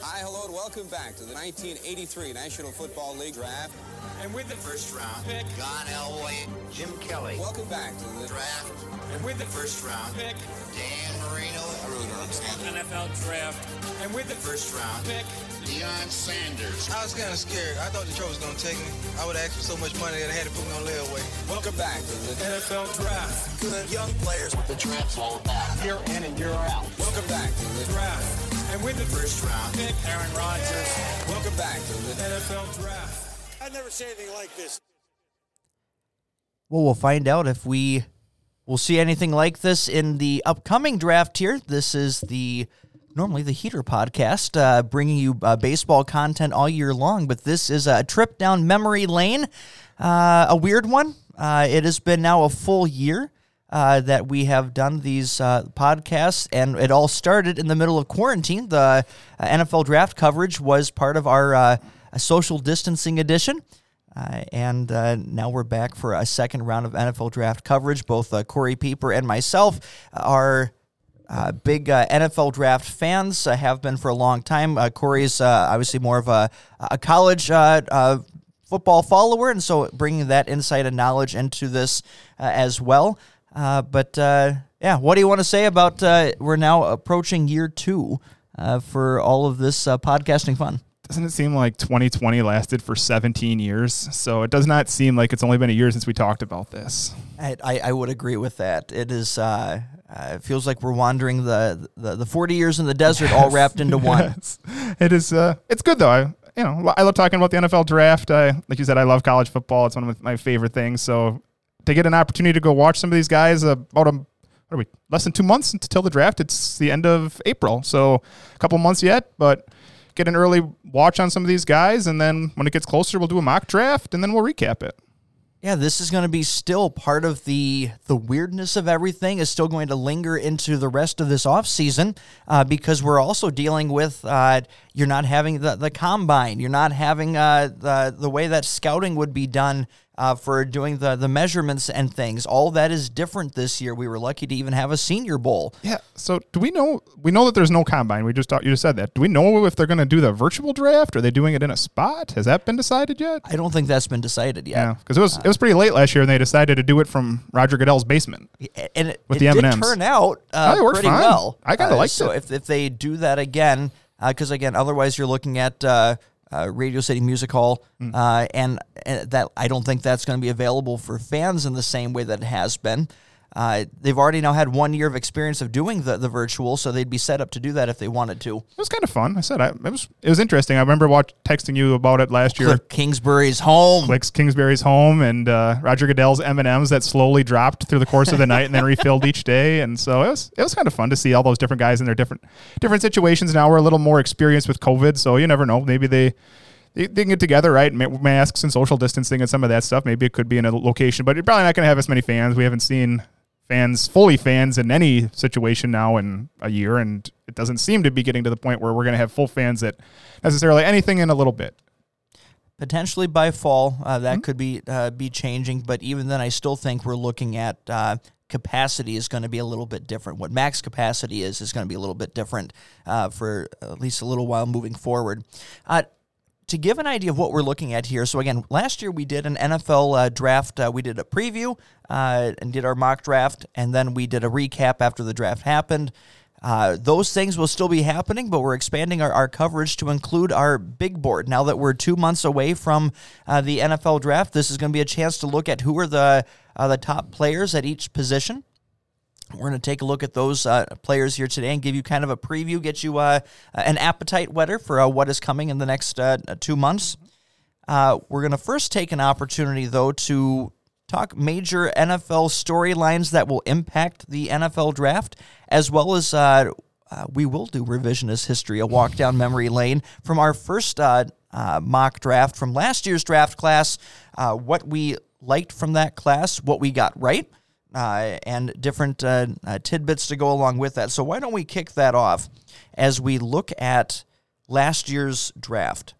Hi, hello, and welcome back to the 1983 National Football League Draft. And with the first round pick, John Elway, Jim Kelly. Welcome back to the Draft, and with the first round pick, Dan Marino. I really don't. NFL draft, and with the first round pick, Deion Sanders. I was kind of scared. I thought Detroit was going to take me. I would ask for so much money that I had to put me on layaway. Welcome back to the NFL draft, Good young players. What the draft's all about. Year in and year out. Welcome back to the draft, and with the first round pick, Aaron Rodgers, Welcome back to the NFL draft. I've never seen anything like this. Well, we'll find out if we will see anything like this in the upcoming draft here. This is the normally the Heater podcast, uh, bringing you uh, baseball content all year long, but this is a trip down memory lane, uh, a weird one. Uh, it has been now a full year. Uh, that we have done these uh, podcasts, and it all started in the middle of quarantine. The uh, NFL draft coverage was part of our uh, social distancing edition. Uh, and uh, now we're back for a second round of NFL draft coverage. Both uh, Corey Pieper and myself are uh, big NFL draft fans, have been for a long time. Corey's obviously more of a, a college football follower, and so bringing that insight and knowledge into this as well. Uh, but uh, yeah, what do you want to say about uh, we're now approaching year two uh, for all of this uh, podcasting fun? Doesn't it seem like 2020 lasted for 17 years? So it does not seem like it's only been a year since we talked about this. I, I, I would agree with that. It is. Uh, uh, it feels like we're wandering the, the the 40 years in the desert all wrapped into one. Yes. It is. Uh, it's good though. I you know I love talking about the NFL draft. I like you said I love college football. It's one of my favorite things. So to get an opportunity to go watch some of these guys uh, about a what are we less than two months until the draft? It's the end of April, so a couple months yet, but. Get an early watch on some of these guys, and then when it gets closer, we'll do a mock draft, and then we'll recap it. Yeah, this is going to be still part of the the weirdness of everything is still going to linger into the rest of this off season uh, because we're also dealing with uh, you're not having the, the combine, you're not having uh, the the way that scouting would be done uh, for doing the the measurements and things. All that is different this year. We were lucky to even have a Senior Bowl. Yeah. So do we know? We know that there's no combine. We just talked, you just said that. Do we know if they're going to do the virtual draft? Are they doing it in a spot? Has that been decided yet? I don't think that's been decided yet. Yeah, because it was it was pretty late last year, and they decided to do it from Roger Goodell's basement. and it, With it the M&Ms. turn out uh, Oh, pretty fine. well. I kinda Uh, liked so it. if if they do that again, because again, otherwise you're looking at uh, Radio City Music Hall, Hmm. uh, and, and that I don't think that's going to be available for fans in the same way that it has been. Uh, they've already now had one year of experience of doing the, the virtual, so they'd be set up to do that if they wanted to. It was kind of fun. I said I, it was it was interesting. I remember watch, texting you about it last year. Kliff Kingsbury's home. Clicks Kingsbury's home and uh, Roger Goodell's M and M's that slowly dropped through the course of the night and then refilled each day. And so it was it was kind of fun to see all those different guys in their different different situations. Now we're a little more experienced with COVID, so you never know. Maybe they. They they can get together, right? Masks and social distancing and some of that stuff. Maybe it could be in a location, but you're probably not going to have as many fans. We haven't seen fans, fully fans, in any situation now in a year, and it doesn't seem to be getting to the point where we're going to have full fans at necessarily anything in a little bit. potentially by fall uh, Mm-hmm. that could be uh, be changing but even then i still think we're looking at uh, capacity is going to be a little bit different what max capacity is is going to be a little bit different uh, for at least a little while moving forward uh, to give an idea of what we're looking at here, so again, last year we did an NFL uh, draft. Uh, we did a preview uh, and did our mock draft, and then we did a recap after the draft happened. Uh, those things will still be happening, but we're expanding our, our coverage to include our big board. Now that we're two months away from uh, the NFL draft, this is going to be a chance to look at who are the uh, the top players at each position. We're going to take a look at those uh, players here today and give you kind of a preview, get you uh, an appetite wetter for uh, what is coming in the next uh, two months. Uh, we're going to first take an opportunity, though, to talk major NFL storylines that will impact the NFL draft, as well as uh, we will do revisionist history, a walk down memory lane from our first mock draft from last year's draft class, what we liked from that class, what we got right, uh, and different uh, uh, tidbits to go along with that. So, why don't we kick that off as we look at last year's draft?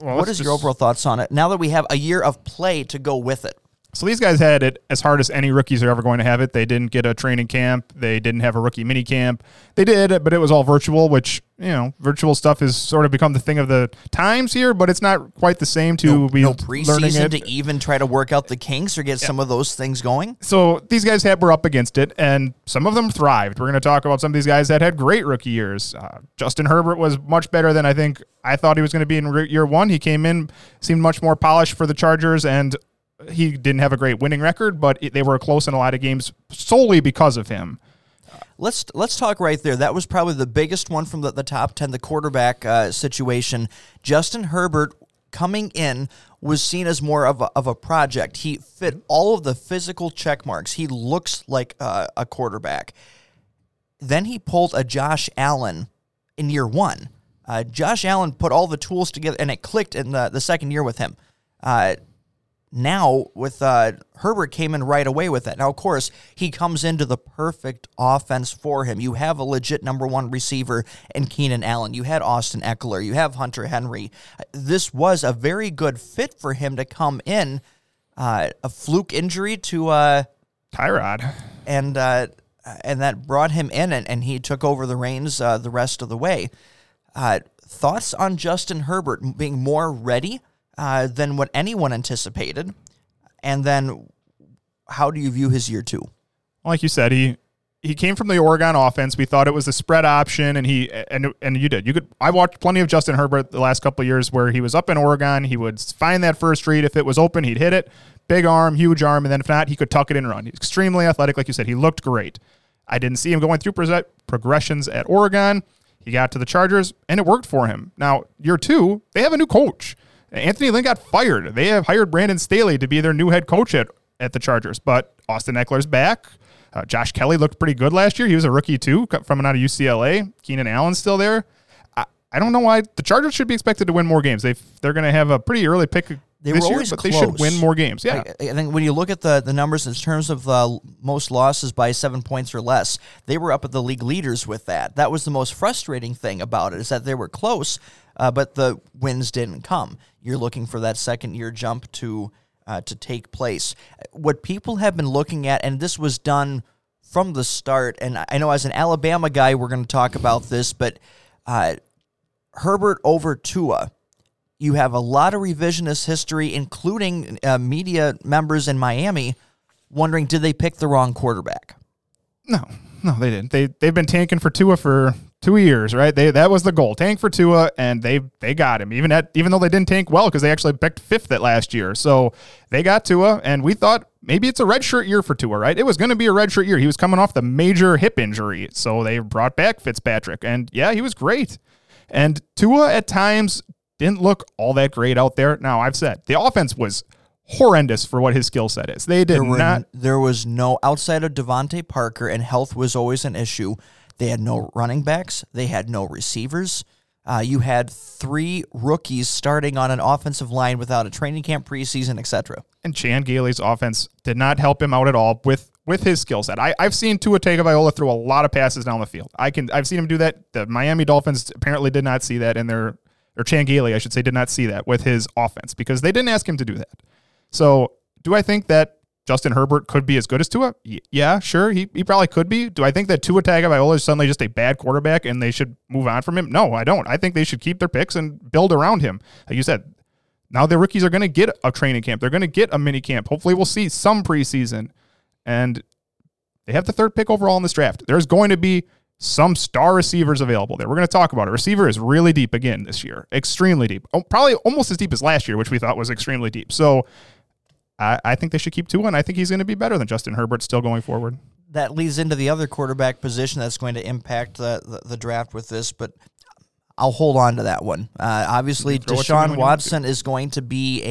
Well, what let's your overall thoughts on it now that we have a year of play to go with it? So these guys had it as hard as any rookies are ever going to have it. They didn't get a training camp. They didn't have a rookie mini camp. They did, but it was all virtual, which, you know, virtual stuff has sort of become the thing of the times here, but it's not quite the same to no, be no learning preseason it. to even try to work out the kinks or get some of those things going. so these guys had were up against it, and some of them thrived. We're going to talk about some of these guys that had great rookie years. Uh, Justin Herbert was much better than I think I thought he was going to be in year one. He came in, seemed much more polished for the Chargers, and he didn't have a great winning record, but it, they were close in a lot of games solely because of him. Let's let's talk right there. That was probably the biggest one from the, the top ten, the quarterback uh, situation. Justin Herbert coming in was seen as more of a, of a project. He fit all of the physical check marks. He looks like uh, a quarterback. Then he pulled a Josh Allen in year one. Uh, Josh Allen put all the tools together, and it clicked in the, the second year with him. Uh, now with uh, Herbert came in right away with that. Now, of course, he comes into the perfect offense for him. You have a legit number one receiver in Keenan Allen. You had Austin Ekeler. You have Hunter Henry. This was a very good fit for him to come in. Uh, a fluke injury to uh, Tyrod. and uh, and that brought him in, and, and he took over the reins uh, the rest of the way. Uh, thoughts on Justin Herbert being more ready uh, than what anyone anticipated, and then how do you view his year two? like you said, he he came from the Oregon offense. We thought it was a spread option, and he and and you did. You could. I watched plenty of Justin Herbert the last couple years where he was up in Oregon. He would find that first read if it was open, he'd hit it. Big arm, huge arm, and then if not, he could tuck it in and run. He's extremely athletic, like you said. He looked great. I didn't see him going through progressions at Oregon. He got to the Chargers, and it worked for him. Now, year two, they have a new coach. Anthony Lynn got fired. They have hired Brandon Staley to be their new head coach at, at the Chargers, but Austin Ekeler's back. Uh, Josh Kelley looked pretty good last year. He was a rookie too, co- coming out of UCLA. Keenan Allen's still there. I, I don't know why the Chargers should be expected to win more games. They they're going to have a pretty early pick They this were year, always but they should win more games. Yeah, I, I think when you look at the, the numbers in terms of uh, most losses by seven points or less, they were up at the league leaders with that. That was the most frustrating thing about it is that they were close, uh, but the wins didn't come. You're looking for that second year jump to uh, to take place. What people have been looking at, and this was done from the start, and I know as an Alabama guy, we're going to talk about this, but uh, Herbert over Tua you have a lot of revisionist history, including uh, media members in Miami, wondering did they pick the wrong quarterback? No, no, they didn't. They they've been tanking for Tua for two years, right? They that was the goal, tank for Tua, and they they got him. Even at even though they didn't tank well because they actually picked fifth at last year, so they got Tua, and we thought maybe it's a redshirt year for Tua, right? It was going to be a redshirt year. He was coming off the major hip injury, so they brought back Fitzpatrick, and yeah, he was great. And Tua at times didn't look all that great out there. Now I've said the offense was horrendous for what his skill set is. They did There were not. there was no outside of DeVante Parker, and health was always an issue. They had no running backs. They had no receivers. Uh, you had three rookies starting on an offensive line without a training camp, preseason, etc. and Chan Gailey's offense did not help him out at all with with his skill set. I, I've seen Tua Tagovailoa throw a lot of passes down the field. I can I've seen him do that. The Miami Dolphins apparently did not see that in their or Chan Gailey, I should say, did not see that with his offense because they didn't ask him to do that. So do I think that Justin Herbert could be as good as Tua? Yeah, sure. He, he probably could be. Do I think that Tua Tagovailoa is suddenly just a bad quarterback and they should move on from him? No, I don't. I think they should keep their picks and build around him. Like you said, now the rookies are going to get a training camp. They're going to get a mini camp. Hopefully, we'll see some preseason. And they have the third pick overall in this draft. There's going to be some star receivers available there. We're going to talk about it. Receiver is really deep again this year, extremely deep. Oh, probably almost as deep as last year, which we thought was extremely deep. So I, I think they should keep Tua, and I think he's going to be better than Justin Herbert still going forward. that leads into the other quarterback position that's going to impact the, the, the draft with this, but I'll hold on to that one. Uh, obviously, throw it to me when Deshaun Watson is going to be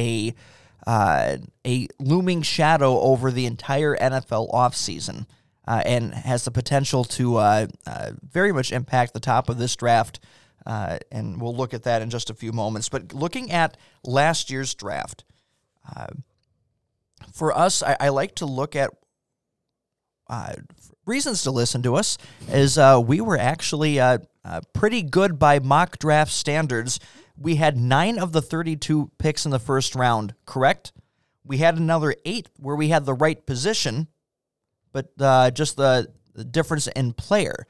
a uh, a looming shadow over the entire NFL offseason uh, and has the potential to uh, uh, very much impact the top of this draft. Uh, and we'll look at that in just a few moments. But looking at last year's draft, uh, for us, I, I like to look at uh, reasons to listen to us is uh, we were actually uh, uh, pretty good by mock draft standards. We had nine of the 32 picks in the first round correct. we had another eight where we had the right position, but uh, just the, the difference in player.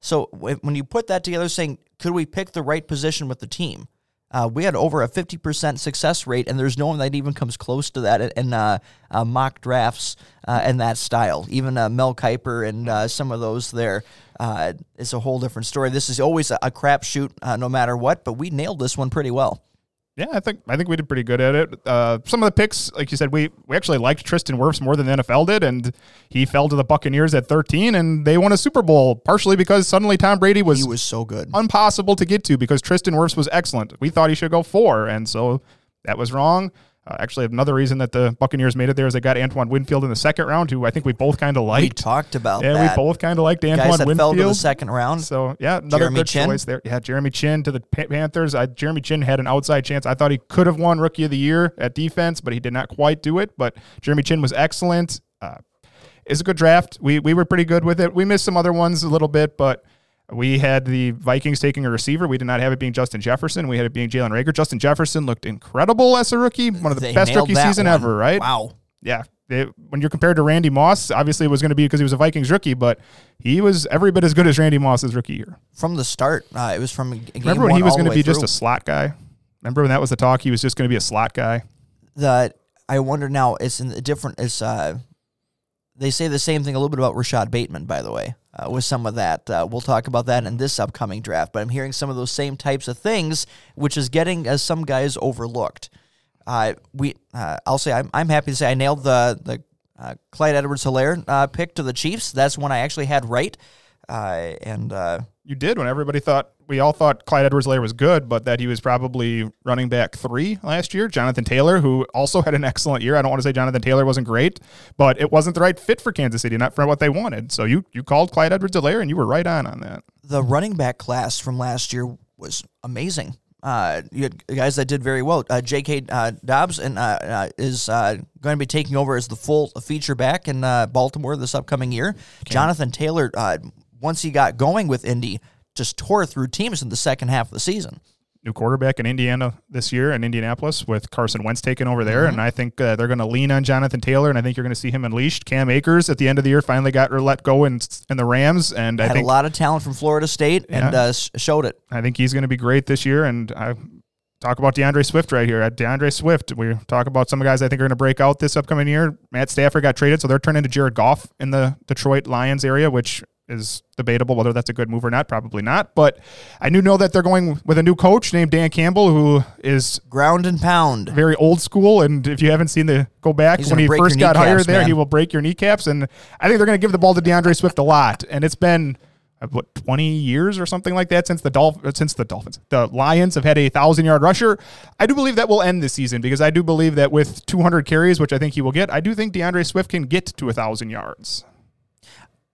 So wh- when you put that together, saying could we pick the right position with the team? Uh, we had over a 50% success rate, and there's no one that even comes close to that in uh, uh, mock drafts uh, in that style. Even uh, Mel Kiper and uh, some of those there uh, is a whole different story. This is always a, a crapshoot, uh, no matter what, but we nailed this one pretty well. Yeah, I think I think we did pretty good at it. Uh, some of the picks, like you said, we we actually liked Tristan Wirfs more than the NFL did, and he fell to the Buccaneers at 13, and they won a Super Bowl partially because suddenly Tom Brady was He was so good. impossible to get to because Tristan Wirfs was excellent. We thought he should go four, and so that was wrong. Uh, actually, another reason that the Buccaneers made it there is they got Antoine Winfield in the second round, who I think we both kind of liked. We talked about yeah, that. we both kind of liked Antoine Guys that Winfield. fell to the second round. So yeah, another Jeremy good Chinn? choice there. Yeah, Jeremy Chinn to the Panthers. I, Jeremy Chinn had an outside chance. I thought he could have won Rookie of the Year at defense, but he did not quite do it. But Jeremy Chinn was excellent. Uh, it's a good draft. We we were pretty good with it. We missed some other ones a little bit, but we had the Vikings taking a receiver. We did not have it being Justin Jefferson. We had it being Jalen Reagor. Justin Jefferson looked incredible as a rookie. One of the They best rookie season one. ever, right? Wow. yeah, they, when you're compared to Randy Moss, obviously it was going to be because he was a Vikings rookie, but he was every bit as good as Randy Moss's rookie year. From the start, uh, it was from Remember when he was going to be just a slot guy? Remember when that was the talk? He was just going to be a slot guy. That I wonder now it's in a different it's uh they say the same thing a little bit about Rashod Bateman by the way uh, with some of that. Uh, we'll talk about that in this upcoming draft but I'm hearing some of those same types of things which is getting as some guys overlooked. Uh, we uh, I'll say I'm, I'm happy to say I nailed the the uh, Clyde Edwards Helaire uh, pick to the Chiefs. That's one I actually had right. Uh, and uh, You did when everybody thought we all thought Clyde Edwards-Helaire was good, but that he was probably running back three last year. Jonathan Taylor, who also had an excellent year. I don't want to say Jonathan Taylor wasn't great, but it wasn't the right fit for Kansas City, not for what they wanted. So you you called Clyde Edwards-Helaire, and you were right on on that. the running back class from last year was amazing. Uh, you had guys that did very well. Uh, J.K. Uh, Dobbins and uh, uh, is uh, going to be taking over as the full feature back in uh, Baltimore this upcoming year. Jonathan Taylor, uh, once he got going with Indy, just tore through teams in the second half of the season. New quarterback in Indiana this year in Indianapolis with Carson Wentz taking over there, Mm-hmm. and I think uh, they're going to lean on Jonathan Taylor, and I think you're going to see him unleashed. Cam Akers at the end of the year finally got let go in in the Rams, and I Had think a lot of talent from Florida State and uh, showed it. I think he's going to be great this year. And I talk about D'Andre Swift right here. At D'Andre Swift, we talk about some guys I think are going to break out this upcoming year. Matt Stafford got traded, so they're turning to Jared Goff in the Detroit Lions area, which is debatable whether that's a good move or not. Probably not. But I do know that they're going with a new coach named Dan Campbell, who is Ground and pound. very old school. And if you haven't seen the go back He's when he first got hired there, man. he will break your kneecaps. And I think they're going to give the ball to D'Andre Swift a lot. And it's been uh, what twenty years or something like that since the Dolph- uh, since the Dolphins, the Lions have had a thousand yard rusher. I do believe that will end this season because I do believe that with 200 carries, which I think he will get, I do think D'Andre Swift can get to a thousand yards.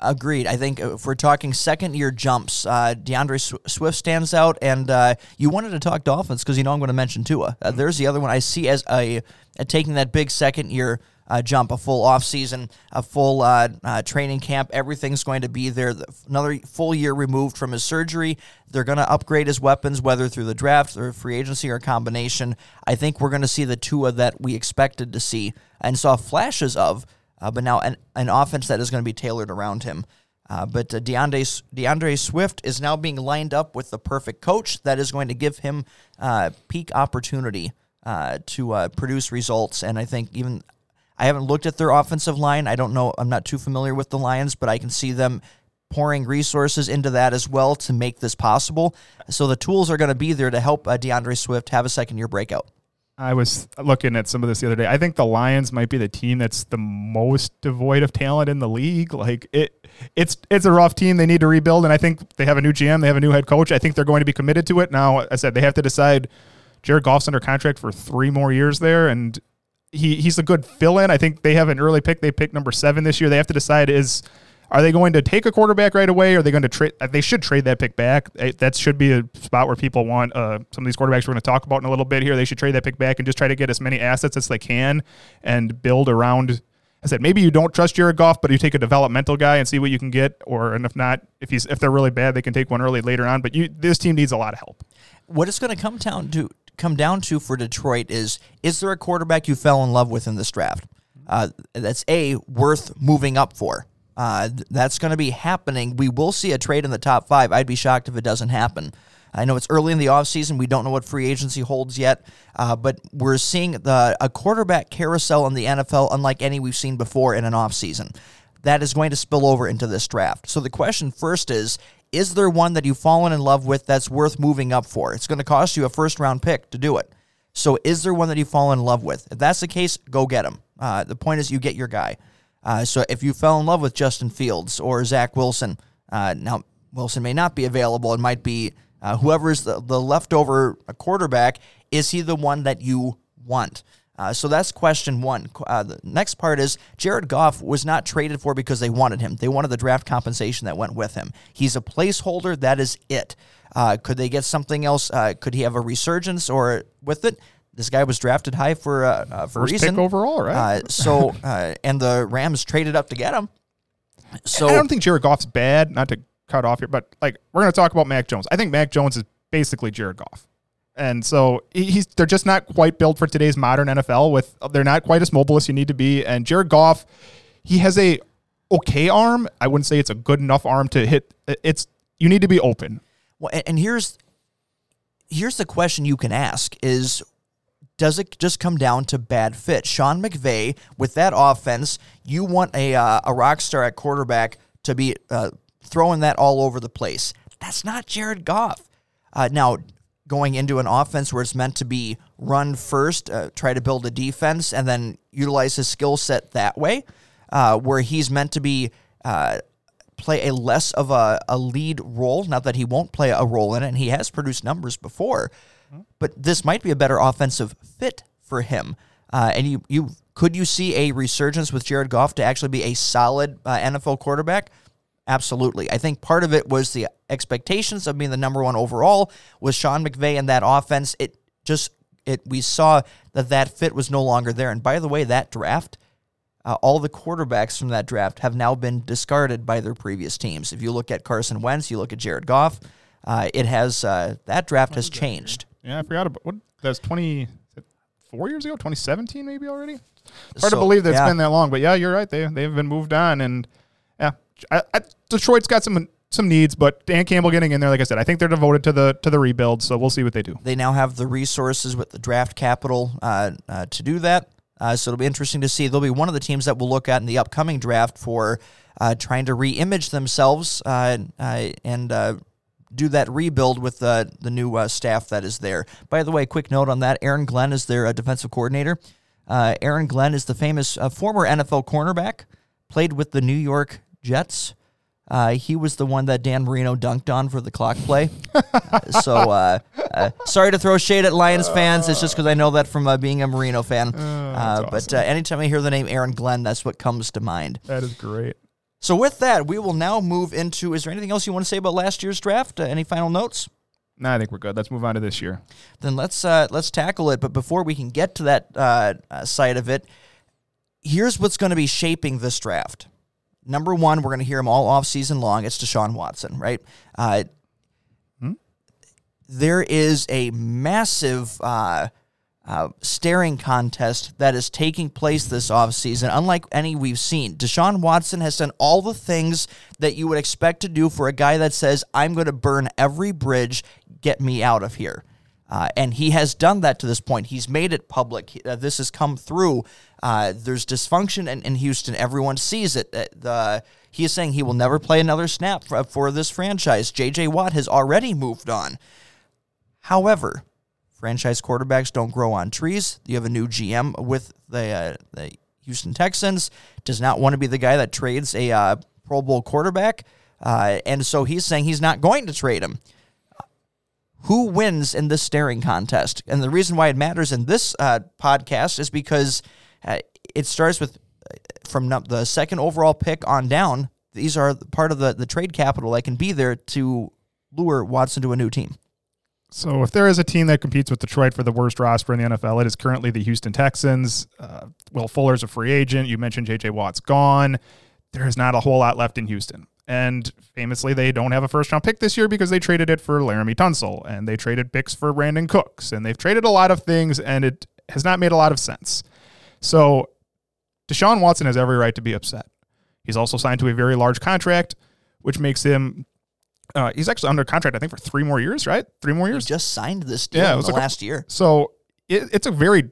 Agreed. I think if we're talking second year jumps, uh, D'Andre Swift stands out. And uh, you wanted to talk Dolphins because you know I'm going to mention Tua. Uh, there's the other one I see as a, a taking that big second year uh, jump, a full offseason, a full uh, uh, training camp. Everything's going to be there. Another full year removed from his surgery. They're going to upgrade his weapons, whether through the draft or free agency or a combination. I think we're going to see the Tua that we expected to see and saw flashes of uh, but now an, an offense that is going to be tailored around him. Uh, but uh, D'Andre, D'Andre Swift is now being lined up with the perfect coach that is going to give him uh, peak opportunity uh, to uh, produce results. And I think even I haven't looked at their offensive line. I don't know. I'm not too familiar with the Lions, but I can see them pouring resources into that as well to make this possible. So the tools are going to be there to help uh, D'Andre Swift have a second year breakout. I was looking at some of this the other day. I think the Lions might be the team that's the most devoid of talent in the league. Like it, it's it's a rough team. They need to rebuild, and I think they have a new GM. They have a new head coach. I think they're going to be committed to it. Now, I said they have to decide. Jared Goff's under contract for three more years there, and he he's a good fill in. I think they have an early pick. They picked number seven this year. They have to decide is are they going to take a quarterback right away? Are they going to trade? They should trade that pick back. That should be a spot where people want uh, some of these quarterbacks we're going to talk about in a little bit here. They should trade that pick back and just try to get as many assets as they can and build around. I said maybe you don't trust Jared Goff, but you take a developmental guy and see what you can get. Or and if not, if he's if they're really bad, they can take one early later on. But you this team needs a lot of help. what it's going to come down to come down to for Detroit is is there a quarterback you fell in love with in this draft? Uh, that's a worth moving up for. Uh, that's going to be happening. We will see a trade in the top five. I'd be shocked if it doesn't happen. I know it's early in the offseason. We don't know what free agency holds yet, uh, but we're seeing the a quarterback carousel in the NFL unlike any we've seen before in an offseason. That is going to spill over into this draft. So the question first is Is there one that you've fallen in love with that's worth moving up for? It's going to cost you a first round pick to do it. So is there one that you've fallen in love with? If that's the case, go get him. Uh, the point is you get your guy. Uh, so if you fell in love with Justin Fields or Zach Wilson, uh, now Wilson may not be available. It might be uh, whoever's the, the leftover quarterback. Is he the one that you want? Uh, so that's question one. Uh, the next part is Jared Goff was not traded for because they wanted him. They wanted the draft compensation that went with him. He's a placeholder. That is it. Uh, could they get something else? Uh, could he have a resurgence or with it? This guy was drafted high for uh, uh, for a First reason. pick overall, right? Uh, so uh, and the Rams traded up to get him. So I don't think Jared Goff's bad. Not to cut off here, but like we're going to talk about Mac Jones. I think Mac Jones is basically Jared Goff, and so he's they're just not quite built for today's modern NFL. With they're not quite as mobile as you need to be. And Jared Goff, he has a okay arm. I wouldn't say it's a good enough arm to hit. It's you need to be open. Well, and here's here's the question you can ask is does it just come down to bad fit? Sean McVay with that offense, you want a uh, a rock star at quarterback to be uh, throwing that all over the place. That's not Jared Goff. Uh, now, going into an offense where it's meant to be run first, uh, try to build a defense, and then utilize his skill set that way, uh, where he's meant to be uh, play a less of a, a lead role. Not that he won't play a role in it, and he has produced numbers before, but this might be a better offensive fit for him. Uh, and you, you could you see a resurgence with Jared Goff to actually be a solid uh, NFL quarterback? Absolutely. I think part of it was the expectations of being the number one overall with Sean McVay and that offense. It just it we saw that that fit was no longer there. And by the way, that draft, uh, all the quarterbacks from that draft have now been discarded by their previous teams. If you look at Carson Wentz, you look at Jared Goff, uh, it has uh, that draft has changed. Yeah, I forgot about what that's twenty four years ago, twenty seventeen maybe already. It's hard to believe that yeah. it's been that long, but yeah, you're right. They they've been moved on, and yeah, I, I, Detroit's got some some needs, but Dan Campbell getting in there, like I said, I think they're devoted to the to the rebuild. So we'll see what they do. They now have the resources with the draft capital uh, uh, to do that. Uh, so it'll be interesting to see. They'll be one of the teams that we'll look at in the upcoming draft for uh, trying to re-image themselves uh, uh, and uh, do that rebuild with uh, the new uh, staff that is there. By the way, quick note on that: Aaron Glenn is their uh, defensive coordinator. Uh, Aaron Glenn is the famous uh, former NFL cornerback, played with the New York Jets. Uh, he was the one that Dan Marino dunked on for the clock play. So sorry to throw shade at Lions fans. It's just because I know that from uh, being a Marino fan. uh, But uh, anytime I hear the name Aaron Glenn, that's what comes to mind. That is great. So with that, we will now move into. Is there anything else you want to say about last year's draft? Uh, any final notes? No, I think we're good. Let's move on to this year. Then let's uh, let's tackle it. But before we can get to that uh, uh, side of it, here's what's going to be shaping this draft. Number one, we're going to hear him all off season long. It's Deshaun Watson, right? Uh, there is a massive uh, staring contest that is taking place this offseason, unlike any we've seen. Deshaun Watson has done all the things that you would expect to do for a guy that says, I'm going to burn every bridge, get me out of here. Uh, and he has done that to this point. He's made it public. Uh, this has come through. Uh, there's dysfunction in, in Houston. Everyone sees it. Uh, the, he is saying he will never play another snap for, for this franchise. J.J. Watt has already moved on. However, franchise quarterbacks don't grow on trees. You have a new GM with the, uh, the Houston Texans. Does not want to be the guy that trades a uh, Pro Bowl quarterback. Uh, and so he's saying he's not going to trade him who wins in this staring contest. And the reason why it matters in this uh, podcast is because uh, it starts with uh, from the second overall pick on down. These are part of the, the trade capital that can be there to lure Watson to a new team. So if there is a team that competes with Detroit for the worst roster in the NFL, it is currently the Houston Texans. Uh, Will Fuller's a free agent. You mentioned J.J. Watt's gone. There is not a whole lot left in Houston. And famously, they don't have a first round pick this year because they traded it for Laremy Tunsil and they traded picks for Brandin Cooks and they've traded a lot of things and it has not made a lot of sense. So Deshaun Watson has every right to be upset. He's also signed to a very large contract, which makes him. Uh, he's actually under contract, I think, for three more years, right? Three more He years. just signed this deal Yeah, it was like a- last year. So it, it's a very.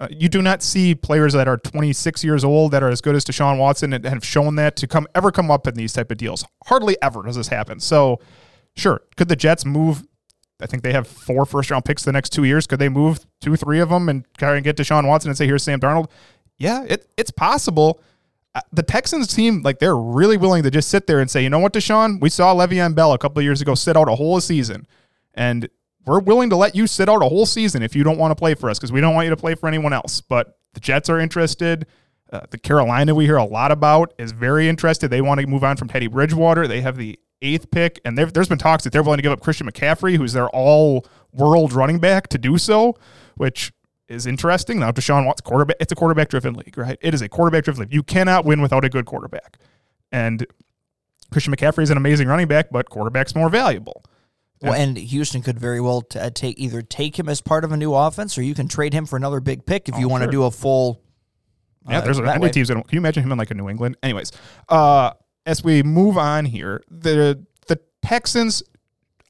Uh, you do not see players that are 26 years old that are as good as Deshaun Watson and have shown that to come ever come up in these type of deals. Hardly ever does this happen. So, sure, could the Jets move? I think they have four first round picks the next two years. Could they move two, three of them and try and get Deshaun Watson and say, "Here's Sam Darnold"? Yeah, it, it's possible. The Texans team, like they're really willing to just sit there and say, you know what, Deshaun, we saw Le'Veon Bell a couple of years ago sit out a whole season, and we're willing to let you sit out a whole season if you don't want to play for us because we don't want you to play for anyone else. But the Jets are interested. Uh, the Carolina we hear a lot about is very interested. They want to move on from Teddy Bridgewater. They have the eighth pick, and there's been talks that they're willing to give up Christian McCaffrey, who's their all-world running back, to do so, which is interesting. Now, Deshaun Watson, quarterback, it's a quarterback-driven league, right? It is a quarterback-driven league. You cannot win without a good quarterback, and Christian McCaffrey is an amazing running back, but quarterback's more valuable. Well, and Houston could very well t- uh, take either take him as part of a new offense, or you can trade him for another big pick if you want to sure. do a full. Yeah, uh, there's that any way. teams that can you imagine him in like a New England? Anyways, uh, as we move on here, the the Texans,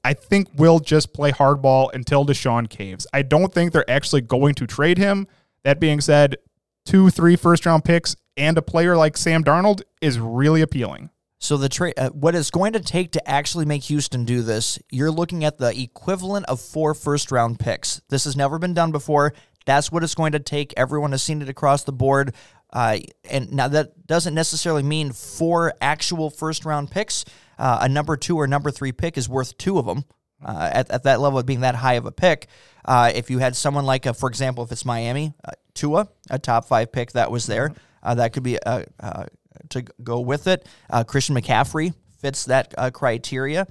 I think, will just play hardball until Deshaun caves. I don't think they're actually going to trade him. That being said, two, three first round picks and a player like Sam Darnold is really appealing. So the trade, uh, what it's going to take to actually make Houston do this, you're looking at the equivalent of four first round picks. This has never been done before. That's what it's going to take. Everyone has seen it across the board. Uh, and now that doesn't necessarily mean four actual first round picks. Uh, a number two or number three pick is worth two of them. Uh, at, at that level of being that high of a pick, uh, if you had someone like, a, for example, if it's Miami, uh, Tua, a top five pick that was there, uh, that could be uh, uh, to go with it. Christian McCaffrey fits that criteria.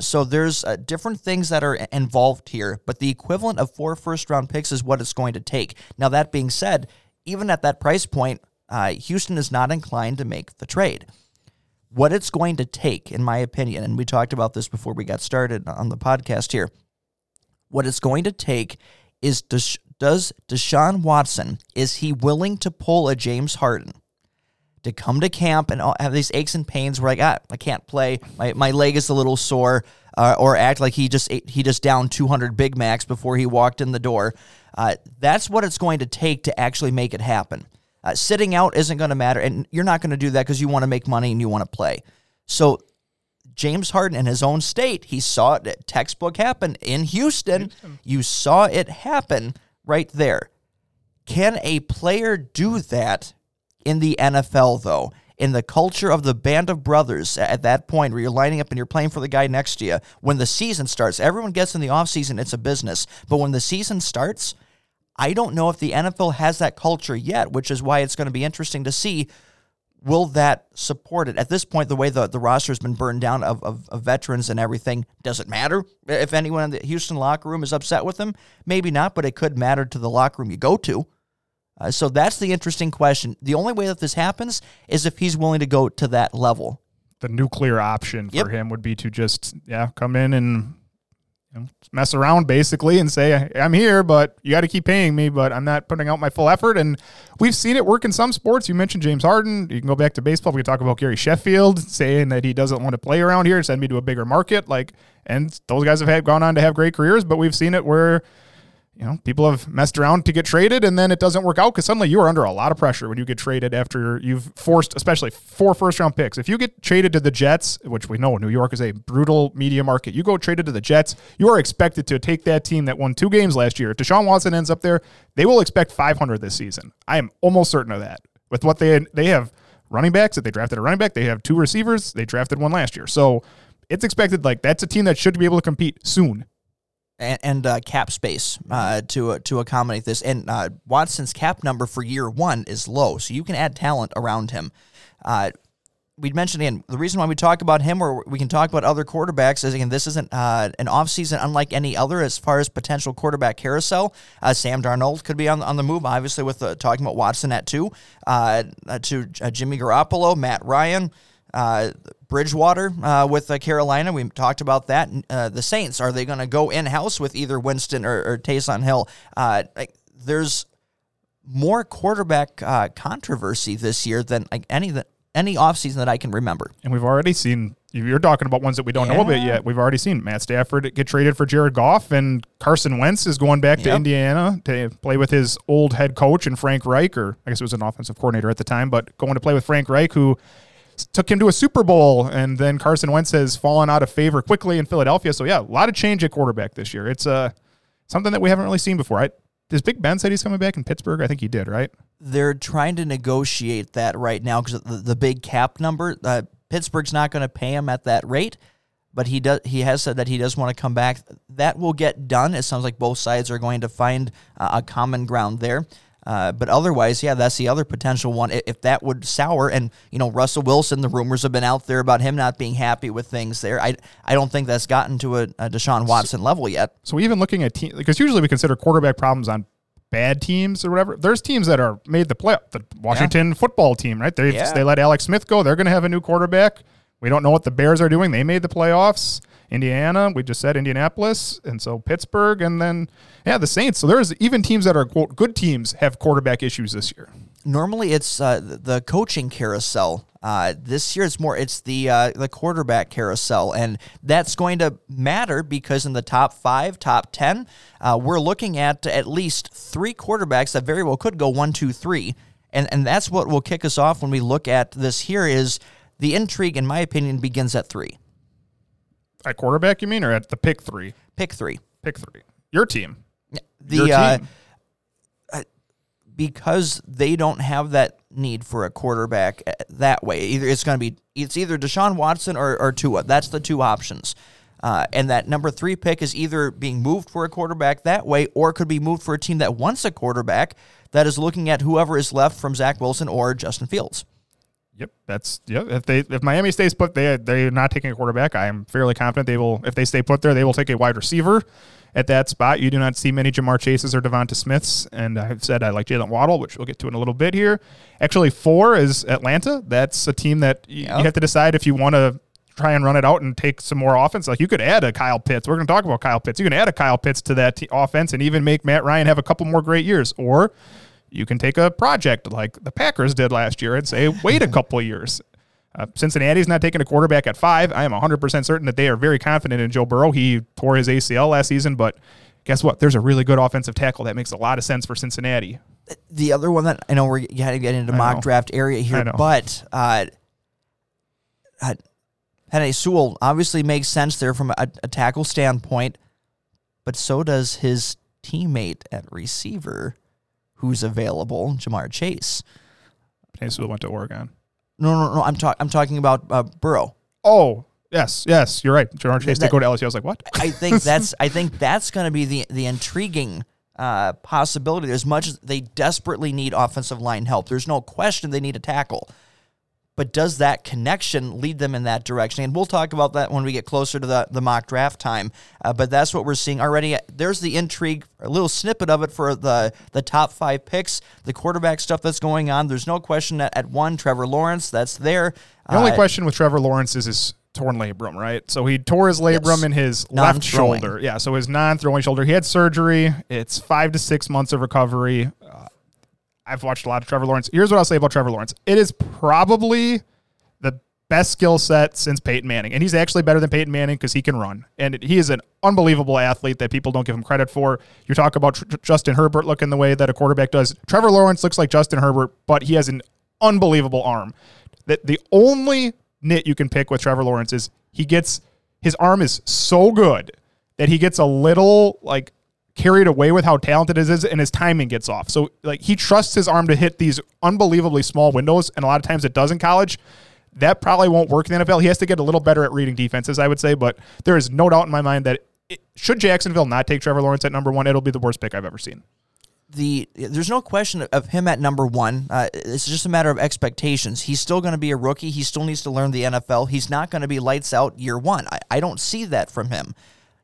So there's different things that are involved here, but the equivalent of four first round picks is what it's going to take. Now that being said, even at that price point, Houston is not inclined to make the trade. What it's going to take, in my opinion, and we talked about this before we got started on the podcast here, what it's going to take is does, does Deshaun Watson, is he willing to pull a James Harden? to come to camp and have these aches and pains where like ah, I can't play my, my leg is a little sore uh, or act like he just ate, he just downed 200 Big Macs before he walked in the door uh, that's what it's going to take to actually make it happen uh, sitting out isn't going to matter and you're not going to do that because you want to make money and you want to play so James Harden in his own state, he saw it textbook happen in Houston. You saw it happen right there. Can a player do that in the NFL, though? In the culture of the band of brothers at that point where you're lining up and you're playing for the guy next to you, when the season starts, everyone gets in the offseason, it's a business. But when the season starts, I don't know if the NFL has that culture yet, which is why it's going to be interesting to see will that support it? At this point, the way the, the roster has been burned down of, of, of veterans and everything, does it matter if anyone in the Houston locker room is upset with them? Maybe not, but it could matter to the locker room you go to. Uh, so that's the interesting question. The only way that this happens is if he's willing to go to that level. The nuclear option for Yep. him would be to just yeah come in and you know, mess around basically and say I'm here, but you got to keep paying me, but I'm not putting out my full effort. And we've seen it work in some sports. You mentioned James Harden. You can go back to baseball. We can talk about Gary Sheffield saying that he doesn't want to play around here. Send me to a bigger market. Like, and those guys have had gone on to have great careers, but we've seen it where you know, people have messed around to get traded and then it doesn't work out because suddenly you are under a lot of pressure when you get traded after you've forced, especially four first round picks. If you get traded to the Jets, which we know New York is a brutal media market, you go traded to the Jets, you are expected to take that team that won two games last year. If Deshaun Watson ends up there, they will expect 500 this season. I am almost certain of that. With what they they have running backs, that they drafted a running back, they have two receivers, they drafted one last year. So it's expected like that's a team that should be able to compete soon. And, and uh, cap space uh, to uh, to accommodate this. And uh, Watson's cap number for year one is low, so you can add talent around him. Uh, we'd mentioned again the reason why we talk about him, or we can talk about other quarterbacks, is again this isn't uh, an offseason unlike any other as far as potential quarterback carousel. Sam Darnold could be on on the move, obviously with talking about Watson at two, to Jimmy Garoppolo, Matt Ryan. Uh, Bridgewater uh, with uh, Carolina, we talked about that. Uh, the Saints, are they going to go in house with either Winston or, or Taysom Hill? Uh, like, there's more quarterback uh, controversy this year than like any that any offseason that I can remember. And we've already seen, you're talking about ones that we don't know about yet. We've already seen Matt Stafford get traded for Jared Goff, and Carson Wentz is going back to Indiana to play with his old head coach and Frank Reich, or I guess it was an offensive coordinator at the time, but going to play with Frank Reich, who took him to a Super Bowl, and then Carson Wentz has fallen out of favor quickly in Philadelphia. So, yeah, a lot of change at quarterback this year. It's uh, something that we haven't really seen before. I, does Big Ben said he's coming back in Pittsburgh? I think he did, right? They're trying to negotiate that right now because the, the big cap number. Uh, Pittsburgh's not going to pay him at that rate, but he does. He has said that he does want to come back. That will get done. It sounds like both sides are going to find uh, a common ground there. Uh, but otherwise, yeah, that's the other potential one. If that would sour, and you know, Russell Wilson, the rumors have been out there about him not being happy with things there. I I don't think that's gotten to a, a Deshaun Watson level yet. So even looking at teams, because usually we consider quarterback problems on bad teams or whatever. There's teams that are made the play. The Washington football team, right? They Yeah. they let Alex Smith go. They're going to have a new quarterback. We don't know what the Bears are doing. They made the playoffs. Indiana, we just said Indianapolis, and so Pittsburgh, and then yeah, the Saints. So there's even teams that are quote good teams have quarterback issues this year. normally it's uh, the coaching carousel. Uh, this year it's more it's the uh, the quarterback carousel, and that's going to matter because in the top five, top ten, uh, we're looking at at least three quarterbacks that very well could go one, two, three, and and that's what will kick us off when we look at this. Here is the intrigue, in my opinion, begins at three. At quarterback, you mean, or at the pick three? Pick three. Pick three. Your team. The Your uh, team. because they don't have that need for a quarterback uh, that way. Either it's going to be it's either Deshaun Watson or, or Tua. That's the two options. Uh, and that number three pick is either being moved for a quarterback that way, or could be moved for a team that wants a quarterback that is looking at whoever is left from Zach Wilson or Justin Fields. Yep, that's yeah. If they if Miami stays put, they they're not taking a quarterback. I am fairly confident they will. If they stay put there, they will take a wide receiver at that spot. You do not see many Ja'Marr Chases or Devonta Smiths, and I've said I like Jaylen Waddle, which we'll get to in a little bit here. Actually, four is Atlanta. That's a team that y- Yep. you have to decide if you want to try and run it out and take some more offense. Like you could add a Kyle Pitts. We're going to talk about Kyle Pitts. You can add a Kyle Pitts to that t- offense and even make Matt Ryan have a couple more great years, or you can take a project like the Packers did last year and say, wait a couple of years. Uh, Cincinnati's not taking a quarterback at five. I am 100% certain that they are very confident in Joe Burrow. He tore his ACL last season, but guess what? There's a really good offensive tackle that makes a lot of sense for Cincinnati. The other one that I know we're going to get into mock draft area here, but uh, uh, Henry Sewell obviously makes sense there from a, a tackle standpoint, but so does his teammate at receiver, who's available, Ja'Marr Chase. Tennessee went to Oregon. No, no, no. I'm talking. I'm talking about uh, Burrow. Oh, yes, yes, you're right. Ja'Marr Chase That- did go to LSU. I was like, what? I think that's. I think that's going to be the the intriguing uh, possibility. As much as they desperately need offensive line help, there's no question they need a tackle. But does that connection lead them in that direction? And we'll talk about that when we get closer to the, the mock draft time. Uh, but that's what we're seeing already. There's the intrigue, a little snippet of it for the, the top five picks, the quarterback stuff that's going on. There's no question that at one, Trevor Lawrence, that's there. The only Uh, question with Trevor Lawrence is his torn labrum, right? So he tore his labrum Yes. in his left Non-throwing. shoulder. Yeah, so his non-throwing shoulder. He had surgery. It's five to six months of recovery. I've watched a lot of Trevor Lawrence. Here's what I'll say about Trevor Lawrence. It is probably the best skill set since Peyton Manning, and he's actually better than Peyton Manning because he can run, and he is an unbelievable athlete that people don't give him credit for. You talk about Tr- Justin Herbert looking the way that a quarterback does. Trevor Lawrence looks like Justin Herbert, but he has an unbelievable arm. That the only nit you can pick with Trevor Lawrence is he gets his arm is so good that he gets a little like carried away with how talented it is and his timing gets off. So like he trusts his arm to hit these unbelievably small windows and a lot of times it does in college. That probably won't work in the NFL. He has to get a little better at reading defenses, I would say, but there is no doubt in my mind that it, should Jacksonville not take Trevor Lawrence at number 1, it'll be the worst pick I've ever seen. the there's no question of him at number one. Uh, it's just a matter of expectations. He's still going to be a rookie. He still needs to learn the NFL. He's not going to be lights out year one. I, I don't see that from him.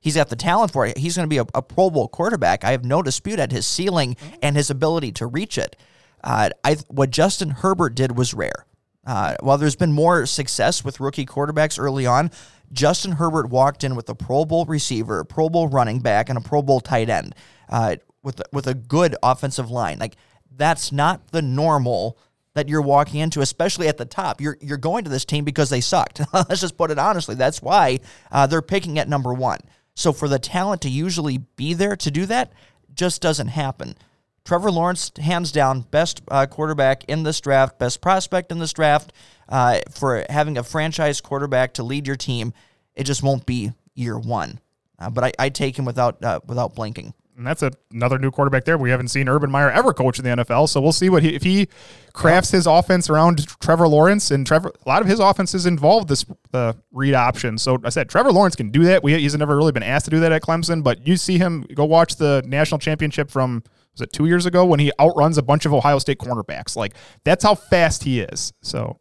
He's got the talent for it. He's going to be a, a Pro Bowl quarterback. I have no dispute at his ceiling and his ability to reach it. Uh, I what Justin Herbert did was rare. Uh, while there's been more success with rookie quarterbacks early on, Justin Herbert walked in with a Pro Bowl receiver, a Pro Bowl running back, and a Pro Bowl tight end uh, with with a good offensive line. Like that's not the normal that you're walking into, especially at the top. You're you're going to this team because they sucked. Let's just put it honestly. That's why uh, they're picking at number one. So for the talent to usually be there to do that, just doesn't happen. Trevor Lawrence, hands down, best uh, quarterback in this draft, best prospect in this draft. Uh, for having a franchise quarterback to lead your team, it just won't be year one. Uh, but I, I take him without uh, without blinking and that's a, another new quarterback there. We haven't seen Urban Meyer ever coach in the NFL, so we'll see what he if he crafts his offense around Trevor Lawrence and Trevor. A lot of his offenses involve this the read option. So I said Trevor Lawrence can do that. We, he's never really been asked to do that at Clemson, but you see him go watch the national championship from was it two years ago when he outruns a bunch of Ohio State cornerbacks. Like that's how fast he is. So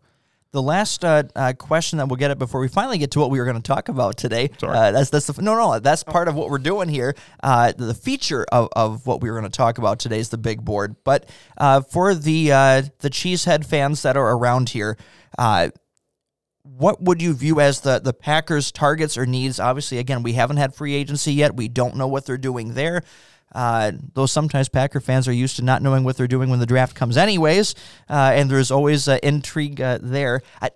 the last uh, uh, question that we'll get it before we finally get to what we were going to talk about today. Uh, that's that's the, no no that's part of what we're doing here. Uh, the feature of, of what we were going to talk about today is the big board. But uh, for the uh, the cheesehead fans that are around here, what would you view as the the Packers' targets or needs? Obviously, again, we haven't had free agency yet. We don't know what they're doing there. Uh, though sometimes Packer fans are used to not knowing what they're doing when the draft comes, anyways, uh, and there's always uh, intrigue uh, there. I,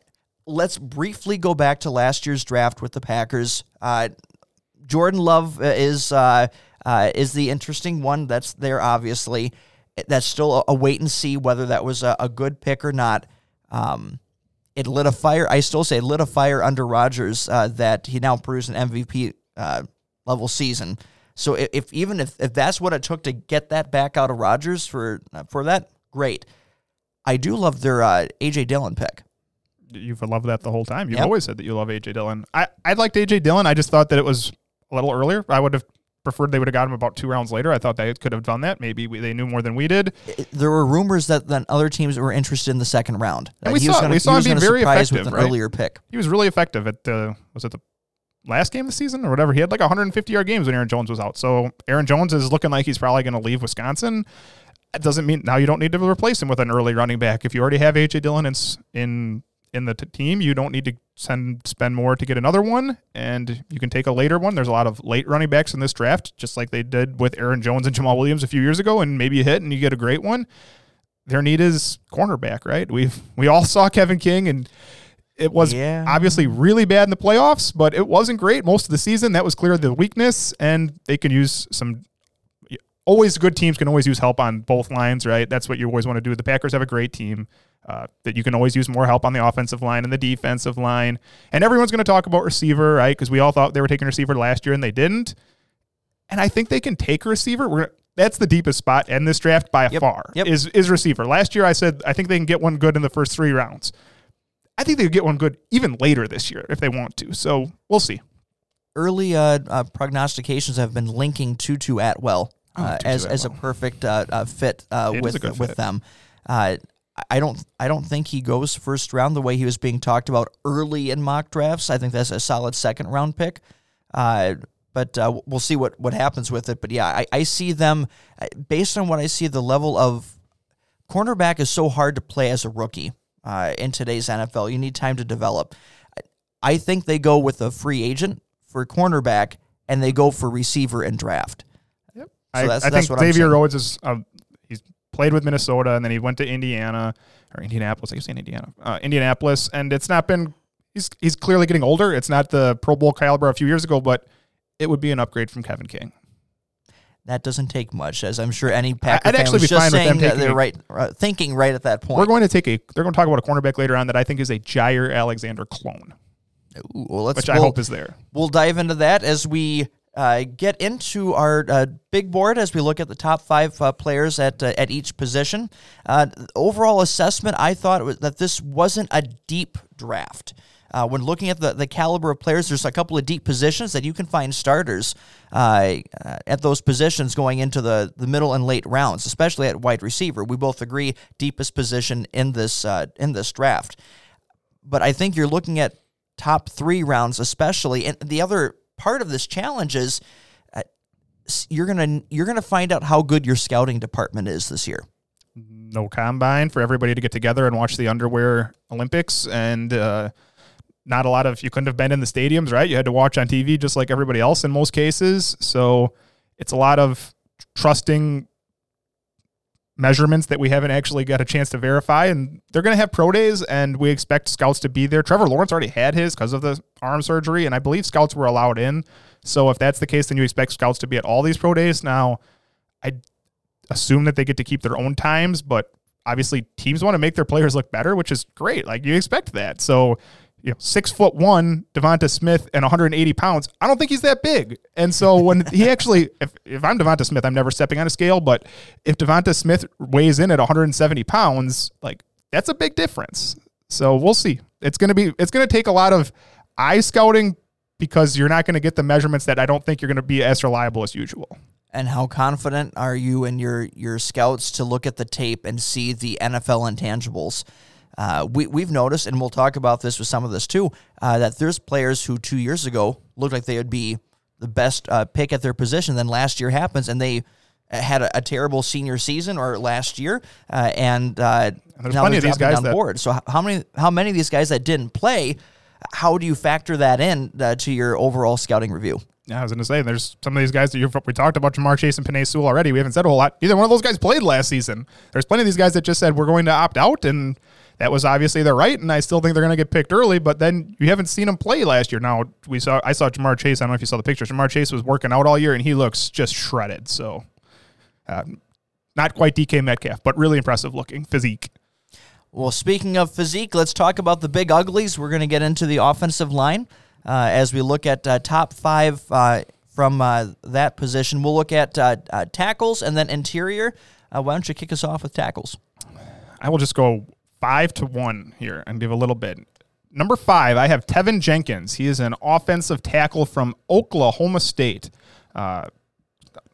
let's briefly go back to last year's draft with the Packers. Uh, Jordan Love uh, is is the interesting one. That's there, obviously. That's still a, a wait and see whether that was a, a good pick or not. Um, it lit a fire. I still say lit a fire under Rodgers that he now proves an MVP level season. So if, if, even if, if that's what it took to get that back out of Rodgers for for that, great. I do love their uh, AJ Dillon pick. You've loved that the whole time. You've yep. always said that you love AJ Dillon. I I liked AJ Dillon. I just thought that it was a little earlier. I would have preferred they would have got him about two rounds later. I thought they could have done that. Maybe we, they knew more than we did. There were rumors that then other teams were interested in the second round. And we saw, gonna, we saw him being very effective. With an right? earlier pick. He was really effective at the was it the last game of the season or whatever. He had like 150 yard games when Aaron Jones was out. So Aaron Jones is looking like he's probably going to leave Wisconsin. It doesn't mean now you don't need to replace him with an early running back. If you already have AJ Dillon in in in the t- team, you don't need to send spend more to get another one, and you can take a later one. There's a lot of late running backs in this draft, just like they did with Aaron Jones and Jamaal Williams a few years ago, and maybe you hit and you get a great one. Their need is cornerback, right? We we all saw Kevin King and it was yeah. obviously really bad in the playoffs, but it wasn't great most of the season. That was clearly the weakness, and they can use some. Always good teams can always use help on both lines, right? That's what you always want to do. The Packers have a great team uh, that you can always use more help on the offensive line and the defensive line. And everyone's going to talk about receiver, right? Because we all thought they were taking receiver last year and they didn't. And I think they can take a receiver. We're that's the deepest spot in this draft by yep. far. Yep. Is is receiver. Last year I said I think they can get one good in the first three rounds. I think they could get one good even later this year if they want to. So we'll see. Early uh, uh, prognostications have been linking Tutu Atwell oh, uh, as Atwell. as a perfect uh, uh, fit uh, with with fit. them. I don't I don't think he goes first round the way he was being talked about early in mock drafts. I think that's a solid second round pick. but we'll see what, what happens with it. But yeah, I, I see them based on what I see. The level of cornerback is so hard to play as a rookie uh, in today's NFL. You need time to develop. I think they go with a free agent for cornerback and they go for receiver and draft. Yep. So I, that's, I that's think Xavier Rhodes is uh, he's played with Minnesota and then he went to Indiana or Indianapolis. I guess in Indiana, uh, Indianapolis, and it's not been. He's he's clearly getting older. It's not the Pro Bowl caliber a few years ago, but it would be an upgrade from Kevin King that doesn't take much, as I'm sure any Packer I'd actually be just fine saying with them they're right, uh, thinking right at that point. We're going to take a. They're going to talk about a cornerback later on that I think is a Jaire Alexander clone. Ooh, well, let's, which I we'll, hope is there. We'll dive into that as we uh, get into our uh, big board as we look at the top five uh, players at uh, at each position. Uh, overall assessment, I thought was, that this wasn't a deep draft. Uh, when looking at the, the caliber of players, there's a couple of deep positions that you can find starters uh, at those positions going into the, the middle and late rounds, especially at wide receiver. We both agree deepest position in this uh, in this draft. But I think you're looking at top three rounds, especially. And the other part of this challenge is uh, you're gonna you're gonna find out how good your scouting department is this year. no combine for everybody to get together and watch the underwear Olympics, and uh, not a lot of you couldn't have been in the stadiums, right? You had to watch on TV just like everybody else in most cases. So it's a lot of trusting measurements that we haven't actually got a chance to verify. And they're going to have pro days, and we expect scouts to be there. Trevor Lawrence already had his because of the arm surgery, and I believe scouts were allowed in. So if that's the case, then you expect scouts to be at all these pro days. Now, I assume that they get to keep their own times, but obviously teams want to make their players look better, which is great. Like you expect that. So you know, six foot one, Devonta Smith, and 180 pounds. I don't think he's that big. And so when he actually, if, if I'm Devonta Smith, I'm never stepping on a scale. But if Devonta Smith weighs in at 170 pounds, like that's a big difference. So we'll see. It's gonna be, it's gonna take a lot of eye scouting because you're not gonna get the measurements that I don't think you're gonna be as reliable as usual. And how confident are you and your your scouts to look at the tape and see the NFL intangibles? Uh, we, we've noticed, and we'll talk about this with some of this too, uh, that there's players who two years ago looked like they would be the best uh, pick at their position. Then last year happens, and they had a, a terrible senior season or last year, uh, and, uh, there's now plenty of these guys the that- board. So how many how many of these guys that didn't play? How do you factor that in uh, to your overall scouting review? Yeah, I was going to say, there's some of these guys that you've, we talked about, Ja'Marr Chase and Penei Sewell already. We haven't said a whole lot. Either one of those guys played last season. There's plenty of these guys that just said we're going to opt out, and that was obviously their right. And I still think they're going to get picked early. But then you haven't seen him play last year. Now we saw, I saw Ja'Marr Chase. I don't know if you saw the pictures. Ja'Marr Chase was working out all year, and he looks just shredded. So, uh, not quite DK Metcalf, but really impressive looking physique. Well, speaking of physique, let's talk about the big uglies. We're going to get into the offensive line uh, as we look at uh, top five uh, from uh, that position. We'll look at uh, uh, tackles and then interior. Uh, why don't you kick us off with tackles? I will just go five to one here and give a little bit. Number five, I have Teven Jenkins. He is an offensive tackle from Oklahoma State. Uh,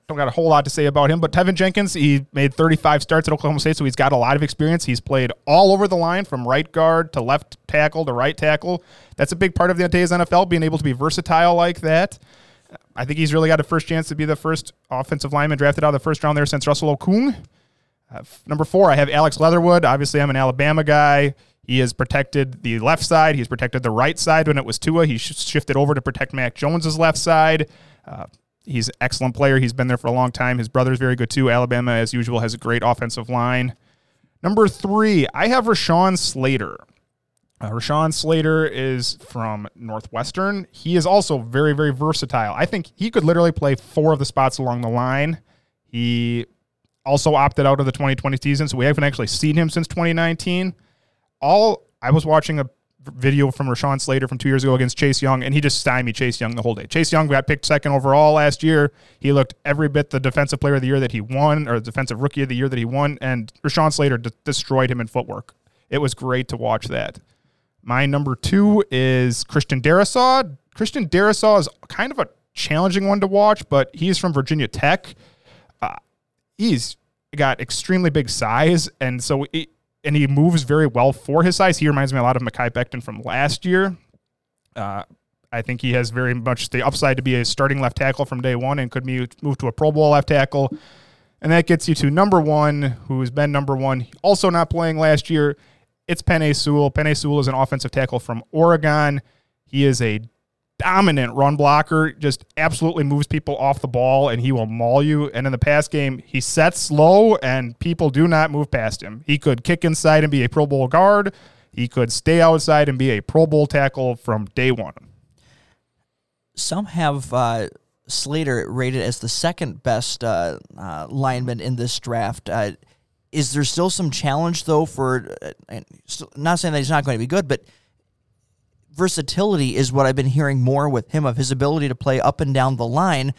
don't got a whole lot to say about him, but Teven Jenkins, he made 35 starts at Oklahoma State, so he's got a lot of experience. He's played all over the line from right guard to left tackle to right tackle. That's a big part of the today's NFL, being able to be versatile like that. I think he's really got a first chance to be the first offensive lineman drafted out of the first round there since Russell Okung. Uh, f- number four, I have Alex Leatherwood. Obviously, I'm an Alabama guy. He has protected the left side. He's protected the right side when it was Tua. He sh- shifted over to protect Mac Jones's left side. Uh, he's an excellent player. He's been there for a long time. His brother's very good too. Alabama, as usual, has a great offensive line. Number three, I have Rashawn Slater. Uh, Rashawn Slater is from Northwestern. He is also very, very versatile. I think he could literally play four of the spots along the line. He also opted out of the 2020 season, so we haven't actually seen him since 2019. All I was watching a video from Rashawn Slater from two years ago against Chase Young, and he just stymied Chase Young the whole day. Chase Young got picked second overall last year. He looked every bit the defensive player of the year that he won, or defensive rookie of the year that he won, and Rashawn Slater destroyed him in footwork. It was great to watch that. My number two is Christian Darrisaw. Christian Darrisaw is kind of a challenging one to watch, but he's from Virginia Tech. He's got extremely big size, and so it, and he moves very well for his size. He reminds me a lot of Mekhi Becton from last year. Uh, I think he has very much the upside to be a starting left tackle from day one and could move move to a Pro Bowl left tackle. And that gets you to number one, who has been number one, also not playing last year. It's Penei Sewell. Penei Sewell is an offensive tackle from Oregon. He is a dominant run blocker, just absolutely moves people off the ball and he will maul you. And in the pass game, he sets low and people do not move past him. He could kick inside and be a Pro Bowl guard. He could stay outside and be a Pro Bowl tackle from day one. Some have uh, Slater rated as the second best uh, uh, lineman in this draft. Uh, is there still some challenge though for? Uh, not saying that he's not going to be good, but versatility is what I've been hearing more with him of his ability to play up and down the line.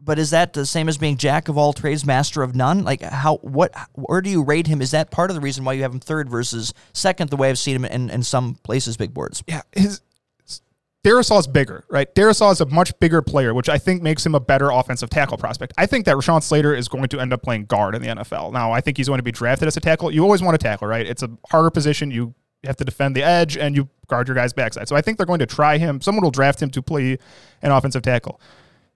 But is that the same as being jack of all trades, master of none? Like how what where do you rate him? Is that part of the reason why you have him third versus second? The way I've seen him in, in some places, big boards. Yeah, his Darrisaw is bigger, right? Darrisaw is a much bigger player, which I think makes him a better offensive tackle prospect. I think that Rashawn Slater is going to end up playing guard in the NFL. Now, I think he's going to be drafted as a tackle. You always want to tackle, right? It's a harder position. You have to defend the edge and you guard your guy's backside. So I think they're going to try him. Someone will draft him to play an offensive tackle.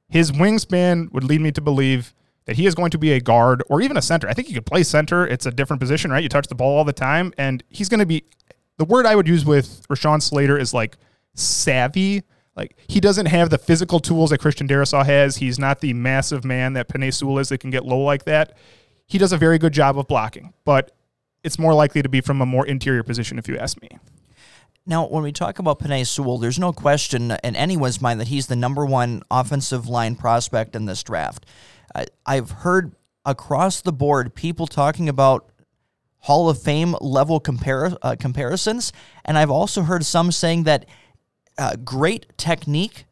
His wingspan would lead me to believe that he is going to be a guard or even a center. I think he could play center. It's a different position, right? You touch the ball all the time, and he's going to be. The word I would use with Rashawn Slater is like savvy. Like he doesn't have the physical tools that Christian Darrisaw has. He's not the massive man that Penei Sewell is that can get low like that. He does a very good job of blocking, but it's more likely to be from a more interior position, if you ask me. Now, when we talk about Penei Sewell, there's no question in anyone's mind that he's the number one offensive line prospect in this draft. I, I've heard across the board people talking about Hall of Fame level compar- uh, comparisons, and I've also heard some saying that uh, great technique,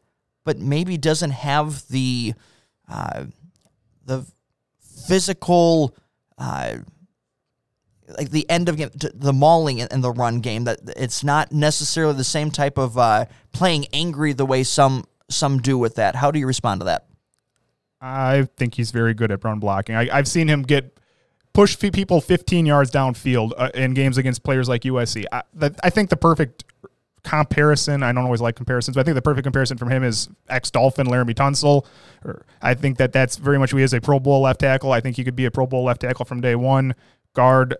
but maybe doesn't have the uh, the physical. Like the end of game, the mauling and the run game that it's not necessarily the same type of uh, playing angry the way some some do with that. How do you respond to that? I think he's very good at run blocking. I, have seen him get push people 15 yards downfield uh, in games against players like USC. I, I think the perfect comparison. I don't always like comparisons, but I think the perfect comparison from him is ex Dolphin Laremy Tunsil. I think that that's very much who he is a Pro Bowl left tackle. I think he could be a Pro Bowl left tackle from day one. Guard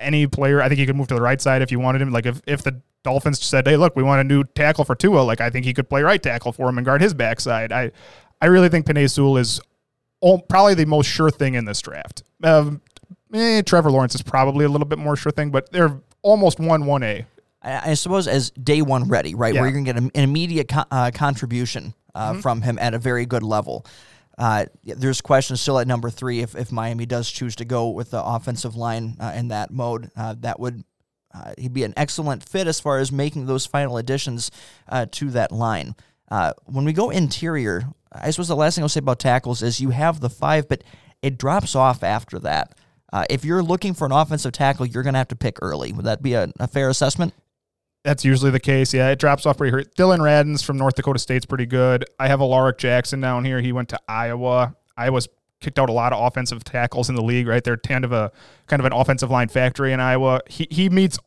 any player. I think he could move to the right side if you wanted him. Like if, if the Dolphins said, "Hey, look, we want a new tackle for Tua," like I think he could play right tackle for him and guard his backside. I I really think Penei Sewell is all, probably the most sure thing in this draft. Um, eh, Trevor Lawrence is probably a little bit more sure thing, but they're almost one one A. I suppose as day one ready, right, yeah. where you're going to get an immediate co- uh, contribution uh, mm-hmm. from him at a very good level. Uh, there's questions still at number three if, if Miami does choose to go with the offensive line uh, in that mode. Uh, that would uh, he'd be an excellent fit as far as making those final additions uh, to that line. Uh, when we go interior, I suppose the last thing I'll say about tackles is you have the five, but it drops off after that. if you're looking for an offensive tackle, you're going to have to pick early. Would that be a, a fair assessment? That's usually the case. Yeah, it drops off pretty hurt. Dillon Radunz from North Dakota State's pretty good. I have Alaric Jackson down here. He went to Iowa. Iowa's kicked out a lot of offensive tackles in the league, right? They're kind of a kind of an offensive line factory in Iowa. He he meets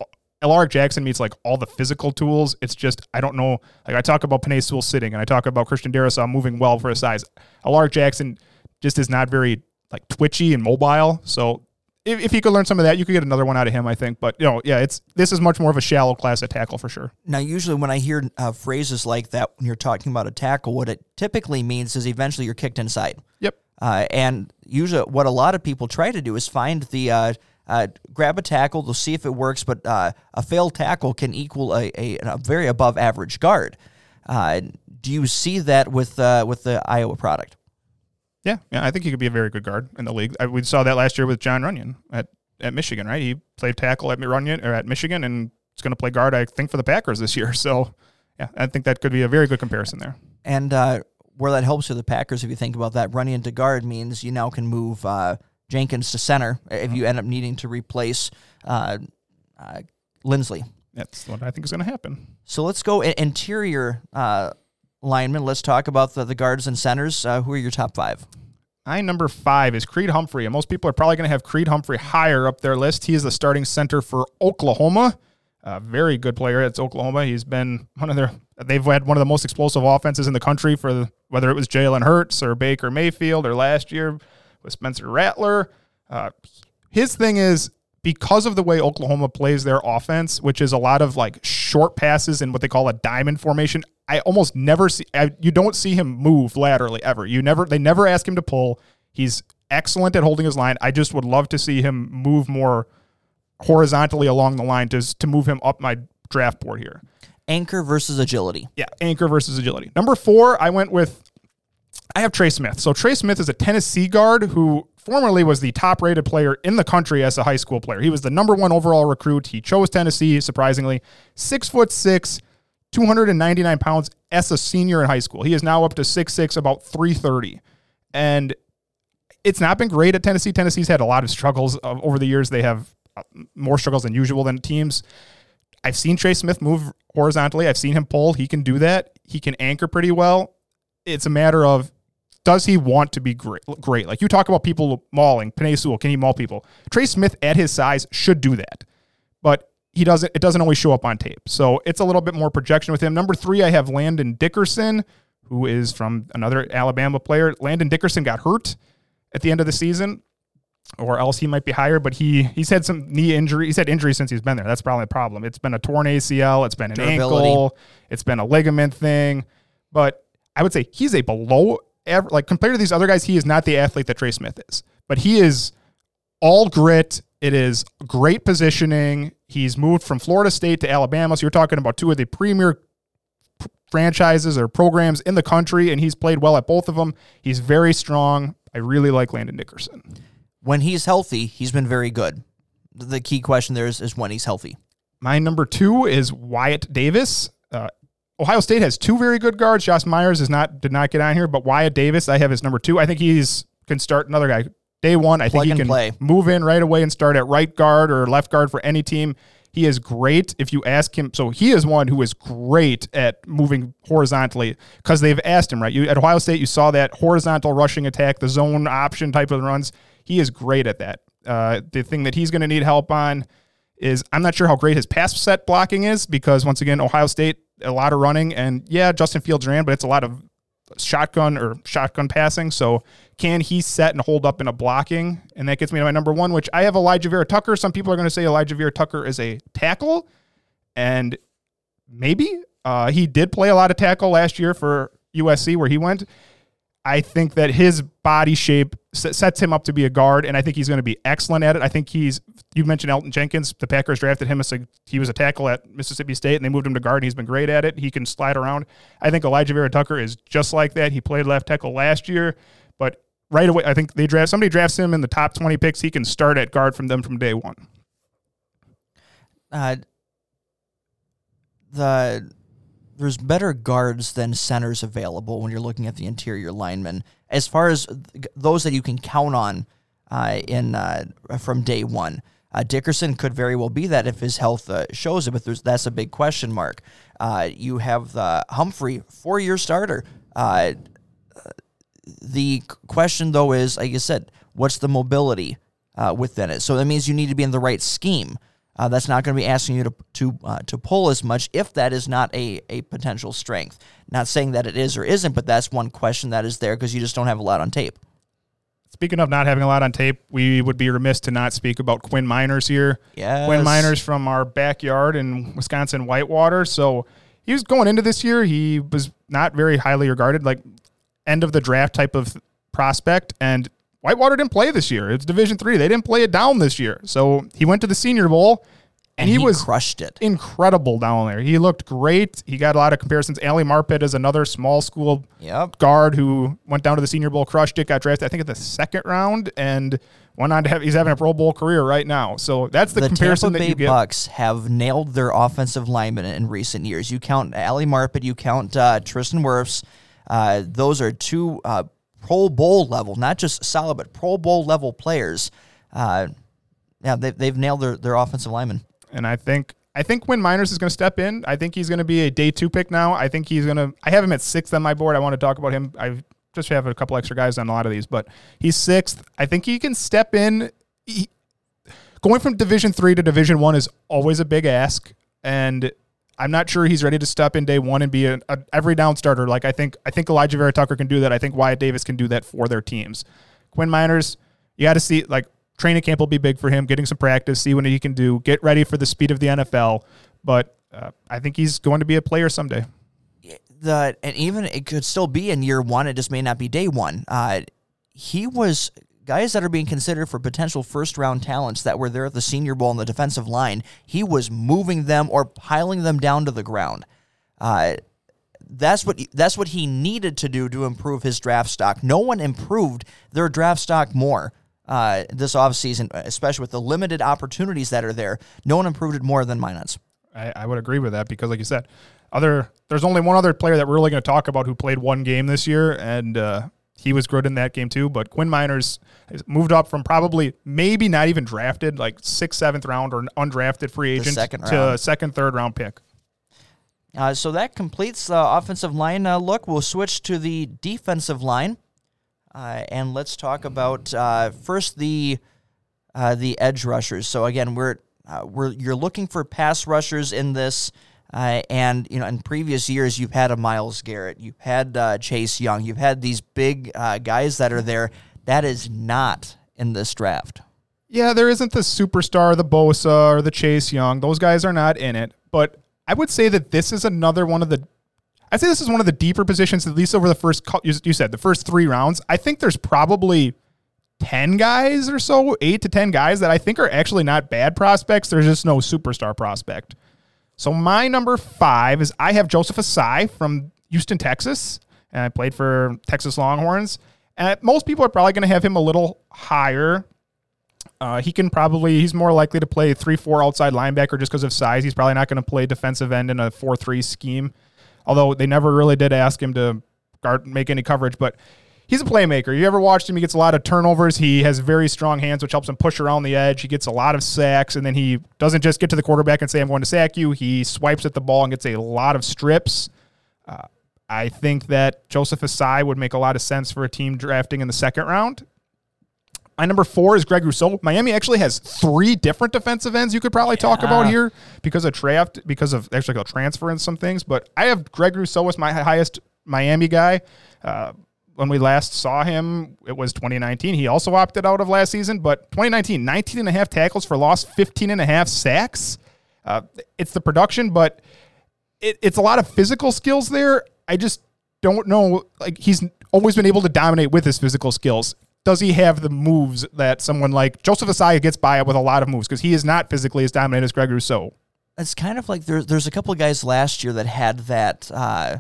Alaric Jackson meets like all the physical tools. It's just I don't know. Like I talk about Penei Sewell sitting, and I talk about Christian Darrisaw moving well for his size. Alaric Jackson just is not very like twitchy and mobile. So if, if he could learn some of that, you could get another one out of him, I think. But you know, yeah, it's this is much more of a shallow class at tackle for sure. Now, usually when I hear uh, phrases like that when you're talking about a tackle, what it typically means is eventually you're kicked inside. Yep. Uh, and usually, what a lot of people try to do is find the uh, uh, grab a tackle, they'll see if it works, but uh, a failed tackle can equal a, a, a very above average guard. Uh, do you see that with uh, with the Iowa product? Yeah, yeah, I think he could be a very good guard in the league. I, we saw that last year with Jon Runyan at, at Michigan, right? He played tackle at Runyan or at Michigan, and he's going to play guard, I think, for the Packers this year. So, yeah, I think that could be a very good comparison there. And uh, where that helps for the Packers, if you think about that, Runyan to guard means you now can move uh, Jenkins to center if you end up needing to replace uh, uh Linsley. That's what I think is going to happen. So let's go interior uh, linemen. Let's talk about the, the guards and centers. Uh, who are your top five? My number five is Creed Humphrey, and most people are probably going to have Creed Humphrey higher up their list. He is the starting center for Oklahoma. A very good player at Oklahoma. He's been one of their. They've had one of the most explosive offenses in the country for the, whether it was Jalen Hurts or Baker Mayfield or last year with Spencer Rattler. Uh, his thing is because of the way Oklahoma plays their offense, which is a lot of like short passes and what they call a diamond formation. I almost never see I, you don't see him move laterally ever. You never they never ask him to pull. He's excellent at holding his line. I just would love to see him move more horizontally along the line to to move him up my draft board here. Anchor versus agility. Yeah, anchor versus agility. Number 4, I went with I have Trey Smith. So Trey Smith is a Tennessee guard who formerly was the top rated player in the country as a high school player. He was the number one overall recruit. He chose Tennessee, surprisingly. Six foot six, 299 pounds as a senior in high school. He is now up to six six, about 330. And it's not been great at Tennessee. Tennessee's had a lot of struggles over the years. They have uh, more struggles than usual than teams. I've seen Trey Smith move horizontally. I've seen him pull. He can do that. He can anchor pretty well. It's a matter of does he want to be great? Great. Like you talk about people mauling. Penei Sewell, can he maul people? Trey Smith at his size should do that. But he doesn't it doesn't always show up on tape. So it's a little bit more projection with him. Number three, I have Landon Dickerson, who is from another Alabama player. Landon Dickerson got hurt. at the end of the season, or else he might be higher. But he he's had some knee injury. He's had injuries since he's been there. That's probably the problem. It's been a torn ACL. It's been an Durability. ankle. It's been a ligament thing. But I would say he's a below average. Like compared to these other guys, he is not the athlete that Trey Smith is. But he is all grit. It is great positioning. He's moved from Florida State to Alabama. So you're talking about two of the premier p- franchises or programs in the country, and he's played well at both of them. He's very strong. I really like Landon Dickerson. When he's healthy, he's been very good. The key question there is, is when he's healthy. My number two is Wyatt Davis. Uh, Ohio State has two very good guards. Josh Myers is not did not get on here, but Wyatt Davis I have as number two. I think he's can start another guy day one. I Plug think he can play. move in right away and start at right guard or left guard for any team. He is great if you ask him. So he is one who is great at moving horizontally because they've asked him, right? You at Ohio State, you saw that horizontal rushing attack, the zone option type of runs. He is great at that. Uh, the thing that he's going to need help on is I'm not sure how great his pass set blocking is because once again, Ohio State a lot of running and yeah, Justin Fields ran, but it's a lot of shotgun or shotgun passing. So can he set and hold up in a blocking? And that gets me to my number one, which I have Alijah Vera-Tucker. Some people are going to say Alijah Vera-Tucker is a tackle, and maybe uh, he did play a lot of tackle last year for USC where he went. I think that his body shape sets him up to be a guard, and I think he's going to be excellent at it. I think he's. You mentioned Elgton Jenkins. The Packers drafted him as a he was a tackle at Mississippi State, and they moved him to guard. And he's been great at it. He can slide around. I think Alijah Vera-Tucker is just like that. He played left tackle last year, but right away, I think they draft somebody drafts him in the top twenty picks. He can start at guard from them from day one. uh, the there's better guards than centers available when you're looking at the interior linemen. As far as th- those that you can count on uh, in uh, from day one, uh, Dickerson could very well be that if his health uh, shows it, but that's a big question mark. Uh, you have the Humphrey, four-year starter. Uh, the question though is, like I said, what's the mobility uh, within it? So that means you need to be in the right scheme. Uh, that's not going to be asking you to to uh, to pull as much if that is not a a potential strength. Not saying that it is or isn't, but that's one question that is there because you just don't have a lot on tape. Speaking of not having a lot on tape, we would be remiss to not speak about Quinn Meinerz here. Yeah, Quinn Meinerz from our backyard in Wisconsin Whitewater. So he was going into this year, he was not very highly regarded, like end of the draft type of prospect. And Whitewater didn't play this year. It's Division Three. They didn't play it down this year. So he went to the Senior Bowl, and, And he, he was crushed it. incredible down there. He looked great. He got a lot of comparisons. Ali Marpet is another small school Yep. guard who went down to the Senior Bowl, crushed it, got drafted, I think, at the second round, and went on to have. He's having a Pro Bowl career right now. So that's the, the comparison Tampa that Bay you get. Bucks have nailed their offensive linemen in recent years. You count Ali Marpet, you count uh, Tristan Wirfs. Uh, those are two uh, Pro Bowl level, not just solid, but Pro Bowl level players. Uh, yeah, they, they've nailed their, their offensive linemen. and I think I think Quinn Meinerz is going to step in. I think he's going to be a day two pick now. I think he's going to. I have him at sixth on my board. I want to talk about him. I just have a couple extra guys on a lot of these, but he's sixth. I think he can step in. He, going from Division three to Division one is always a big ask, and I'm not sure he's ready to step in day one and be a, a every down starter. Like I think I think Alijah Vera-Tucker can do that. I think Wyatt Davis can do that for their teams. Quinn Meinerz, you got to see like training camp will be big for him. Getting some practice, see what he can do, get ready for the speed of the NFL. But uh, I think he's going to be a player someday. the and even it could still be in year one. It just may not be day one. Uh, he was guys that are being considered for potential first round talents that were there at the Senior Bowl on the defensive line. He was moving them or piling them down to the ground. Uh, that's what that's what he needed to do to improve his draft stock. No one improved their draft stock more uh, this offseason, especially with the limited opportunities that are there. No one improved it more than Meinerz. I, I would agree with that because, like you said, other there's only one other player that we're really going to talk about who played one game this year, and uh, he was good in that game too. But Quinn Meinerz has moved up from probably maybe not even drafted, like sixth, seventh round or an undrafted free agent second to second, third round pick. Uh, so that completes the offensive line uh, look. We'll switch to the defensive line, uh, and let's talk about uh, first the uh, the edge rushers. So again, we're uh, we're you're looking for pass rushers in this, uh, and you know in previous years you've had a Myles Garrett, you've had uh, Chase Young, you've had these big uh, guys that are there. That is not in this draft. Yeah, there isn't the superstar, the Bosa or the Chase Young. Those guys are not in it. But I would say that this is another one of the. I'd say this is one of the deeper positions, at least over the first. You said the first three rounds. I think there's probably ten guys or so, eight to ten guys that I think are actually not bad prospects. There's just no superstar prospect. So my number five is I have Joseph Ossai from Houston, Texas, and I played for Texas Longhorns. And most people are probably going to have him a little higher. Uh, he can probably he's more likely to play three four outside linebacker just because of size. He's probably not going to play defensive end in a four three scheme. Although they never really did ask him to guard make any coverage, but he's a playmaker. You ever watched him? He gets a lot of turnovers. He has very strong hands, which helps him push around the edge. He gets a lot of sacks, and then he doesn't just get to the quarterback and say, "I'm going to sack you." He swipes at the ball and gets a lot of strips. Uh, I think that Joseph Ossai would make a lot of sense for a team drafting in the second round. My number four is Greg Rousseau. Miami actually has three different defensive ends you could probably talk about here because of draft, because of actually a transfer and some things. But I have Greg Rousseau as my highest Miami guy. Uh, when we last saw him, it was 2019. He also opted out of last season, but 2019, 19 and a half tackles for loss, 15 and a half sacks. Uh, it's the production, but it, it's a lot of physical skills there. I just don't know. Like he's always been able to dominate with his physical skills. Does he have the moves that someone like Joseph Ossai gets by with a lot of moves because he is not physically as dominant as Greg Rousseau. It's kind of like there's there's a couple of guys last year that had that. Uh,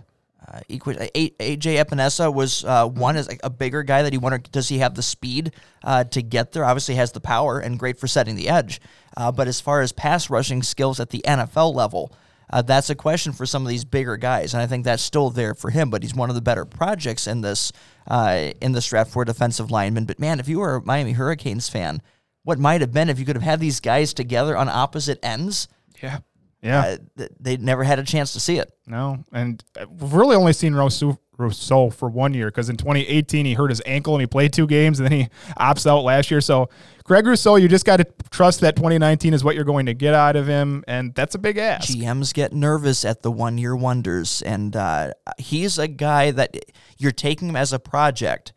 uh, AJ Epenesa was uh, one as a, bigger guy that he wondered does he have the speed uh, to get there? Obviously has the power and great for setting the edge. Uh, but as far as pass rushing skills at the NFL level, uh, that's a question for some of these bigger guys, and I think that's still there for him. But he's one of the better projects in this in this draft for defensive lineman. But man, if you were a Miami Hurricanes fan, what might have been if you could have had these guys together on opposite ends? Yeah. Yeah. uh, th- they never had a chance to see it. No, and uh, we've really only seen Rousseau, Rousseau for one year because in 2018 he hurt his ankle and he played two games and then he opts out last year. So Greg Rousseau, you just got to trust that 2019 is what you're going to get out of him, and that's a big ask. GMs get nervous at the one year wonders, and uh, he's a guy that you're taking him as a project,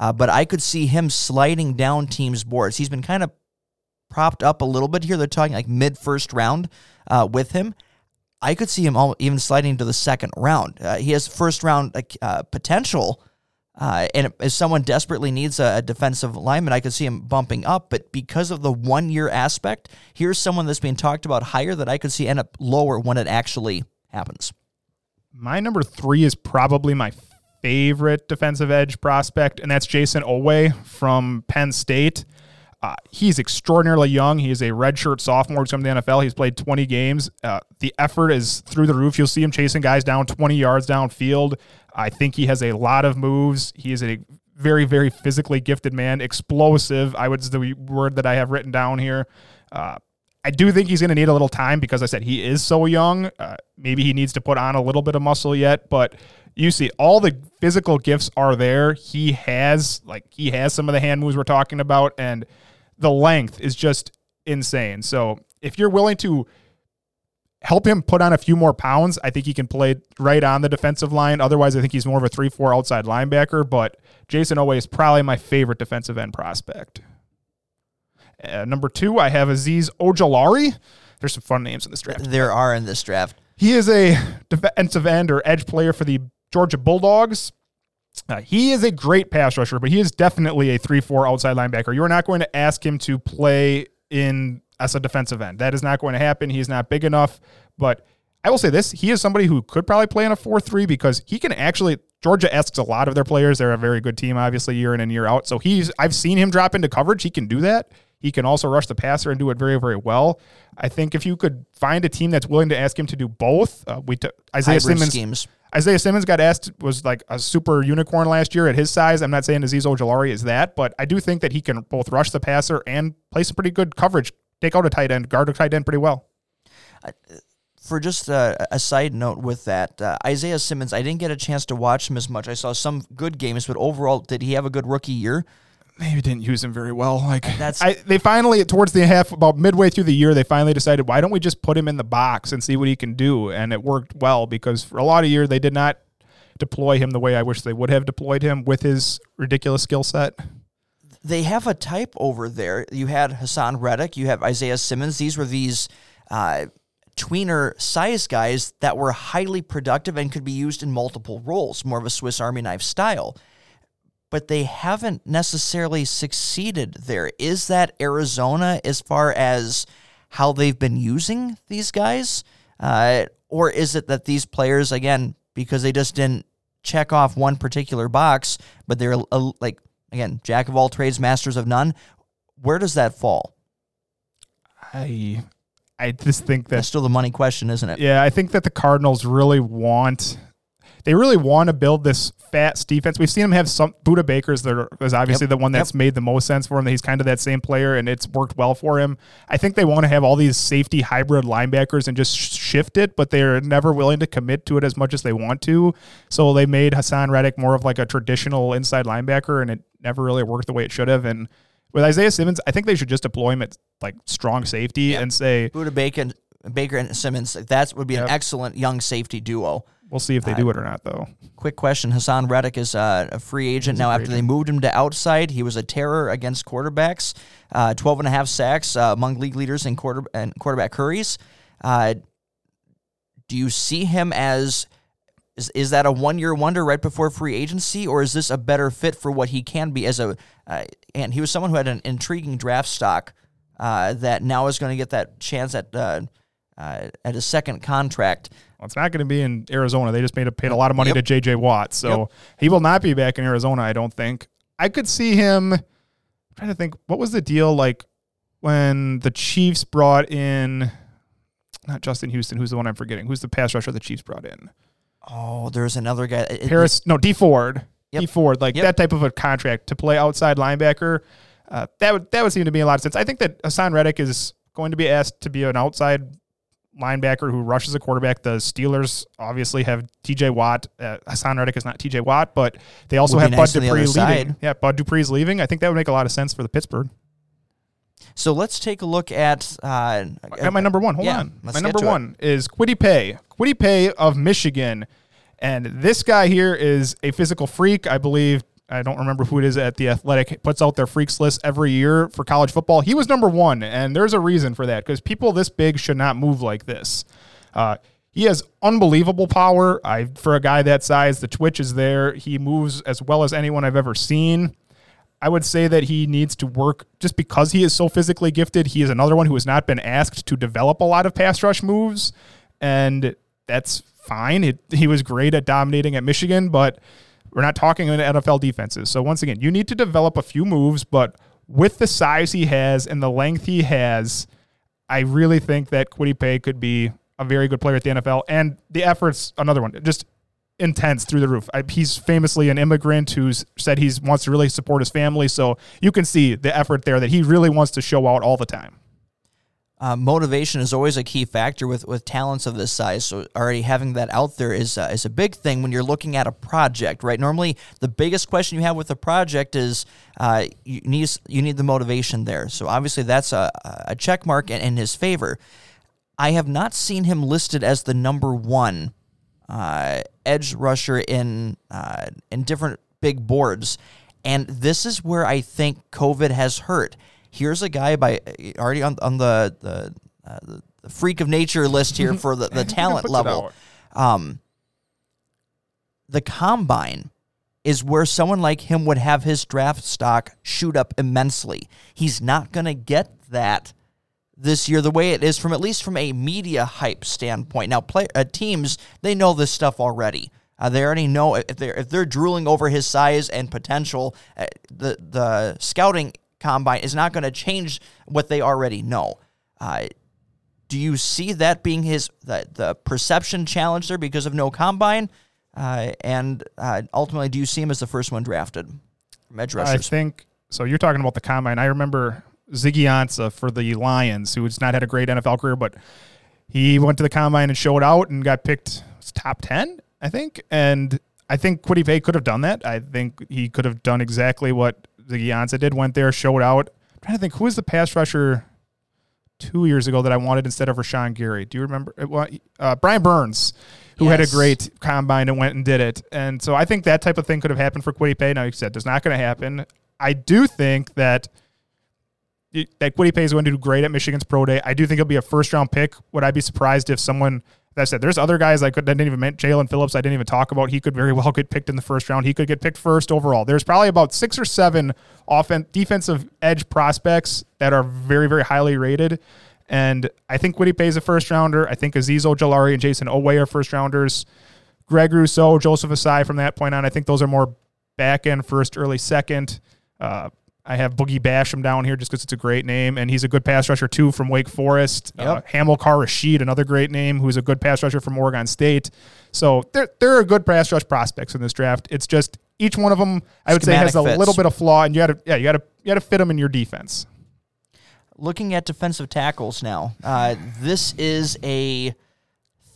uh, but I could see him sliding down teams' boards. He's been kind of propped up a little bit here. They're talking like mid first round uh, with him. I could see him all, even sliding to the second round. Uh, he has first round uh, potential. Uh, and if someone desperately needs a, a defensive lineman, I could see him bumping up. But because of the one year aspect, here's someone that's being talked about higher that I could see end up lower when it actually happens. My number three is probably my favorite defensive edge prospect, and that's Jayson Oweh from Penn State. Uh, he's extraordinarily young. He is a redshirt sophomore who's come to the NFL. He's played 20 games. Uh, the effort is through the roof. You'll see him chasing guys down 20 yards downfield. I think he has a lot of moves. He is a very, very physically gifted man. Explosive, I would is the word that I have written down here. Uh, I do think he's going to need a little time because I said he is so young. Uh, maybe he needs to put on a little bit of muscle yet, but you see all the physical gifts are there. He has like he has some of the hand moves we're talking about and the length is just insane. So, if you're willing to help him put on a few more pounds, I think he can play right on the defensive line. Otherwise, I think he's more of a 3-4 outside linebacker, but Jayson Oweh is probably my favorite defensive end prospect. Uh, number two, I have Azeez Ojulari. There's some fun names in this draft. There are in this draft. He is a defensive end or edge player for the Georgia Bulldogs. Uh, he is a great pass rusher, but he is definitely a 3 4 outside linebacker. You are not going to ask him to play in as a defensive end. That is not going to happen. He's not big enough. But I will say this he is somebody who could probably play in a 4 3 because he can actually. Georgia asks a lot of their players. They're a very good team, obviously, year in and year out. So he's, I've seen him drop into coverage. He can do that. He can also rush the passer and do it very, very well. I think if you could find a team that's willing to ask him to do both, uh, we t- Isaiah Hybrid Simmons schemes. Isaiah Simmons got asked was like a super unicorn last year at his size. I'm not saying Azeez Ojulari is that, but I do think that he can both rush the passer and play some pretty good coverage, take out a tight end, guard a tight end pretty well. For just a, side note with that, uh, Isaiah Simmons, I didn't get a chance to watch him as much. I saw some good games, but overall, did he have a good rookie year? Maybe didn't use him very well. Like That's- I, they finally towards the half about midway through the year, they finally decided why don't we just put him in the box and see what he can do, and it worked well because for a lot of year they did not deploy him the way I wish they would have deployed him with his ridiculous skill set. they have a type over there. You had Haason Reddick, you have Isaiah Simmons. These were these uh, tweener size guys that were highly productive and could be used in multiple roles, more of a Swiss Army knife style. But they haven't necessarily succeeded there. Is that Arizona as far as how they've been using these guys? Uh, or is it that these players, again, because they just didn't check off one particular box, but they're uh, like, again, jack of all trades, masters of none? Where does that fall? I I just think that That's still the money question, isn't it? Yeah, I think that the Cardinals really want they really want to build this fast defense. We've seen them have some Budda Baker's there is obviously Yep. the one that's Yep. made the most sense for him. That he's kind of that same player and it's worked well for him. I think they want to have all these safety hybrid linebackers and just shift it, but they're never willing to commit to it as much as they want to. So they made Haason Reddick more of like a traditional inside linebacker and it never really worked the way it should have. And with Isaiah Simmons, I think they should just deploy him at like strong safety and say Buda Bacon, Baker and Simmons, that would be an excellent young safety duo. We'll see if they do it or not though. Quick question: Haason Reddick is uh, a free agent now. After they moved him to outside, he was a terror against quarterbacks. Uh, 12 and a half sacks uh, among league leaders in quarter and quarterback hurries. Uh, do you see him as is, is that a one year wonder right before free agency, or is this a better fit for what he can be as a? Uh, and he was someone who had an intriguing draft stock uh, that now is going to get that chance at uh, uh, at his second contract. It's not going to be in Arizona. They just made a, paid a lot of money Yep. to J.J. Watt, so Yep. he will not be back in Arizona. I don't think. I could see him. I'm trying to think, what was the deal like when the Chiefs brought in? Not Justin Houston. Who's the one I'm forgetting? Who's the pass rusher the Chiefs brought in? Oh, there's another guy. it- it- Harris. No, Dee Ford. Yep. Dee Ford. Like that type of a contract to play outside linebacker. Uh, that would that would seem to be a lot of sense. I think that Haason Reddick is going to be asked to be an outside linebacker who rushes a quarterback. The Steelers obviously have T.J. Watt. Uh, Haason Reddick is not T.J. Watt, but they also have Bud nice the Dupree leaving. Yeah, Bud Dupree's leaving. I think that would make a lot of sense for the Pittsburgh. So let's take a look at. Uh, At my number one. Hold yeah, on. My number one is Kwity Paye. Kwity Paye of Michigan. And this guy here is a physical freak. I believe, I don't remember who it is at The Athletic, puts out their freaks list every year for college football. He was number one. And there's a reason for that because people this big should not move like this. Uh, he has unbelievable power. I for a guy that size, the twitch is there. He moves as well as anyone I've ever seen. I would say that he needs to work just because he is so physically gifted. He is another one who has not been asked to develop a lot of pass rush moves, and that's fine. It, he was great at dominating at Michigan, but we're not talking in NFL defenses. So once again, you need to develop a few moves, but with the size he has and the length he has, I really think that Kwity Paye could be a very good player at the NFL. And the efforts, another one, just intense through the roof. I, he's famously an immigrant who's said he wants to really support his family. So you can see the effort there that he really wants to show out all the time. Uh, motivation is always a key factor with, with talents of this size. So already having that out there is uh, is a big thing when you're looking at a project, right? Normally, the biggest question you have with a project is uh, you need you need the motivation there. So obviously, that's a a check mark in, in his favor. I have not seen him listed as the number one uh, edge rusher in uh, in different big boards, and this is where I think COVID has hurt. Here's a guy by already on on the the, uh, the, freak of nature list here for the, the talent level. Um, the combine is where someone like him would have his draft stock shoot up immensely. He's not going to get that this year the way it is from at least from a media hype standpoint. Now, play uh, teams they know this stuff already. Uh, they already know if they're if they're drooling over his size and potential. Uh, the the scouting combine is not going to change what they already know. Uh, do you see that being his the, the perception challenge there because of no combine? Uh, and uh, ultimately, do you see him as the first one drafted edge I think so. You're talking about the combine. I remember Ziggy Ansah for the Lions, who has not had a great NFL career, but he went to the combine and showed out and got picked top 10, I think. And I think Kwity Paye could have done that. I think he could have done exactly what Ziggy Ansah did, went there, showed out. I'm trying to think, who was the pass rusher two years ago that I wanted instead of Rashan Gary? Do you remember? Uh, Brian Burns, who had a great combine and went and did it. And so I think that type of thing could have happened for Kwity Paye. Now, you said it's not going to happen. I do think that that Kwity Paye is going to do great at Michigan's pro day. I do think he'll be a first round pick. Would I be surprised if someone I said there's other guys I could I didn't even mention Jaelan Phillips I didn't even talk about. He could very well get picked in the first round. He could get picked first overall. There's probably about six or seven offense defensive edge prospects that are very very highly rated. And I think Kwity Paye is a first rounder. I think Azeez Ojulari and Jayson Oweh are first rounders. Greg Rousseau, Joseph Ossai from that point on. I think those are more back end first, early second. Uh, I have Boogie Basham down here just because it's a great name, and he's a good pass rusher too from Wake Forest. Uh, Yep. Hamilcar Rashed, another great name, who's a good pass rusher from Oregon State. So there, there are good pass rush prospects in this draft. It's just each one of them, I would say, has a fits. little bit of flaw, and you got to, yeah, you got to, you got to fit them in your defense. Looking at defensive tackles now, uh, this is a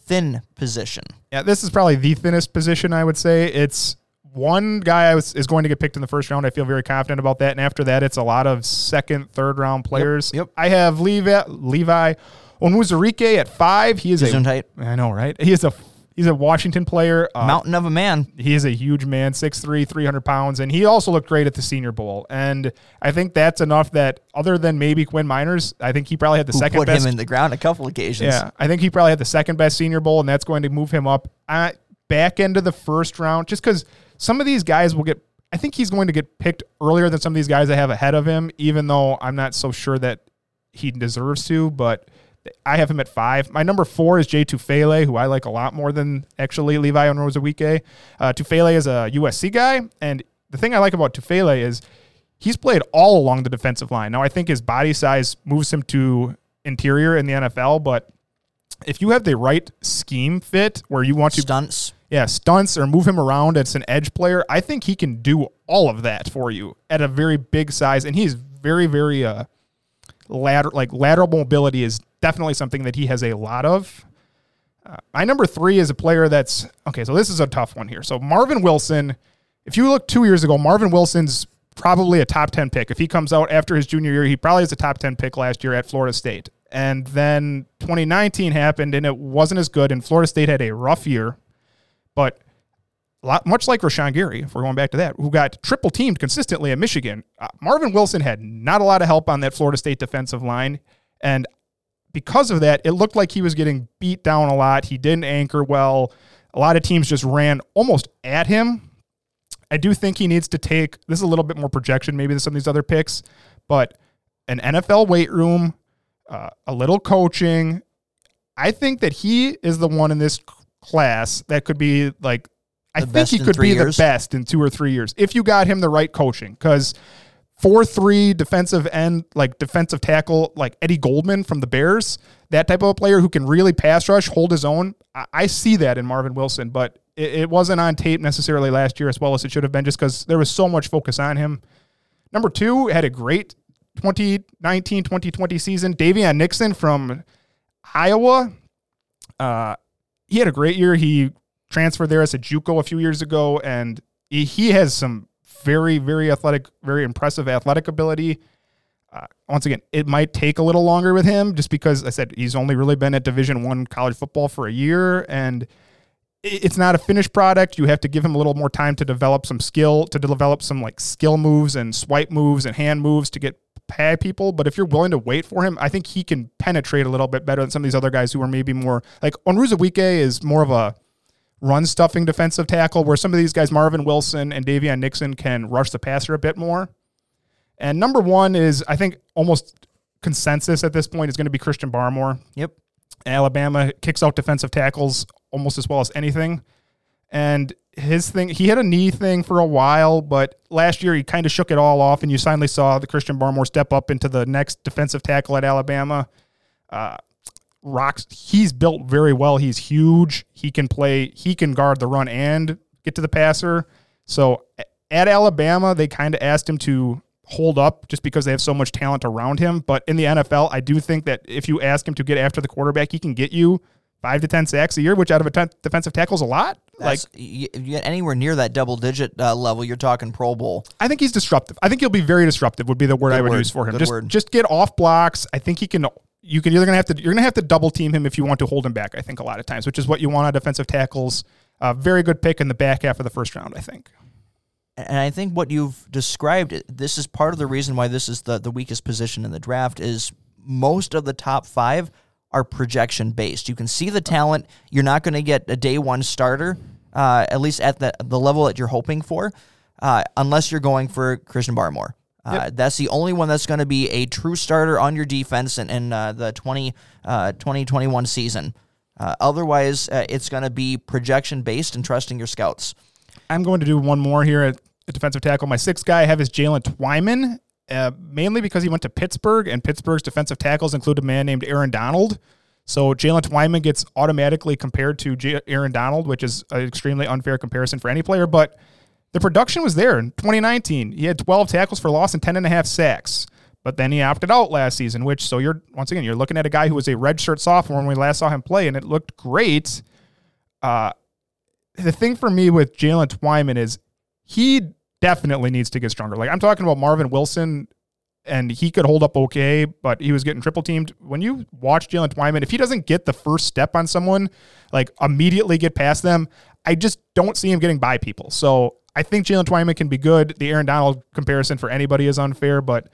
thin position. Yeah, this is probably the thinnest position I would say. It's one guy I was, is going to get picked in the first round. I feel very confident about that. And after that, it's a lot of second, third round players. yep. I have Levi Levi Onwuzurike at five. He is a Gesundheit. I know, right? He is a he's a Washington player. Uh, Mountain of a man. he is a huge man, 6'3", 300 pounds, and he also looked great at the Senior Bowl. And I think that's enough that other than maybe Quinn Meinerz, I think he probably had the Who second put best him in the ground a couple occasions. yeah, I think he probably had the second best Senior Bowl, and that's going to move him up at back end of the first round. Just because some of these guys will get, I think he's going to get picked earlier than some of these guys I have ahead of him. Even though I'm not so sure that he deserves to, but I have him at five. My number four is Jay Tufele, who I like a lot more than actually Levi Onwuzurike. Uh, Tufele is a USC guy, and the thing I like about Tufele is he's played all along the defensive line. Now I think his body size moves him to interior in the NFL, but if you have the right scheme fit where you want to Stunts. Yeah, stunts or move him around as an edge player, I think he can do all of that for you at a very big size. And he's very, very uh lateral like lateral mobility is definitely something that he has a lot of. Uh, my number three is a player that's okay. So this is a tough one here. So Marvin Wilson, if you look two years ago, Marvin Wilson's probably a top ten pick. If he comes out after his junior year, he probably is a top ten pick last year at Florida State. And then 2019 happened, and it wasn't as good. And Florida State had a rough year, but lot, much like Rashan Gary, if we're going back to that, who got triple teamed consistently at Michigan, uh, Marvin Wilson had not a lot of help on that Florida State defensive line. And because of that, it looked like he was getting beat down a lot. He didn't anchor well. A lot of teams just ran almost at him. I do think he needs to take this is a little bit more projection maybe than some of these other picks, but an NFL weight room, uh, a little coaching. I think that he is the one in this class that could be like I think he could be years? the best in two or three years if you got him the right coaching. Because four three defensive end, like defensive tackle, like Eddie Goldman from the Bears, that type of a player who can really pass rush, hold his own. I, I see that in Marvin Wilson, but it, it wasn't on tape necessarily last year as well as it should have been, just because there was so much focus on him. Number two had a great 2019 2020 season. Daviyon Nixon from Iowa. Uh, he had a great year. He transferred there as a Juco a few years ago, and he, has some very, very athletic, very impressive athletic ability. Uh, once again, it might take a little longer with him, just because I said he's only really been at Division One college football for a year, and it- it's not a finished product. You have to give him a little more time to develop some skill, to develop some like skill moves and swipe moves and hand moves to get past people. But if you're willing to wait for him, I think he can penetrate a little bit better than some of these other guys who are maybe more like Onwuzurike is more of a run stuffing defensive tackle, where some of these guys, Marvin Wilson and Daviyon Nixon, can rush the passer a bit more. And number one is, I think, almost consensus at this point is going to be Christian Barmore. Yep. Alabama kicks out defensive tackles almost as well as anything. And his thing, he had a knee thing for a while, but last year he kind of shook it all off, and you finally saw the Christian Barmore step up into the next defensive tackle at Alabama. Uh, rocks. He's built very well. He's huge. He can play. He can guard the run and get to the passer. So at Alabama, they kind of asked him to hold up just because they have so much talent around him. But in the NFL, I do think that if you ask him to get after the quarterback, he can get you five to ten sacks a year, which out of a ten defensive tackle is a lot. Like That's, if you get anywhere near that double digit uh, level, you're talking Pro Bowl. I think he's disruptive. I think he'll be very disruptive. Would be the word I would word. use for him. Good just word. just get off blocks. I think he can. You can either gonna have to you're gonna have to double team him if you want to hold him back. I think a lot of times, which is what you want on defensive tackles. Uh, very good pick in the back half of the first round. I think. And I think what you've described, this is part of the reason why this is the, the weakest position in the draft, is most of the top five are projection based. You can see the talent. You're not going to get a day one starter, uh, at least at the, the level that you're hoping for, uh, unless you're going for Christian Barmore. Uh, Yep. That's the only one that's going to be a true starter on your defense in, in uh, the 20, uh, 2021 season. Uh, otherwise, uh, it's going to be projection based and trusting your scouts. I'm going to do one more here at, at defensive tackle. My sixth guy I have is Jaylen Twyman, uh, mainly because he went to Pittsburgh, and Pittsburgh's defensive tackles include a man named Aaron Donald. So Jaylen Twyman gets automatically compared to J- Aaron Donald, which is an extremely unfair comparison for any player. But the production was there in 2019. He had 12 tackles for loss and 10 and a half sacks. But then he opted out last season, which so you're once again you're looking at a guy who was a redshirt sophomore when we last saw him play, and it looked great. Uh, the thing for me with Jaylen Twyman is he definitely needs to get stronger. Like I'm talking about Marvin Wilson, and he could hold up okay, but he was getting triple teamed. When you watch Jaylen Twyman, if he doesn't get the first step on someone, like immediately get past them, I just don't see him getting by people. So I think Jaylen Twyman can be good. The Aaron Donald comparison for anybody is unfair, but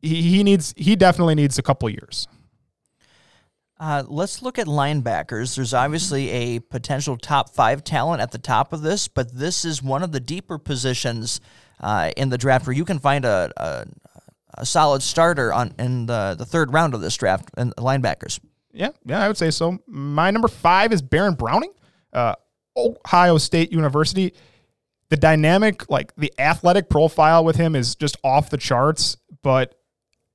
he, he needs he definitely needs a couple years. Uh, let's look at linebackers. There's obviously a potential top five talent at the top of this, but this is one of the deeper positions uh, in the draft where you can find a, a, a solid starter on in the, the third round of this draft and linebackers. Yeah, yeah, I would say so. My number five is Baron Browning, uh, Ohio State University. The dynamic, like the athletic profile with him is just off the charts, but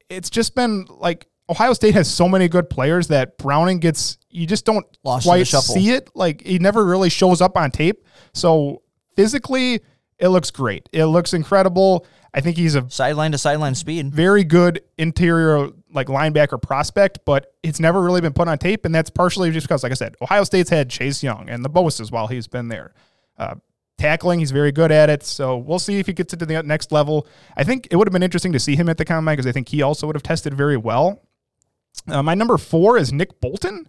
it's just been like Ohio State has so many good players that Browning gets, you just don't Lost quite see it. Like he never really shows up on tape. So physically, it looks great. It looks incredible. I think he's a Sideline to sideline speed. very good interior like linebacker prospect, but it's never really been put on tape, and that's partially just because, like I said, Ohio State's had Chase Young and the Bosa's while he's been there. Uh, tackling, he's very good at it, so we'll see if he gets it to the next level. I think it would have been interesting to see him at the combine because I think he also would have tested very well. Uh, my number four is Nick Bolton.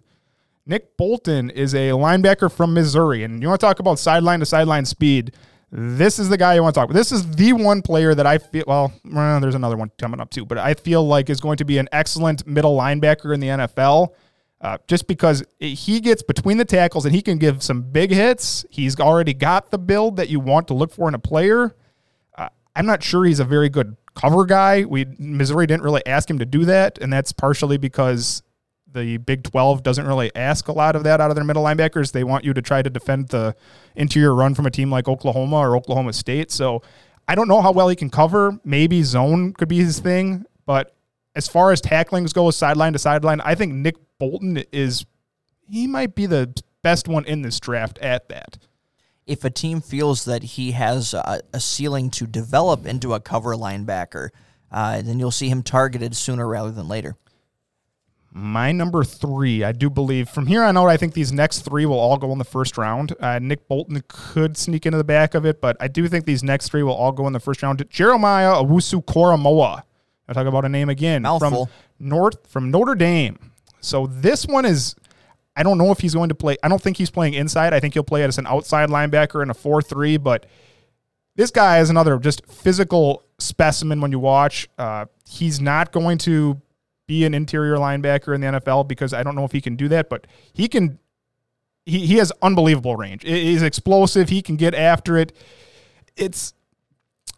Nick Bolton is a linebacker from Missouri, and you want to talk about sideline to sideline speed. This is the guy you want to talk about. This is the one player that I feel. Well, well, there's another one coming up too, but I feel like is going to be an excellent middle linebacker in the NFL. Uh, just because he gets between the tackles and he can give some big hits. He's already got the build that you want to look for in a player. Uh, I'm not sure he's a very good cover guy. We Missouri didn't really ask him to do that, and that's partially because the Big 12 doesn't really ask a lot of that out of their middle linebackers. They want you to try to defend the interior run from a team like Oklahoma or Oklahoma State. So I don't know how well he can cover. Maybe zone could be his thing, but as far as tacklings go, sideline to sideline, I think Nick Bolton is he might be the best one in this draft at that. If a team feels that he has a, a ceiling to develop into a cover linebacker, uh, then you'll see him targeted sooner rather than later. My number three, I do believe from here on out, I think these next three will all go in the first round. Uh, Nick Bolton could sneak into the back of it, but I do think these next three will all go in the first round. Jeremiah Owusu-Koramoah. I talk about a name again Mouthful. from North from Notre Dame. So this one is, I don't know if he's going to play. I don't think he's playing inside. I think he'll play as an outside linebacker in a four-three. But this guy is another just physical specimen when you watch. Uh, he's not going to be an interior linebacker in the NFL because I don't know if he can do that, but he can. He, he has unbelievable range. He's explosive. He can get after it. It's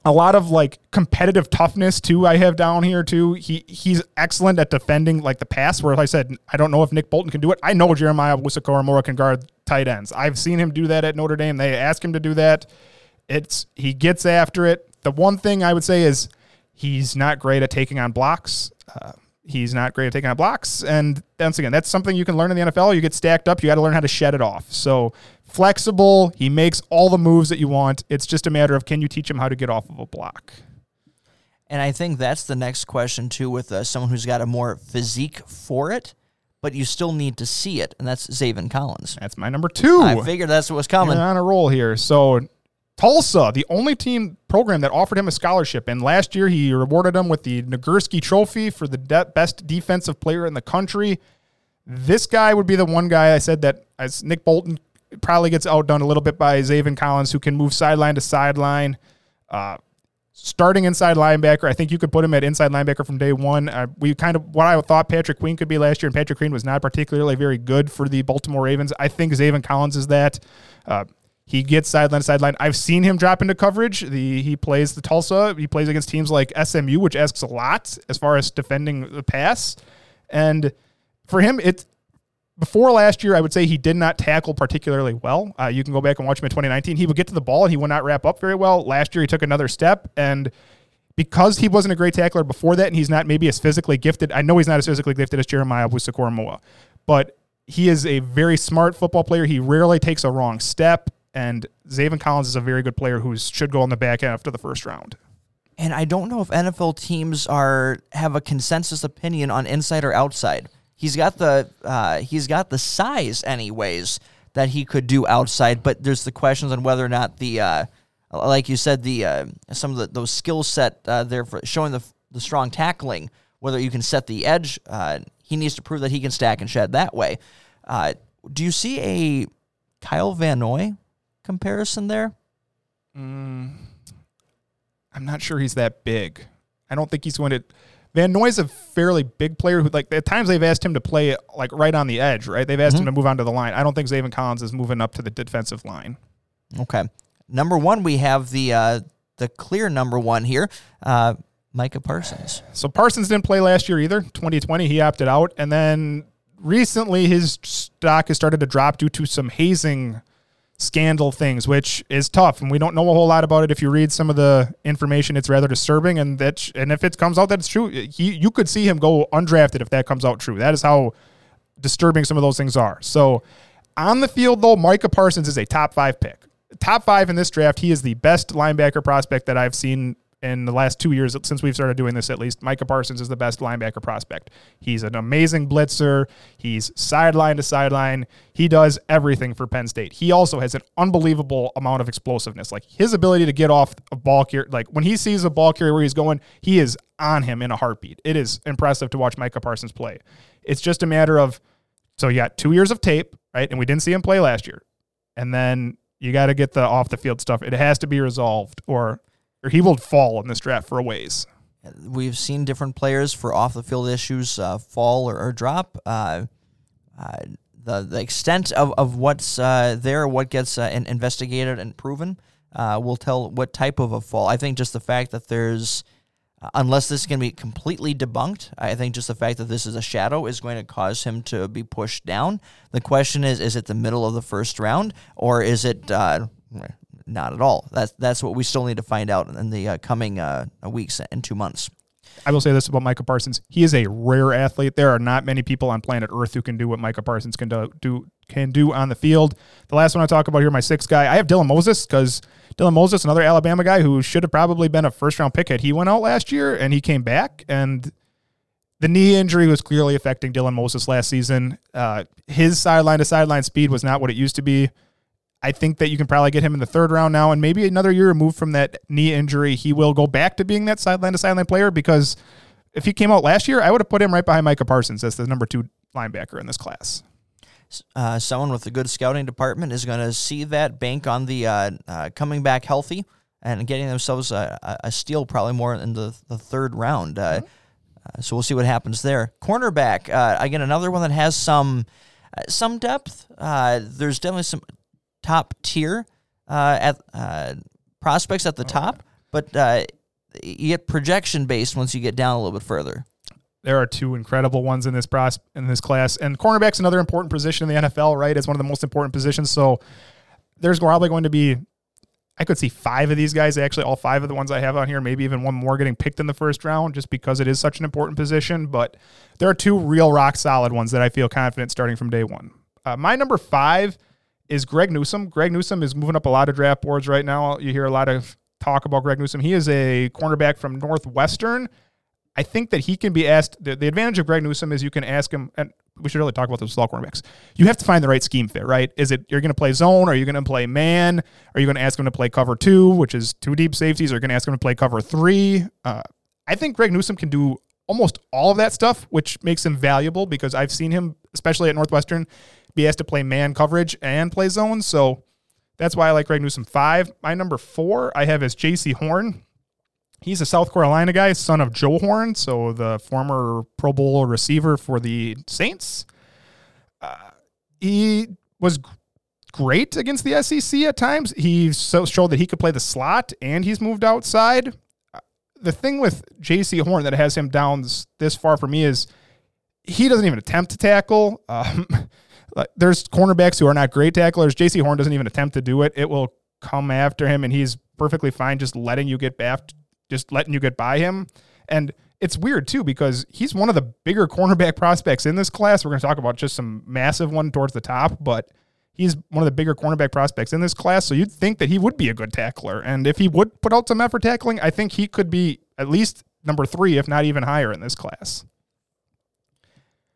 a lot of like competitive toughness too. I have down here too. He he's excellent at defending like the pass. Where I said, I don't know if Nick Bolton can do it. I know Jeremiah Owusu-Koramoah can guard tight ends. I've seen him do that at Notre Dame. They ask him to do that. It's he gets after it. The one thing I would say is he's not great at taking on blocks. Uh, he's not great at taking on blocks, and once again, that's something you can learn in the NFL. You get stacked up, you got to learn how to shed it off. So flexible. He makes all the moves that you want. It's just a matter of can you teach him how to get off of a block. And I think that's the next question too, with uh, someone who's got a more physique for it, but you still need to see it, and that's Zaven Collins. That's my number two. I figured that's what was coming. You're on a roll here. So Tulsa, the only team program that offered him a scholarship, and last year he rewarded him with the Nagurski Trophy for the de- best defensive player in the country. This guy would be the one guy I said that as Nick Bolton probably gets outdone a little bit by Zaven Collins, who can move sideline to sideline. Uh, starting inside linebacker, I think you could put him at inside linebacker from day one. Uh, we kind of what I thought Patrick Queen could be last year, and Patrick Queen was not particularly very good for the Baltimore Ravens. I think Zaven Collins is that. Uh, he gets sideline to sideline. I've seen him drop into coverage. The he plays the Tulsa. He plays against teams like SMU, which asks a lot as far as defending the pass. And for him, it before last year, I would say he did not tackle particularly well. Uh, you can go back and watch him in 2019. He would get to the ball and he would not wrap up very well. Last year, he took another step and because he wasn't a great tackler before that, and he's not maybe as physically gifted. I know he's not as physically gifted as Jeremiah Owusu-Koramoah, but he is a very smart football player. He rarely takes a wrong step. And Zaven Collins is a very good player who should go in the back end after the first round. And I don't know if NFL teams are have a consensus opinion on inside or outside. He's got the uh, he's got the size, anyways, that he could do outside. But there's the questions on whether or not the uh, like you said the uh, some of the, those skill set uh, there for showing the the strong tackling. Whether you can set the edge, uh, he needs to prove that he can stack and shed that way. Uh, do you see a Kyle Van Noy comparison there? Mm, I'm not sure he's that big. I don't think he's going to. Van Noy's a fairly big player who, like, at times they've asked him to play like right on the edge, right? They've asked mm-hmm. him to move onto the line. I don't think Zaven Collins is moving up to the defensive line. Okay, number one, we have the uh, the clear number one here, uh, Micah Parsons. So Parsons didn't play last year either. 2020, he opted out, and then recently his stock has started to drop due to some hazing scandal things, which is tough, and we don't know a whole lot about it. If you read some of the information, it's rather disturbing, and that and if it comes out that it's true, he, you could see him go undrafted if that comes out true. That is how disturbing some of those things are. So on the field, though, Micah Parsons is a top five pick. Top five in this draft. He is the best linebacker prospect that I've seen in the last two years since we've started doing this at least micah parsons is the best linebacker prospect. He's an amazing blitzer. He's sideline to sideline. He does everything for penn state. He also has an unbelievable amount of explosiveness. Like his ability to get off a ball carrier like when he sees a ball carrier where he's going he is on him in a heartbeat. It is impressive to watch micah parsons play. It's just a matter of so you got two years of tape right? And we didn't see him play last year. And then you got to get the off the field stuff. It has to be resolved or or he will fall in this draft for a ways. We've seen different players for off the field issues uh, fall or, or drop. Uh, uh, the the extent of, of what's uh, there, what gets uh, investigated and proven, uh, will tell what type of a fall. I think just the fact that there's, unless this can be completely debunked, I think just the fact that this is a shadow is going to cause him to be pushed down. The question is, is it the middle of the first round or is it not at all. That's that's what we still need to find out in the uh, coming uh, weeks and two months. I will say this about Micah Parsons: he is a rare athlete. There are not many people on planet Earth who can do what Micah Parsons can do, do can do on the field. The last one I talk about here, my sixth guy, I have Dylan Moses because Dylan Moses, another Alabama guy who should have probably been a first round pick had he went out last year and he came back and the knee injury was clearly affecting Dylan Moses last season. Uh, his sideline to sideline speed was not what it used to be. I think that you can probably get him in the third round now, and maybe another year removed from that knee injury, he will go back to being that sideline to sideline player. Because if he came out last year, I would have put him right behind Micah Parsons as the number two linebacker in this class. Uh, someone with a good scouting department is going to see that bank on the uh, uh, coming back healthy and getting themselves a, a steal probably more in the, the third round. Uh, mm-hmm. Uh, so we'll see what happens there. Cornerback, uh, again, another one that has some some depth. there's definitely some top tier uh, at uh, prospects at the top, but uh, you get projection based once you get down a little bit further. There are two incredible ones in this pros- in this class, and cornerback's another important position in the NFL. Right, it's one of the most important positions. So there's probably going to be, I could see five of these guys. Actually, all five of the ones I have on here, maybe even one more getting picked in the first round, just because it is such an important position. But there are two real rock solid ones that I feel confident starting from day one. Uh, my number five is Greg Newsome. Greg Newsome is moving up a lot of draft boards right now. You hear a lot of talk about Greg Newsome. He is a cornerback from Northwestern. I think that he can be asked. The, the advantage of Greg Newsome is you can ask him, and we should really talk about those slot cornerbacks. You have to find the right scheme fit, right? Is it you're going to play zone? Are you going to play man? Are you going to ask him to play cover two, which is two deep safeties? Are you going to ask him to play cover three? Uh, I think Greg Newsome can do almost all of that stuff, which makes him valuable because I've seen him, especially at Northwestern, be asked to play man coverage and play zone. So That's why I like Greg Newsome five. My number four, I have is Jaycee Horn. He's a South Carolina guy, son of Joe Horn, so the former Pro Bowl receiver for the Saints. Uh, he was great against the SEC at times. He so showed that he could play the slot, and he's moved outside. Uh, The thing with Jaycee Horn that has him down this, this far for me is he doesn't even attempt to tackle. Um, like, there's cornerbacks who are not great tacklers. Jaycee Horn doesn't even attempt to do it. It will come after him, and he's perfectly fine just letting you get back, just letting you get by him. And it's weird too because he's one of the bigger cornerback prospects in this class. We're going to talk about just some massive one towards the top, but he's one of the bigger cornerback prospects in this class. So you'd think that he would be a good tackler, and if he would put out some effort tackling, I think he could be at least number three, if not even higher in this class.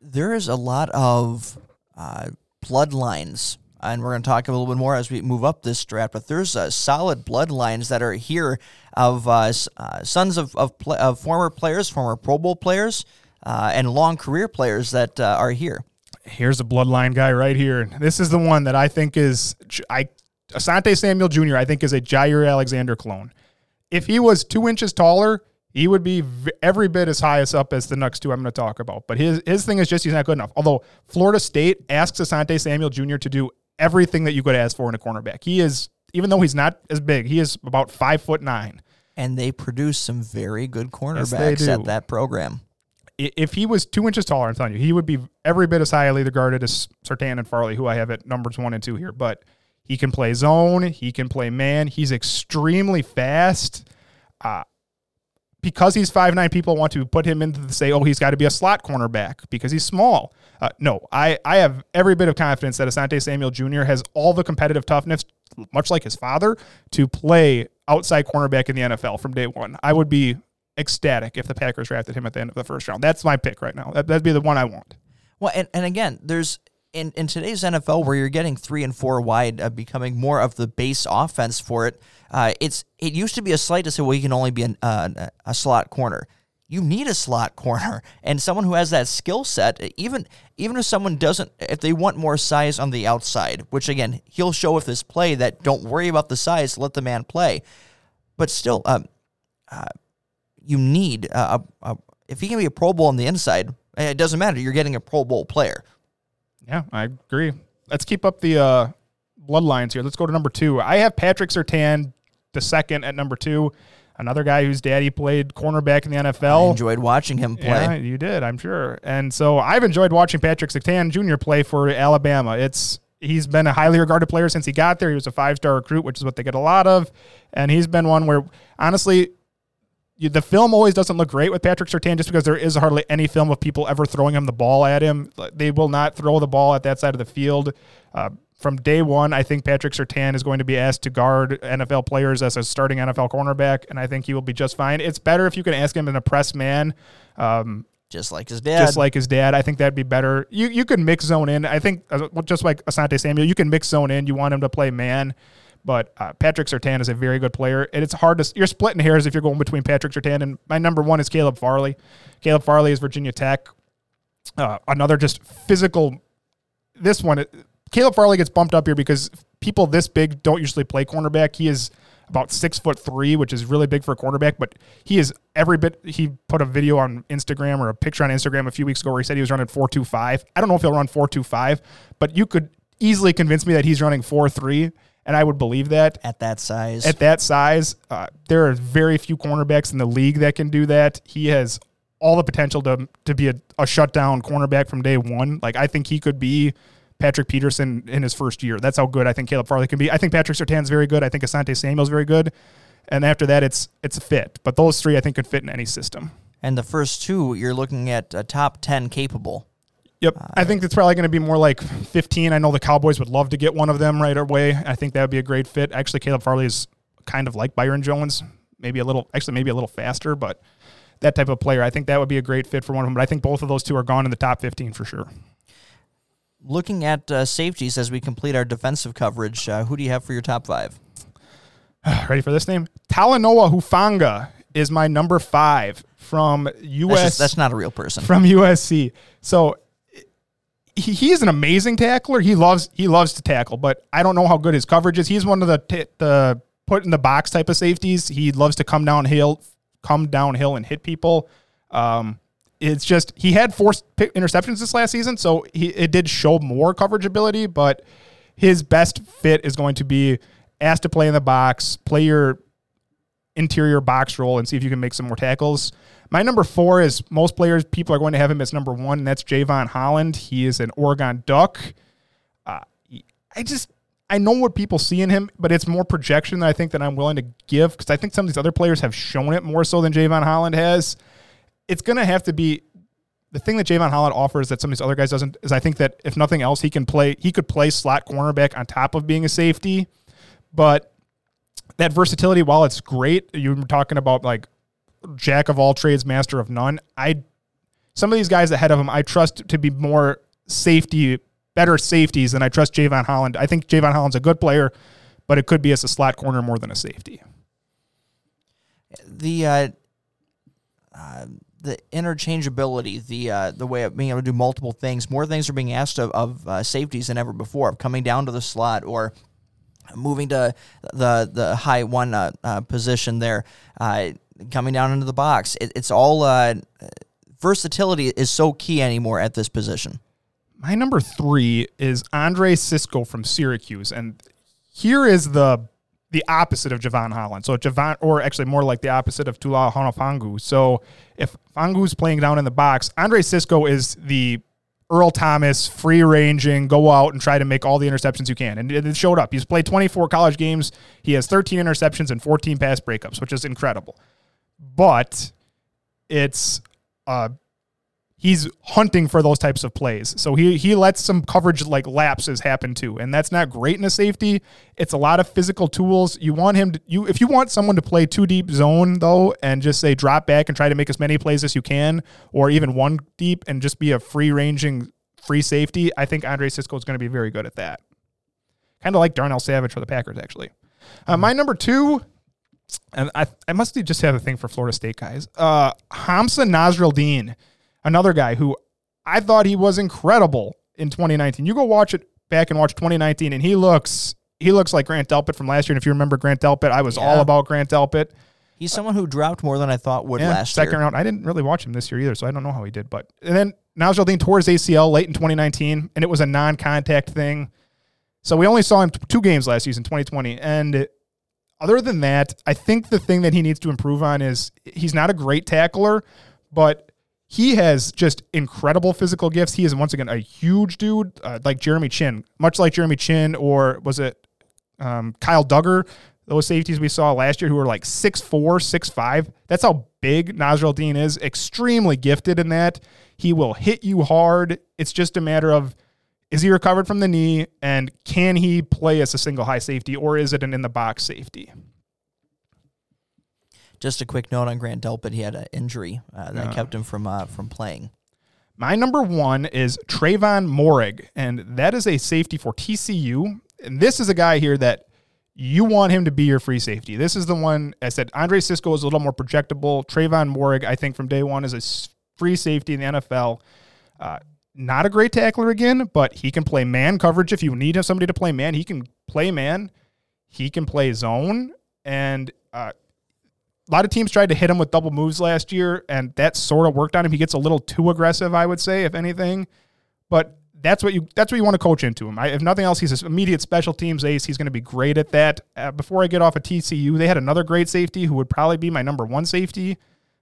there is a lot of uh, bloodlines, and we're going to talk a little bit more as we move up this draft. But there's uh, solid bloodlines that are here of uh, uh, sons of of, pl- of former players, former Pro Bowl players, uh, and long career players that uh, are here. Here's a bloodline guy right here. This is the one that I think is I Asante Samuel Jr. I think is a Jaire Alexander clone. If he was two inches taller, he would be v- every bit as high as up as the next two I'm going to talk about. But his his thing is just he's not good enough. Although Florida State asks Asante Samuel Jr. to do everything that you could ask for in a cornerback. He is even though he's not as big, he is about five foot nine. And they produce some very good cornerbacks at that program. if he was two inches taller, I'm telling you, he would be every bit as highly regarded as Surtain and Farley, who I have at numbers one and two here. But he can play zone, he can play man. He's extremely fast. Uh, because he's five nine, people want to put him into the say, oh, he's got to be a slot cornerback because he's small. Uh, no, I, I have every bit of confidence that Asante Samuel Jr. has all the competitive toughness, much like his father, to play outside cornerback in the NFL from day one. I would be ecstatic if the Packers drafted him at the end of the first round. That's my pick right now. That, that'd be the one I want. Well, and, and again, there's in, in today's NFL where you're getting three and four wide, uh, becoming more of the base offense for it. Uh, it's it used to be a slight to say, well, you can only be an, uh, a slot corner. You need a slot corner and someone who has that skill set. Even even if someone doesn't, if they want more size on the outside, which again he'll show with this play that don't worry about the size, let the man play. But still, um, uh, you need uh, a, if he can be a Pro Bowl on the inside, it doesn't matter. You're getting a Pro Bowl player. Yeah, I agree. Let's keep up the uh, bloodlines here. Let's go to number two. I have Patrick Surtain, the second at number two. Another guy whose daddy played cornerback in the I NFL. enjoyed watching him play. Yeah, you did, I'm sure. And so I've enjoyed watching Patrick Surtain Jr. play for Alabama. It's he's been a highly regarded player since he got there. He was a five star recruit, which is what they get a lot of. And he's been one where honestly, the film always doesn't look great with Patrick Surtain just because there is hardly any film of people ever throwing him the ball at him. They will not throw the ball at that side of the field. Uh, from day one, I think Patrick Surtain is going to be asked to guard NFL players as a starting NFL cornerback, and I think he will be just fine. It's better if you can ask him in a press man. Um, just like his dad. just like his dad. I think that'd be better. You you can mix zone in. I think uh, just like Asante Samuel, you can mix zone in. You want him to play man, but uh, Patrick Surtain is a very good player, and it's hard to. You're splitting hairs if you're going between Patrick Surtain and my number one is Caleb Farley. Caleb Farley is Virginia Tech. Uh, another just physical. This one, it- Caleb Farley gets bumped up here because people this big don't usually play cornerback. He is about six foot three, which is really big for a cornerback, but he is every bit. He put a video on Instagram or a picture on Instagram a few weeks ago where he said he was running four two five. I don't know if he'll run four two five, but you could easily convince me that he's running four three, and I would believe that at that size. at that size. Uh, there are very few cornerbacks in the league that can do that. He has all the potential to to be a, a shutdown cornerback from day one. Like I think he could be Patrick Peterson in his first year. That's how good I think Caleb Farley can be. I think Patrick Surtain's very good. I think Asante Samuel's very good. And after that, it's it's a fit. But those three, I think, could fit in any system. and the first two, you're looking at a top 10 capable. Yep. I think that's probably going to be more like 15. I know the Cowboys would love to get one of them right away. I think that would be a great fit. Actually, Caleb Farley is kind of like Byron Jones, maybe a little, actually, maybe a little faster, but that type of player. I think that would be a great fit for one of them. But I think both of those two are gone in the top 15 for sure. Looking at uh, safeties as we complete our defensive coverage, uh, who do you have for your top five? Ready for this name? Talanoa Hufanga is my number five from That's, just, that's not a real person. from USC. So he, he's an amazing tackler. He loves he loves to tackle, but I don't know how good his coverage is. He's one of the t- the put in the box type of safeties. He loves to come downhill, come downhill and hit people. Um, it's just he had four interceptions this last season, so he it did show more coverage ability, but his best fit is going to be asked to play in the box, play your interior box role, and see if you can make some more tackles. My number four is most players, people are going to have him as number one, and that's Jevon Holland. He is an Oregon Duck. Uh, I just, I know what people see in him, but it's more projection that I think that I'm willing to give because I think some of these other players have shown it more so than Jevon Holland has. It's going to have to be the thing that Jevon Holland offers that some of these other guys doesn't is I think that if nothing else, he can play, he could play slot cornerback on top of being a safety, but that versatility, while it's great, you were talking about like jack of all trades, master of none. I some of these guys ahead of him, I trust to be more safety, better safeties than I trust Jevon Holland. I think Jevon Holland's a good player, but it could be as a slot corner more than a safety. The uh, uh, the interchangeability, the uh, the way of being able to do multiple things, more things are being asked of, of uh, safeties than ever before, of coming down to the slot or moving to the the high one uh, uh, position there. Coming down into the box. It, it's all uh, versatility is so key anymore at this position. My number three is Andre Cisco from Syracuse, and here is the the opposite of Jevon Holland. So Javon, or actually more like the opposite of Tula Hanafangu. So if Fangu's playing down in the box, Andre Cisco is the Earl Thomas, free ranging, go out and try to make all the interceptions you can. And it showed up. He's played 24 college games. He has 13 interceptions and 14 pass breakups, which is incredible but it's uh he's hunting for those types of plays. So he he lets some coverage like lapses happen too, and that's not great in a safety. It's a lot of physical tools. You want him to you if you want someone to play two deep zone though, and just say drop back and try to make as many plays as you can, or even one deep and just be a free ranging free safety. I think Andre Cisco is going to be very good at that. Kind of like Darnell Savage for the Packers, actually. Uh, my number two and I, I must just have a thing for Florida State guys. Uh, Hamsah Nasirildeen, another guy who I thought he was incredible in 2019. You go watch it back and watch 2019, and he looks he looks like Grant Delpit from last year. And if you remember Grant Delpit, I was yeah. all about Grant Delpit. He's someone who dropped more than I thought would yeah, last second year. round. I didn't really watch him this year either, so I don't know how he did. But and then Nasirildeen tore his ACL late in 2019, and it was a non-contact thing. So we only saw him two games last season, 2020, and other than that, I think the thing that he needs to improve on is he's not a great tackler, but he has just incredible physical gifts. He is once again a huge dude, uh, like Jeremy Chinn, much like Jeremy Chinn, or was it um, Kyle Dugger? Those safeties we saw last year who were like 6'4, 6'5. That's how big Nasirildeen is. Extremely gifted in that. He will hit you hard. It's just a matter of is he recovered from the knee and can he play as a single high safety or is it an in the box safety? Just a quick note on Grant Delpit. He had an injury uh, that kept him from uh, from playing. My number one is Trevon Moehrig, and that is a safety for TCU. And this is a guy here that you want him to be your free safety. This is the one I said Andre Cisco is a little more projectable. Trevon Moehrig, I think from day one, is a free safety in the NFL. Uh, not a great tackler again, but he can play man coverage if you need somebody to play man. He can play man. He can play zone. And uh, a lot of teams tried to hit him with double moves last year, and that sort of worked on him. He gets a little too aggressive, I would say, if anything. But that's what you that's what you want to coach into him. I, if nothing else, he's an immediate special teams ace. He's going to be great at that. Uh, before I get off of TCU, they had another great safety who would probably be my number one safety,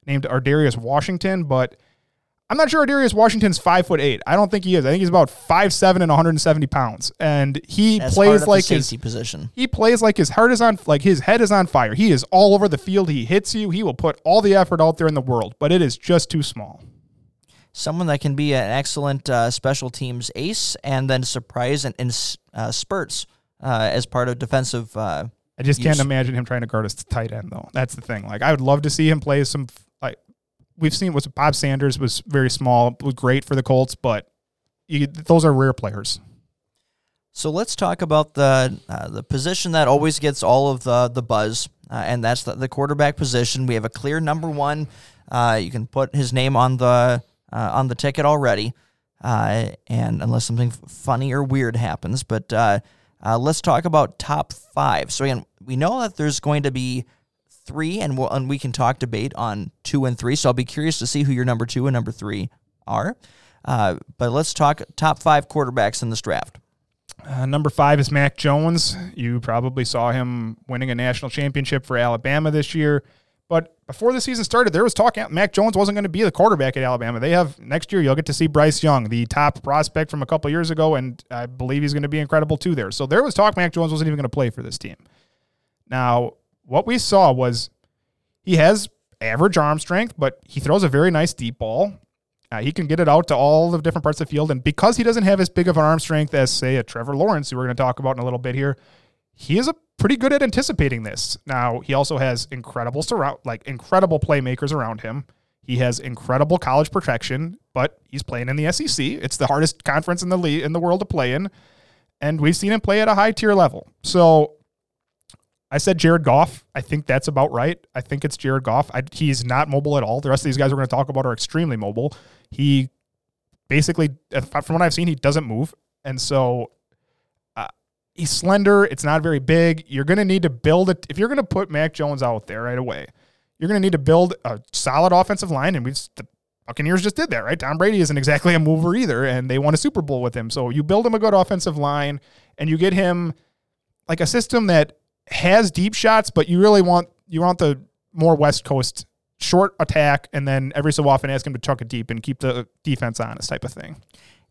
named Ar'Darius Washington, but – I'm not sure Darius Washington's five foot eight. I don't think he is. I think he's about five seven and 170 pounds, and he That's plays like his position. He plays like his heart is on, like his head is on fire. He is all over the field. He hits you. He will put all the effort out there in the world, but it is just too small. Someone that can be an excellent uh, special teams ace and then surprise in uh, spurts uh, as part of defensive. Uh, I just use. can't imagine him trying to guard a tight end though. That's the thing. Like I would love to see him play some we've seen was Bob Sanders was very small, was great for the Colts, but you, those are rare players. So let's talk about the uh, the position that always gets all of the the buzz, uh, and that's the, the, quarterback position. We have a clear number one. Uh, you can put his name on the uh, on the ticket already. uh, and unless something funny or weird happens. But uh, let's talk about top five. So again, we know that there's going to be three, and, we'll, and we can talk debate on two and three. So I'll be curious to see who your number two and number three are. Uh, but let's talk top five quarterbacks in this draft. Uh, number five is Mac Jones. You probably saw him winning a national championship for Alabama this year. But before the season started, there was talk Mac Jones wasn't going to be the quarterback at Alabama. They have next year, you'll get to see Bryce Young, the top prospect from a couple years ago, and I believe he's going to be incredible too there. So there was talk Mac Jones wasn't even going to play for this team. Now, what we saw was he has average arm strength, but he throws a very nice deep ball. Uh, he can get it out to all the different parts of the field. And because he doesn't have as big of an arm strength as, say, a Trevor Lawrence, who we're going to talk about in a little bit here, he is a pretty good at anticipating this. Now, he also has incredible surround like incredible playmakers around him. He has incredible college protection, but he's playing in the SEC. It's the hardest conference in the league, in the world to play in, and we've seen him play at a high tier level. So, I said Jared Goff. I think that's about right. I think it's Jared Goff. I, he's not mobile at all. The rest of these guys we're going to talk about are extremely mobile. He basically, from what I've seen, he doesn't move, and so uh, he's slender. It's not very big. You're going to need to build it if you're going to put Mac Jones out there right away. You're going to need to build a solid offensive line, and we've, the Buccaneers just did that, right? Tom Brady isn't exactly a mover either, and they won a Super Bowl with him. So you build him a good offensive line, and you get him like a system that has deep shots, but you really want you want the more West Coast short attack, and then every so often ask him to chuck it deep and keep the defense honest type of thing.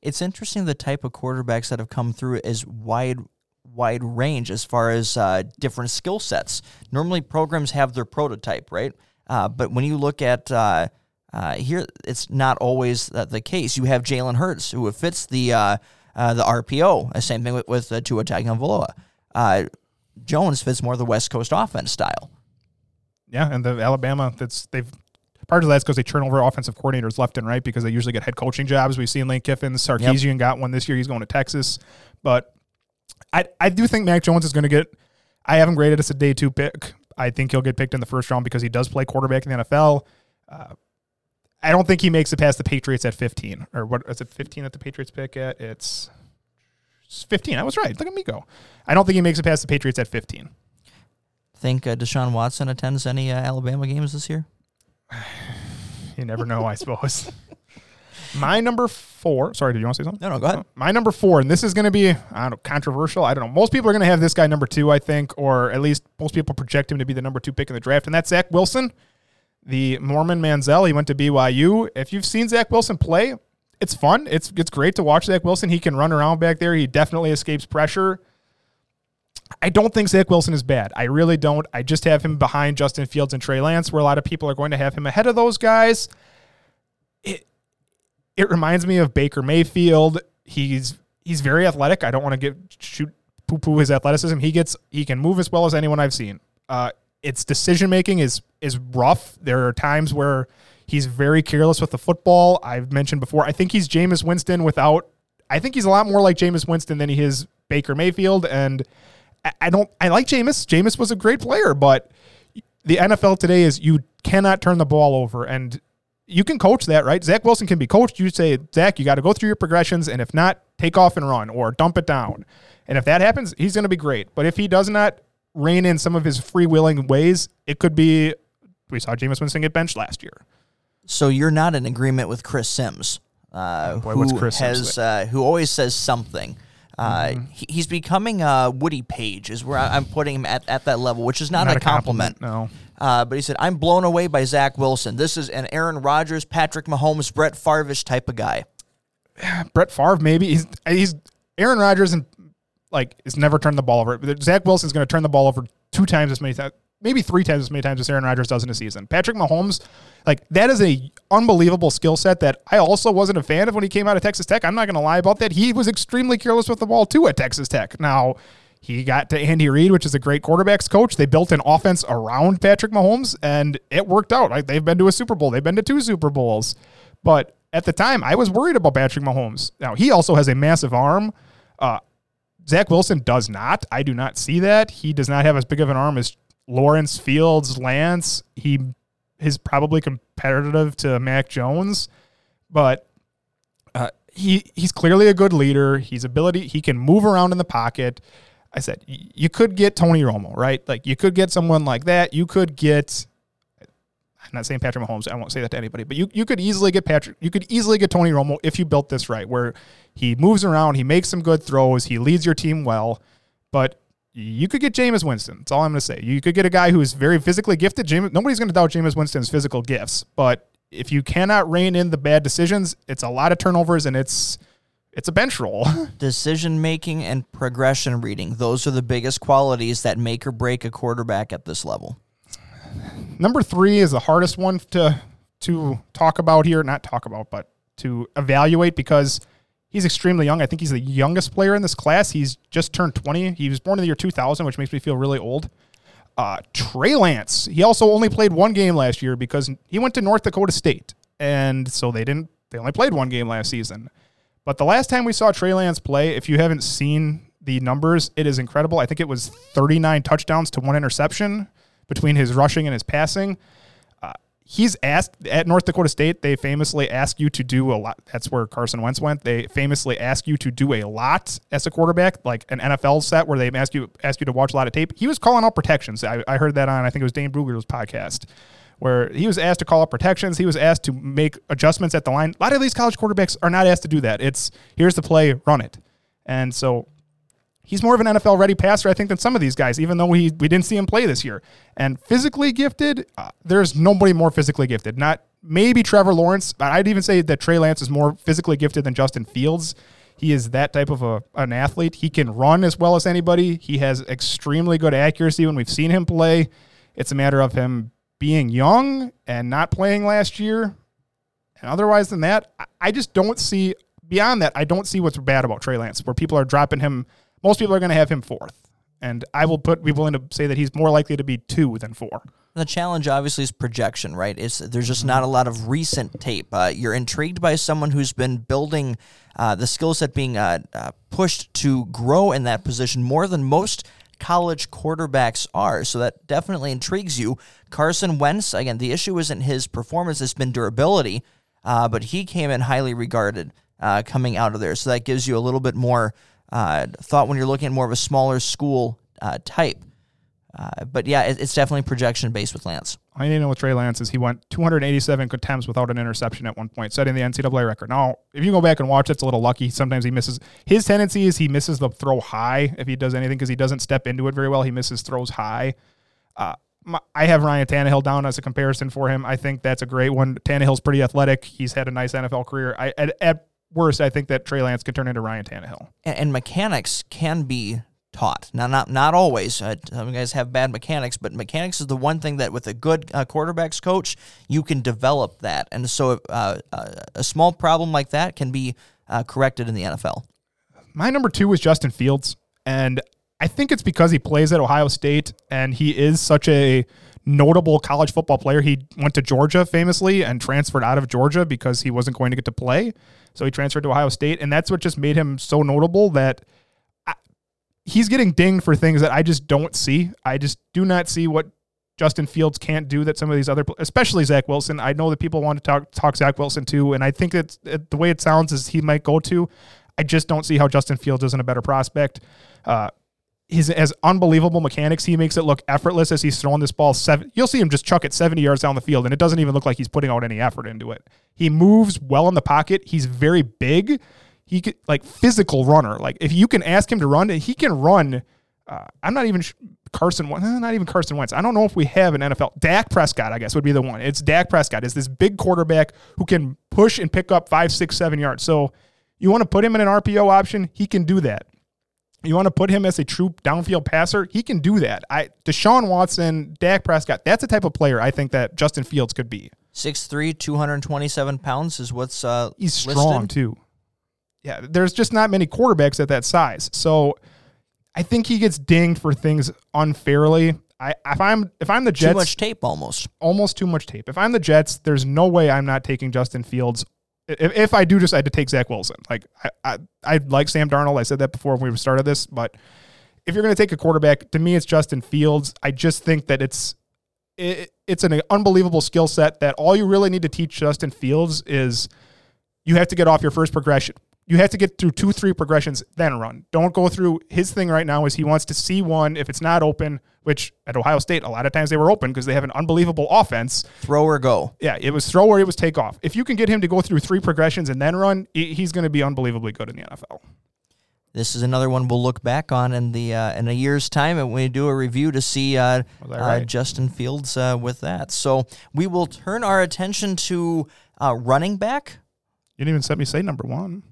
It's interesting the type of quarterbacks that have come through is wide wide range as far as uh, different skill sets. Normally, programs have their prototype, right? Uh, but when you look at uh, uh here, it's not always the case. You have Jalen Hurts, who fits the uh, uh, the RPO. Same thing with, with uh, Tua Tagovailoa. Jones fits more the West Coast offense style. Yeah, and the Alabama that's they've part of that's because they turn over offensive coordinators left and right because they usually get head coaching jobs. We've seen Lane Kiffin, Sarkisian yep. got one this year. He's going to Texas, but I I do think Mac Jones is going to get. I haven't graded as a day two pick. I think he'll get picked in the first round because he does play quarterback in the NFL. Uh, I don't think he makes it past the Patriots at 15 or what is it 15 that the Patriots pick at? It's 15. I was right. Look at me go. I don't think he makes it past the Patriots at 15. Think uh, Deshaun Watson attends any uh, Alabama games this year? you never know, I suppose. My number four. Sorry, did you want to say something? No, no, go ahead. My number four, and this is going to be I don't know controversial. I don't know. Most people are going to have this guy number two, I think, or at least most people project him to be the number two pick in the draft, and that's Zach Wilson, the Mormon Manziel. He went to BYU. If you've seen Zach Wilson play, it's fun. It's it's great to watch Zach Wilson. He can run around back there. He definitely escapes pressure. I don't think Zach Wilson is bad. I really don't. I just have him behind Justin Fields and Trey Lance, where a lot of people are going to have him ahead of those guys. It it reminds me of Baker Mayfield. He's he's very athletic. I don't want to get shoot poo poo his athleticism. He gets he can move as well as anyone I've seen. Uh, its decision making is is rough. There are times where He's very careless with the football. I've mentioned before. I think he's Jameis Winston without. I think he's a lot more like Jameis Winston than he is Baker Mayfield. And I don't. I like Jameis. Jameis was a great player, but the NFL today is you cannot turn the ball over, and you can coach that, right? Zach Wilson can be coached. You say, Zach, you got to go through your progressions, and if not, take off and run or dump it down. And if that happens, he's going to be great. But if he does not rein in some of his freewheeling ways, it could be. We saw Jameis Winston get benched last year. So you're not in agreement with Chris Sims, uh, Boy, who Chris has uh, who always says something. Uh, mm-hmm. he, he's becoming uh, Woody Paige is where I, am putting him at, at that level, which is not, not a compliment. compliment no. Uh, but he said, I'm blown away by Zach Wilson. This is an Aaron Rodgers, Patrick Mahomes, Brett Favre type of guy. Brett Favre, maybe. He's, he's Aaron Rodgers and like has never turned the ball over. Zach Wilson's going to turn the ball over two times as many times maybe three times as many times as Aaron Rodgers does in a season. Patrick Mahomes, like that is a unbelievable skill set that I also wasn't a fan of when he came out of Texas Tech. I'm not going to lie about that. He was extremely careless with the ball too at Texas Tech. Now he got to Andy Reid, which is a great quarterbacks coach. They built an offense around Patrick Mahomes, and it worked out. Like they've been to a Super Bowl, they've been to two Super Bowls, but at the time, I was worried about Patrick Mahomes. Now he also has a massive arm. Uh, Zach Wilson does not. I do not see that. He does not have as big of an arm as Lawrence Fields, Lance, he is probably competitive to Mac Jones, but uh, he he's clearly a good leader. He's ability he can move around in the pocket. I said you could get Tony Romo, right? Like you could get someone like that. You could get I'm not saying Patrick Mahomes. I won't say that to anybody, but you, you could easily get Patrick. You could easily get Tony Romo if you built this right, where he moves around, he makes some good throws, he leads your team well. But you could get Jameis Winston. That's all I'm going to say. You could get a guy who is very physically gifted. Jameis, nobody's going to doubt Jameis Winston's physical gifts, but if you cannot rein in the bad decisions, it's a lot of turnovers and it's it's a bench roll. Decision making and progression reading. Those are the biggest qualities that make or break a quarterback at this level. Number three is the hardest one to to talk about here. Not talk about, but to evaluate because he's extremely young. I think he's the youngest player in this class. He's just turned 20. He was born in the year 2000, which makes me feel really old. Uh, Trey Lance. He also only played one game last year because he went to North Dakota State, and so they didn't. They only played one game last season. But the last time we saw Trey Lance play, if you haven't seen the numbers, it is incredible. I think it was 39 touchdowns to one interception between his rushing and his passing. He's asked at North Dakota State, they famously ask you to do a lot. That's where Carson Wentz went. They famously ask you to do a lot as a quarterback, like an NFL set where they ask you ask you to watch a lot of tape. He was calling out protections. I, I heard that on I think it was Dane Brugler's podcast. Where he was asked to call up protections, he was asked to make adjustments at the line. A lot of these college quarterbacks are not asked to do that. It's here's the play, run it. And so he's more of an NFL ready passer, I think, than some of these guys, even though we, we didn't see him play this year. And physically gifted, uh, there's nobody more physically gifted. Not maybe Trevor Lawrence, but I'd even say that Trey Lance is more physically gifted than Justin Fields. He is that type of a, an athlete. He can run as well as anybody. He has extremely good accuracy when we've seen him play. It's a matter of him being young and not playing last year. And otherwise than that, I- I just don't see beyond that, I don't see what's bad about Trey Lance, where people are dropping him. Most people are going to have him fourth. And I will put be willing to say that he's more likely to be two than four. The challenge obviously is projection, right? It's there's just not a lot of recent tape. Uh, you're intrigued by someone who's been building uh, the skill set, being uh, uh, pushed to grow in that position more than most college quarterbacks are. So that definitely intrigues you. Carson Wentz, again, the issue isn't his performance; it's been durability. Uh, but he came in highly regarded uh, coming out of there, so that gives you a little bit more uh, thought when you're looking at more of a smaller school uh, type. Uh, but yeah, it, it's definitely projection based with Lance. I need to know with Trey Lance is he went 287 attempts without an interception at one point, setting the NCAA record. Now, if you go back and watch, it's a little lucky. Sometimes he misses. His tendency is he misses the throw high if he does anything because he doesn't step into it very well. He misses throws high. Uh, my, I have Ryan Tannehill down as a comparison for him. I think that's a great one. Tannehill's pretty athletic. He's had a nice NFL career. I at, at worst, I think that Trey Lance could turn into Ryan Tannehill. and, and mechanics can be taught. Now, not not always. Uh, some guys have bad mechanics, but mechanics is the one thing that with a good uh, quarterbacks coach, you can develop that. And so, uh, uh, a small problem like that can be uh, corrected in the NFL. My number two was Justin Fields, and I think it's because he plays at Ohio State and he is such a notable college football player. He went to Georgia famously and transferred out of Georgia because he wasn't going to get to play. So he transferred to Ohio State, and that's what just made him so notable that I, he's getting dinged for things that I just don't see. I just do not see what Justin Fields can't do that some of these other, especially Zach Wilson. I know that people want to talk talk Zach Wilson too, and I think that the way it sounds is he might go to. I just don't see how Justin Fields isn't a better prospect. Uh, his as unbelievable mechanics. He makes it look effortless as he's throwing this ball seven. You'll see him just chuck it 70 yards down the field, and it doesn't even look like he's putting out any effort into it. He moves well in the pocket. He's very big. He could like physical runner. Like if you can ask him to run, he can run. Uh, I'm not even Carson. Not even Carson Wentz. I don't know if we have an NFL. Dak Prescott, I guess, would be the one. It's Dak Prescott. Is this big quarterback who can push and pick up five, six, seven yards. So you want to put him in an RPO option, he can do that. You want to put him as a true downfield passer, he can do that. I Deshaun Watson, Dak Prescott, that's the type of player I think that Justin Fields could be. 6'3", 227 pounds is what's uh, He's listed. strong too. Yeah, there's just not many quarterbacks at that size. So I think he gets dinged for things unfairly. I if I'm if I'm the Jets, Too much tape almost. almost too much tape. If I'm the Jets, there's no way I'm not taking Justin Fields. If, if I do decide to take Zach Wilson, like I, I, I like Sam Darnold. I said that before when we started this, but if you're going to take a quarterback, to me, it's Justin Fields. I just think that it's it, it's an unbelievable skill set that all you really need to teach Justin Fields is you have to get off your first progression. You have to get through two, three progressions, then run. Don't go through his thing right now is he wants to see one. If it's not open, which at Ohio State, a lot of times they were open because they have an unbelievable offense. Throw or go. Yeah, it was throw or it was take off. If you can get him to go through three progressions and then run, he's going to be unbelievably good in the NFL. This is another one we'll look back on in the uh, in a year's time, and we do a review to see uh, Was I uh. Justin Fields uh, with that. So we will turn our attention to uh, running back. You didn't even let me say number one.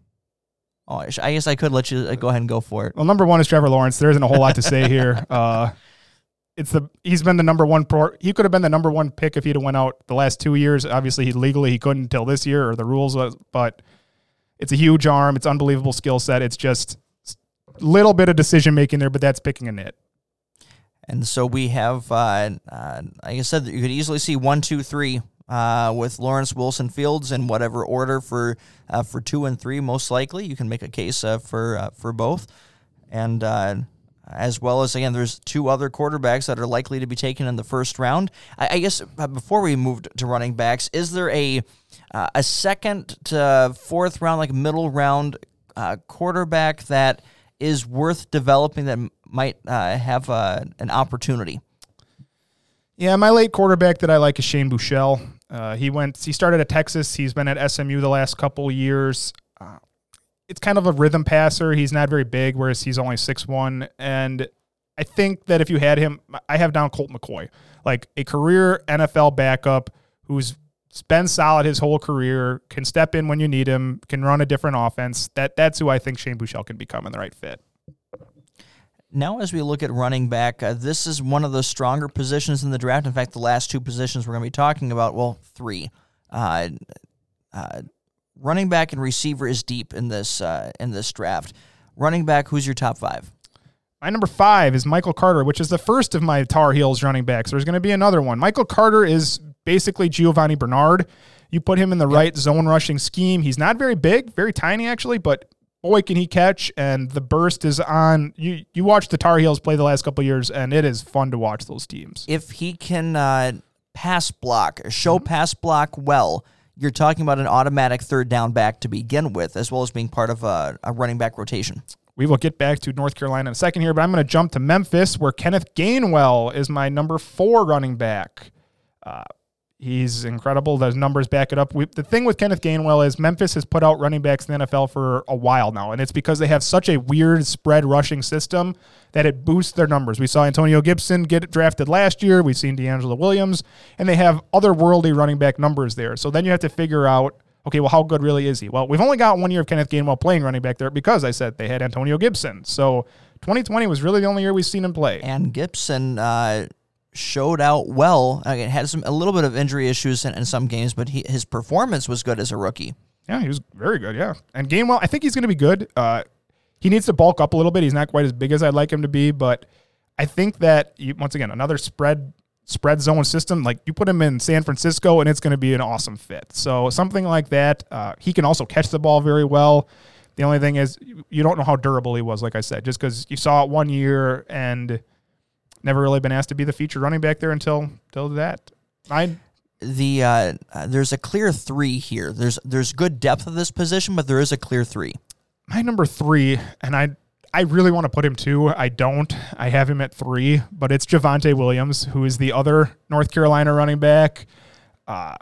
Oh, I guess I could let you uh, go ahead and go for it. Well, number one is Trevor Lawrence. There isn't a whole lot to say here. Uh, it's the he's been the number one. Pro, he could have been the number one pick if he'd have went out the last two years. Obviously, he legally he couldn't until this year or the rules was. But it's a huge arm. It's unbelievable skill set. It's just little bit of decision making there, but that's picking a nit. And so we have, uh, uh, like I said, you could easily see one, two, three uh, with Lawrence Wilson Fields in whatever order for uh, for two and three. Most likely, you can make a case uh, for uh, for both, and uh, as well as again, there's two other quarterbacks that are likely to be taken in the first round. I, I guess uh, before we moved to running backs, is there a a second to fourth round, like middle round quarterback that is worth developing that might have an opportunity? Yeah, my late quarterback that I like is Shane Buechele. Uh, he went. He started at Texas. He's been at SMU the last couple years. Uh, it's kind of a rhythm passer. He's not very big, whereas he's only six one. And I think that if you had him, I have down Colt McCoy, like a career NFL backup who's been solid his whole career, can step in when you need him, can run a different offense. That that's who I think Shane Buechele can become in the right fit. Now, as we look at running back, uh, this is one of the stronger positions in the draft. In fact, the last two positions we're going to be talking about, well, three. Uh, uh, running back and receiver is deep in this uh, in this draft. Running back, who's your top five? My number five is Michael Carter, which is the first of my Tar Heels running backs. There's going to be another one. Michael Carter is basically Giovani Bernard. You put him in the right zone rushing scheme. He's not very big, very tiny actually, but boy can he catch and the burst is on. You you watch the Tar Heels play the last couple of years and it is fun to watch those teams. If he can uh, pass block, show pass block well, you're talking about an automatic third down back to begin with, as well as being part of a, a running back rotation. We will get back to North Carolina in a second here, but I'm going to jump to Memphis, where Kenneth Gainwell is my number four running back. Uh, he's incredible. Those numbers back it up. We, the thing with Kenneth Gainwell is Memphis has put out running backs in the NFL for a while now, and it's because they have such a weird spread rushing system that it boosts their numbers. We saw Antonio Gibson get drafted last year. We've seen DeAngelo Williams, and they have otherworldly running back numbers there. So then you have to figure out okay, well, how good really is he? Well, we've only got one year of Kenneth Gainwell playing running back there because I said they had Antonio Gibson. So 2020 was really the only year we've seen him play. And Gibson uh, showed out well. Again, had some a little bit of injury issues in, in some games, but he, his performance was good as a rookie. Yeah, he was very good. Yeah, and Gainwell, I think he's going to be good. Uh, he needs to bulk up a little bit. He's not quite as big as I'd like him to be, but I think that you, once again another spread spread zone system. Like you put him in San Francisco, and it's going to be an awesome fit. So something like that. Uh, he can also catch the ball very well. The only thing is you don't know how durable he was. Like I said, just because you saw it one year and never really been asked to be the feature running back there until until that. I The uh, uh, there's a clear three here. There's there's good depth of this position, but there is a clear three. my number three, and I I really want to put him two. I don't. I have him at three, but it's Javonte Williams, who is the other North Carolina running back. Uh,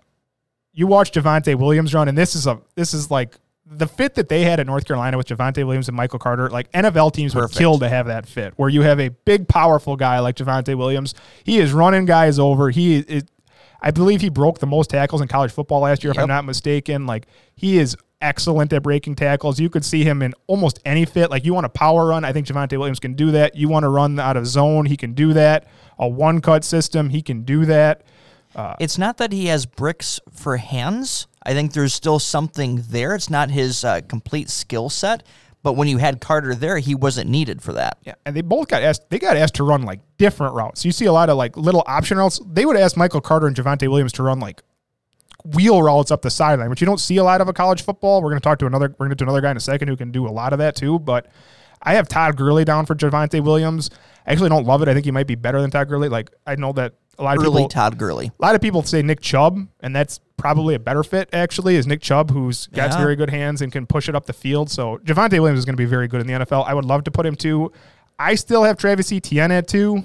you watch Javonte Williams run, and this is a this is like the fit that they had at North Carolina with Javonte Williams and Michael Carter. Like NFL teams would Perfect. kill to have that fit, where you have a big, powerful guy like Javonte Williams. He is running guys over. He is. I believe he broke the most tackles in college football last year, if I'm not mistaken. Like he is excellent at breaking tackles. You could see him in almost any fit. Like you want a power run, I think Javonte Williams can do that. You want to run out of zone, he can do that. A one cut system, he can do that. Uh, it's not that he has bricks for hands. I think there's still something there. It's not his uh, complete skill set. But when you had Carter there, he wasn't needed for that. Yeah, and they both got asked. They got asked to run like different routes. You see a lot of like little option routes. They would ask Michael Carter and Javonte Williams to run like wheel routes up the sideline, which you don't see a lot of a college football. We're going to talk to another. We're going to another guy in a second who can do a lot of that too. But I have Todd Gurley down for Javonte Williams. I actually don't love it. I think he might be better than Todd Gurley. Like I know that a lot of Early people Todd Gurley. a lot of people say Nick Chubb, and that's probably a better fit. Actually, is Nick Chubb, who's got Yeah. very good hands and can push it up the field. So Javonte Williams is going to be very good in the NFL. I would love to put him two. I still have Travis Etienne at two.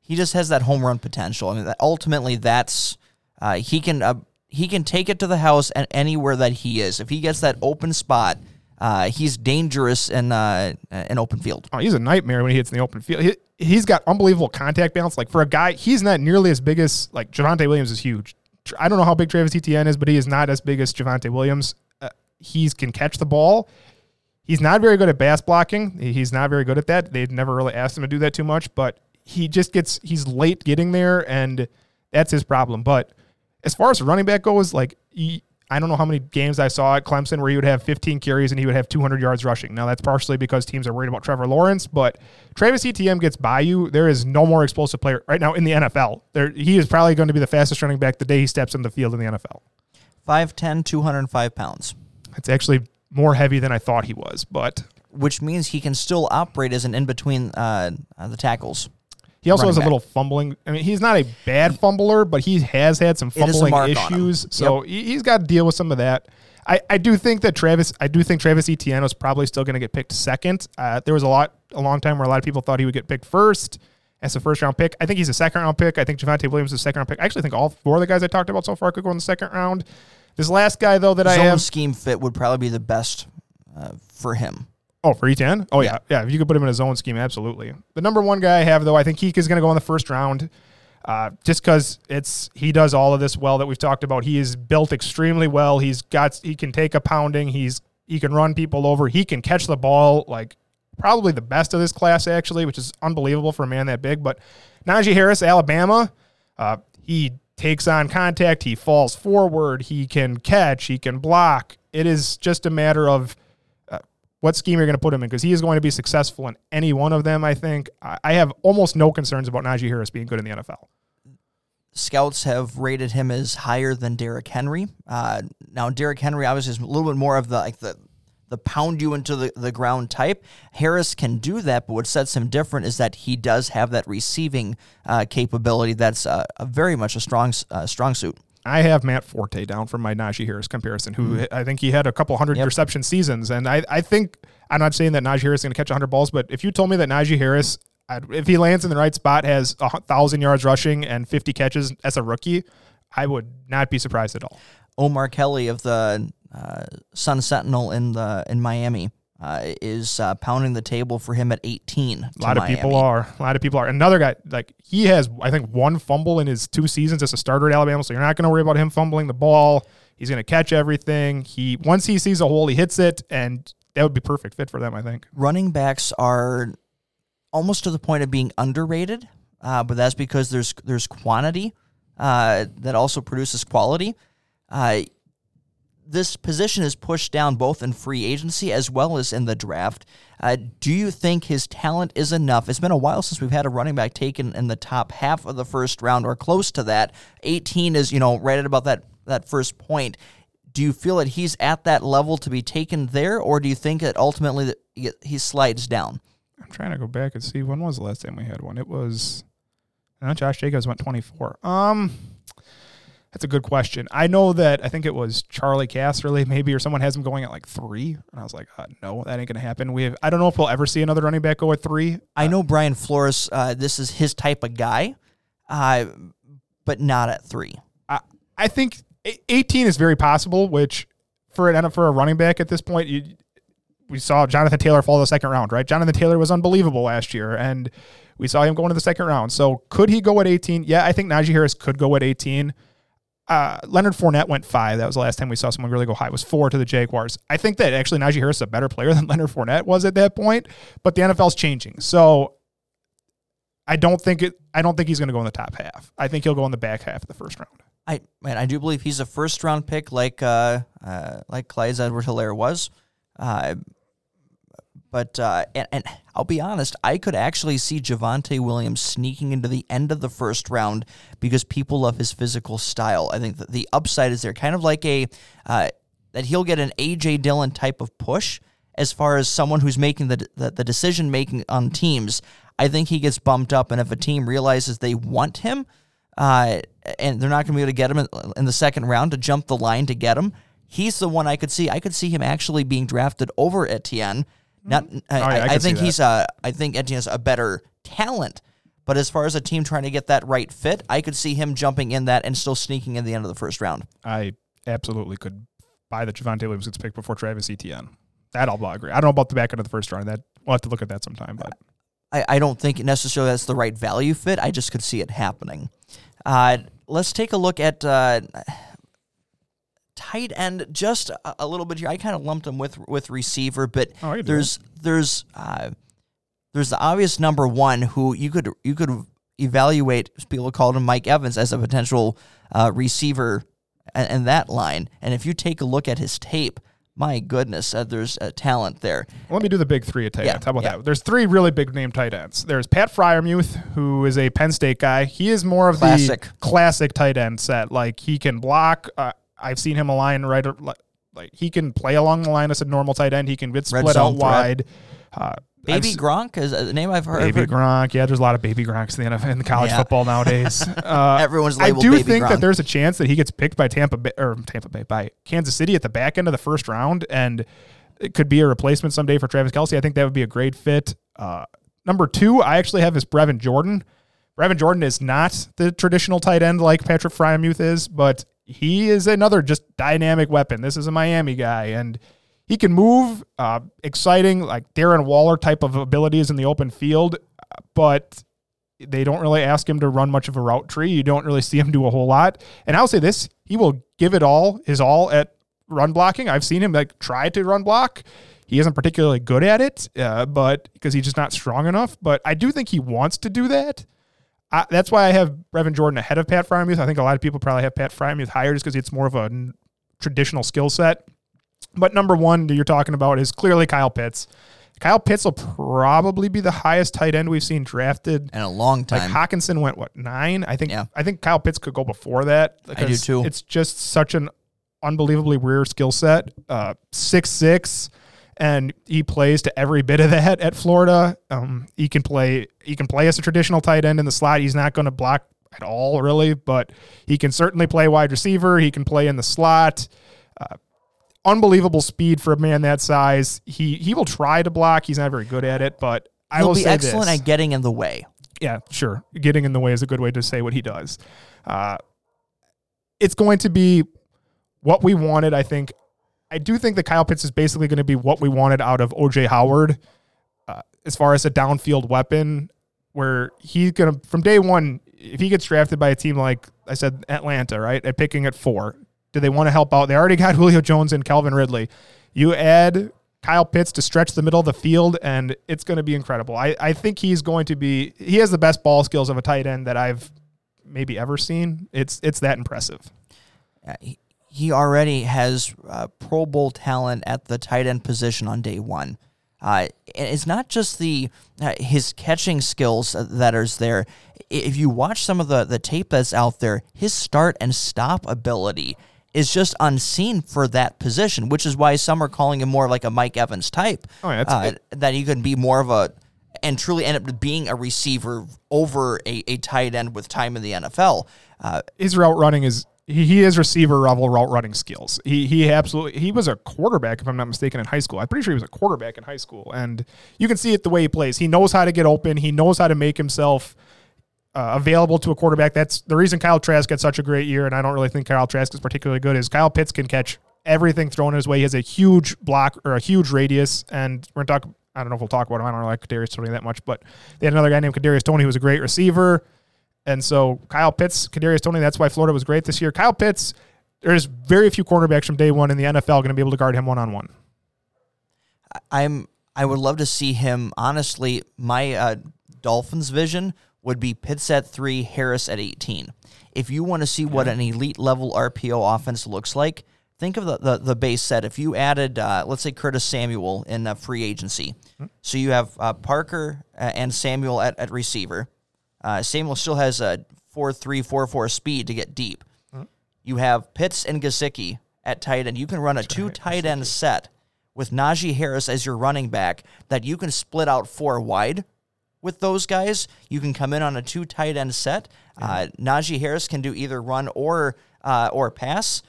he just has that home run potential. I mean, that ultimately, that's uh, he can uh, he can take it to the house and anywhere that he is. If he gets that open spot, uh, he's dangerous in uh, in open field. Oh, he's a nightmare when he hits in the open field. He, he's got unbelievable contact balance. Like for a guy, he's not nearly as big as like Javonte Williams is huge. I don't know how big Travis Etienne is, but he is not as big as Javonte Williams. Uh, he can catch the ball. He's not very good at pass blocking. He's not very good at that. They've never really asked him to do that too much, but he just gets he's late getting there, and that's his problem. But as far as running back goes, like I don't know how many games I saw at Clemson where he would have 15 carries and he would have 200 yards rushing. Now that's partially because teams are worried about Trevor Lawrence, but Travis Etienne gets by you. There is no more explosive player right now in the NFL. There, he is probably going to be the fastest running back the day he steps in the field in the NFL. 5'10", 205 pounds, It's actually more heavy than I thought he was, but which means he can still operate as an in between uh, uh, the tackles. He also has a back. little fumbling. I mean, he's not a bad fumbler, but he has had some It is a fumbling issues. So he, he's got to deal with some of that. I, I do think that Travis, I do think Travis Etienne is probably still going to get picked second. Uh, there was a lot, a long time where a lot of people thought he would get picked first as a first round pick. I think he's a second round pick. I think Javonte Williams is a second round pick. I actually think all four of the guys I talked about so far could go in the second round. This last guy though that I Zone have, scheme fit would probably be the best uh, for him. Oh, for Etienne? Oh, yeah. yeah. If you could put him in a zone scheme, absolutely. The number one guy I have, though, I think Keek is going to go in the first round uh, just because it's he does all of this well that we've talked about. He is built extremely well. He's got he can take a pounding. He's he can run people over. He can catch the ball like probably the best of this class actually, which is unbelievable for a man that big. But Najee Harris, Alabama, uh, he takes on contact. He falls forward. He can catch. He can block. It is just a matter of what scheme you're going to put him in because he is going to be successful in any one of them. I think I have almost no concerns about Najee Harris being good in the NFL. Scouts have rated him as higher than Derrick Henry. Uh, now, Derrick Henry obviously is a little bit more of the like the the pound you into the, the ground type. Harris can do that, but what sets him different is that he does have that receiving uh, capability. That's uh, a very much a strong uh, strong suit. I have Matt Forte down from my Najee Harris comparison, who I think he had a couple hundred Yep. reception seasons, and I, I think I'm not saying that Najee Harris is going to catch 100 balls, but if you told me that Najee Harris, I'd- if he lands in the right spot, has a thousand yards rushing and 50 catches as a rookie, I would not be surprised at all. Omar Kelly of the uh, Sun Sentinel in the in Miami uh, is uh, pounding the table for him at 18. A lot of people are. A lot of people are. Another guy, like he has, I think, one fumble in his two seasons as a starter at Alabama. So you're not going to worry about him fumbling the ball. He's going to catch everything. He once he sees a hole, he hits it, and that would be perfect fit for them. I think. running backs are almost to the point of being underrated, uh, but that's because there's there's quantity uh, that also produces quality. This position is pushed down both in free agency as well as in the draft. Uh, do you think his talent is enough? It's been a while since we've had a running back taken in the top half of the first round or close to that. 18 is, you know, right at about that that first point. Do you feel that he's at that level to be taken there, or do you think that ultimately that he- slides down? I'm trying to go back and see when was the last time we had one. It was. Uh, Josh Jacobs went 24. Um, that's a good question. I know that I think it was Charley Casserly maybe or someone has him going at like three, and I was like, uh, no, that ain't gonna happen. We have. I don't know if we'll ever see another running back go at three. I know Brian Flores. Uh, this is his type of guy, uh, but not at three. I, I think e- 18 is very possible, which for an for a running back at this point, you, we saw Jonathan Taylor fall the second round, right? Jonathan Taylor was unbelievable last year, and we saw him going to the second round. So could he go at 18? Yeah, I think Najee Harris could go at 18. Uh, Leonard Fournette went five. That was the last time we saw someone really go high. It was four to the Jaguars. I think that actually Najee Harris is a better player than Leonard Fournette was at that point, but the NFL's changing. So I don't think it. I don't think he's going to go in the top half. I think he'll go in the back half of the first round. I man, I do believe he's a first round pick, like uh, uh, like Clyde Edward Helaire was. Uh, but uh, and, and I'll be honest, I could actually see Javonte Williams sneaking into the end of the first round because people love his physical style. I think that the upside is there, kind of like a uh, that he'll get an AJ Dillon type of push as far as someone who's making the the, the decision making on teams. I think he gets bumped up, and if a team realizes they want him, uh, and they're not going to be able to get him in, in the second round to jump the line to get him. He's the one I could see. I could see him actually being drafted over Etienne. Not, I, Oh, yeah, I I, I think he's a. I think Etienne's a better talent. But as far as a team trying to get that right fit, I could see him jumping in that and still sneaking in the end of the first round. I absolutely could buy the Javonte Williams gets picked before Travis Etienne. That I'll agree. I don't know about the back end of the first round. That we'll have to look at that sometime. But I, I don't think necessarily that's the right value fit. I just could see it happening. Uh, let's take a look at uh, tight end just a, a little bit here. I kind of lumped them with with receiver, but Oh, I can do there's there's uh, there's the obvious number one who you could you could evaluate. People called him Mike Evans as a potential uh, receiver and, and that line. And if you take a look at his tape, my goodness, uh, there's a talent there. let me do the big three at tight Yeah, ends. How about yeah. that? There's three really big name tight ends. There's Pat Freiermuth, who is a Penn State guy. He is more of Classic. the classic tight end set. Like he can block. I've seen him align right. Like he can play along the line as a normal tight end. He can get split out wide. Uh, I've Baby Gronk is a name I've heard. Baby heard- Gronk. Yeah, there's a lot of baby Gronks in the NFL in college Yeah. football nowadays. Uh, Everyone's I do Baby think Gronk. that there's a chance that he gets picked by Tampa Bay or Tampa Bay by Kansas City at the back end of the first round, and it could be a replacement someday for Travis Kelce. I think that would be a great fit. Uh, number two, I actually have is Brevin Jordan. Brevin Jordan is not the traditional tight end like Patrick Freiermuth is, but he is another just dynamic weapon. This is a Miami guy, and he can move, uh, exciting, like Darren Waller type of abilities in the open field, but they don't really ask him to run much of a route tree. You don't really see him do a whole lot. And I'll say this: he will give it all, his all at run blocking. I've seen him like try to run block. He isn't particularly good at it, uh, but because he's just not strong enough. But I do think he wants to do that. I, that's why I have Brevin Jordan ahead of Pat Freiermuth. I think a lot of people probably have Pat Freiermuth higher just because it's more of a n- traditional skill set. But number one that you're talking about is clearly Kyle Pitts. Kyle Pitts will probably be the highest tight end we've seen drafted. in a long time. Like. Hockenson went what nine? I think. Yeah. I think Kyle Pitts could go before that. I do too. It's just such an unbelievably rare skill set. Uh, six six, and he plays to every bit of that at Florida. Um, he can play. He can play as a traditional tight end in the slot. He's not going to block at all, really, but he can certainly play wide receiver. He can play in the slot. Uh, unbelievable speed for a man that size. He he will try to block. He's not very good at it, but I He'll will be excellent this at getting in the way. yeah, sure. Getting in the way is a good way to say what he does. Uh, it's going to be what we wanted. I think. I do think that Kyle Pitts is basically going to be what we wanted out of OJ Howard, uh, as far as a downfield weapon, where he's going to from day one. If he gets drafted by a team like I said, Atlanta, right, at picking at four, do they want to help out? They already got Julio Jones and Calvin Ridley. You add Kyle Pitts to stretch the middle of the field, and it's going to be incredible. I, I think he's going to be. He has the best ball skills of a tight end that I've maybe ever seen. It's it's that impressive. He, he already has uh, Pro Bowl talent at the tight end position on day one. Uh, and it's not just the uh, his catching skills that are there. If you watch some of the the tape that's out there, his start and stop ability is just unseen for that position, which is why some are calling him more like a Mike Evans type. Oh, yeah, uh, that he could be more of a and truly end up being a receiver over a, a tight end with time in the NFL. Uh, His route running is he, he has receiver level route running skills. He he absolutely he was a quarterback if I'm not mistaken in high school. I'm pretty sure he was a quarterback in high school, and you can see it the way he plays. He knows how to get open. He knows how to make himself uh, available to a quarterback. That's the reason Kyle Trask had such a great year, and I don't really think Kyle Trask is particularly good. Is Kyle Pitts can catch everything thrown his way. He has a huge block or a huge radius, and we're gonna talk. I don't know if we'll talk about him. I don't like Kadarius Toney that much, but they had another guy named Kadarius Toney who was a great receiver, and so Kyle Pitts, Kadarius Toney. That's why Florida was great this year. Kyle Pitts. There's very few cornerbacks from day one in the NFL going to be able to guard him one on one. I'm I would love to see him. Honestly, my uh, Dolphins vision would be Pitts at three, Harris at eighteen. If you want to see what an elite level RPO offense looks like, think of the the, the base set. If you added, uh, let's say Curtis Samuel in uh, free agency, so you have uh, Parker uh, and Samuel at, at receiver. Uh, Samuel still has a four three four four speed to get deep. You have Pitts and Gesicki at tight end. You can run a two tight end set with Najee Harris as your running back that you can split out four wide with those guys. You can come in on a two tight end set. Uh, Najee Harris can do either run or uh, or pass.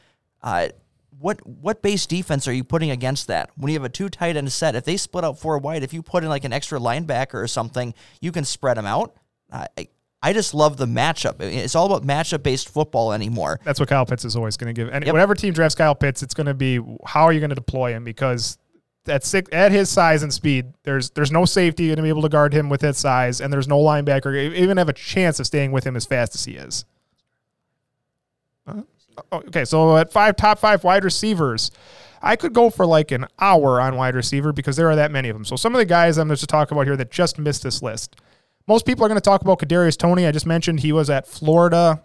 Uh, what what base defense are you putting against that? When you have a two tight end set, if they split out four wide, if you put in like an extra linebacker or something, you can spread them out. I, I just love the matchup. It's all about matchup based football anymore. That's what Kyle Pitts is always going to give. And Yep. whatever team drafts Kyle Pitts, it's going to be how are you going to deploy him because at six, at his size and speed, there's there's no safety going to be able to guard him with his size, and there's no linebacker even have a chance of staying with him as fast as he is. Uh, oh, okay, so at five top five wide receivers, I could go for like an hour on wide receiver because there are that many of them. So some of the guys I'm going to talk about here that just missed this list. Most people are going to talk about Kadarius Toney. I just mentioned he was at Florida.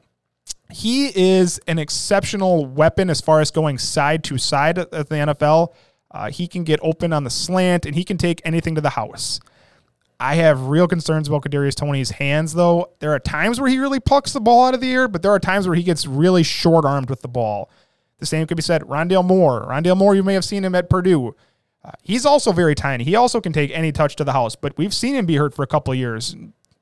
He is an exceptional weapon as far as going side to side at the NFL. Uh, he can get open on the slant and he can take anything to the house. I have real concerns about Kadarius Toney's hands, though. There are times where he really plucks the ball out of the air, but there are times where he gets really short armed with the ball. The same could be said Rondale Moore. Rondale Moore, you may have seen him at Purdue. Uh, he's also very tiny. He also can take any touch to the house, but we've seen him be hurt for a couple of years.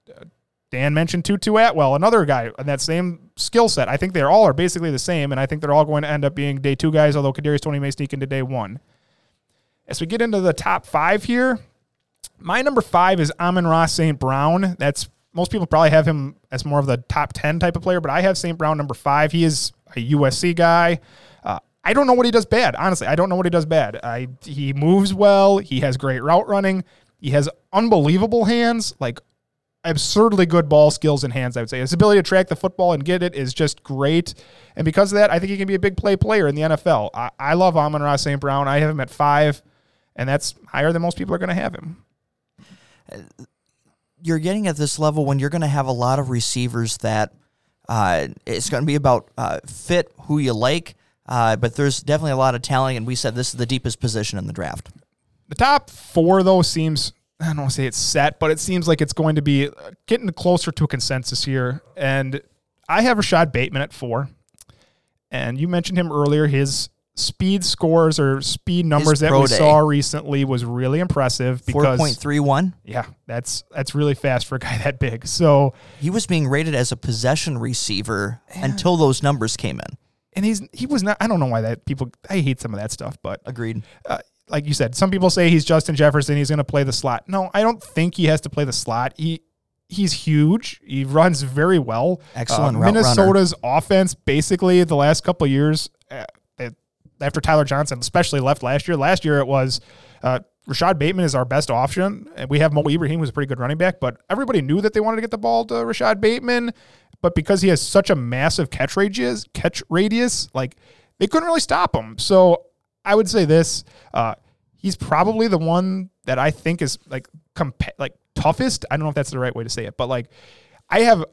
Uh, Dan mentioned Tutu Atwell, another guy in that same skill set. I think they all are basically the same, and I think they're all going to end up being day two guys, although Kadarius Toney may sneak into day one. As we get into the top five here, my number five is Amon-Ra St. Brown. That's most people probably have him as more of the top 10 type of player, but I have St. Brown number five. He is a USC guy. Uh, I don't know what he does bad. Honestly, I don't know what he does bad. I, he moves well. He has great route running. He has unbelievable hands, like absurdly good ball skills and hands, I would say. His ability to track the football and get it is just great. And because of that, I think he can be a big play player in the NFL. I, I love Amon-Ra St. Brown. I have him at five, and that's higher than most people are going to have him. you're getting at this level when you're going to have a lot of receivers that uh, it's going to be about uh, fit who you like, uh, but there's definitely a lot of talent, and we said this is the deepest position in the draft. The top four, though, seems I don't want to say it's set, but it seems like it's going to be uh, getting closer to a consensus here. And I have Rashod Bateman at four. And you mentioned him earlier. His speed scores or speed numbers that we day. saw recently was really impressive Four because point three one. yeah, that's that's really fast for a guy that big. So He was being rated as a possession receiver until those numbers came in. And he's he was not. I don't know why that people. I hate some of that stuff, but Agreed. uh, like you said, some people say he's Justin Jefferson. He's going to play the slot. No, I don't think he has to play the slot. He he's huge. He runs very well. Excellent Uh, route runner. Minnesota's offense, basically, the last couple of years, uh, it- after Tyler Johnson, especially left last year. Last year it was. Uh, Rashod Bateman is our best option. And we have Mo Ibrahim, who's a pretty good running back, but everybody knew that they wanted to get the ball to Rashod Bateman. But because he has such a massive catch radius, catch radius, like they couldn't really stop him. So I would say this: uh, he's probably the one that I think is like compa- like toughest. I don't know if that's the right way to say it, but like I have,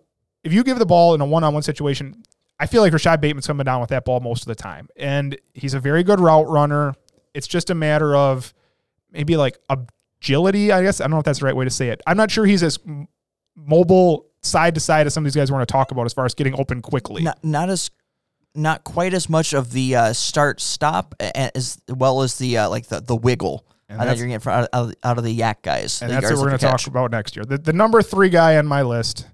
if you give the ball in a one-on-one situation, I feel like Rashod Bateman's coming down with that ball most of the time, and he's a very good route runner. It's just a matter of maybe like agility. I guess I don't know if that's the right way to say it. I'm not sure he's as mobile side to side as some of these guys want to talk about as far as getting open quickly. Not not as not quite as much of the uh, start stop as well as the uh, like the the wiggle. And I that's- you're getting from out, out, out of the YAC guys. and that's what we're going to talk about next year. The, the number three guy on my list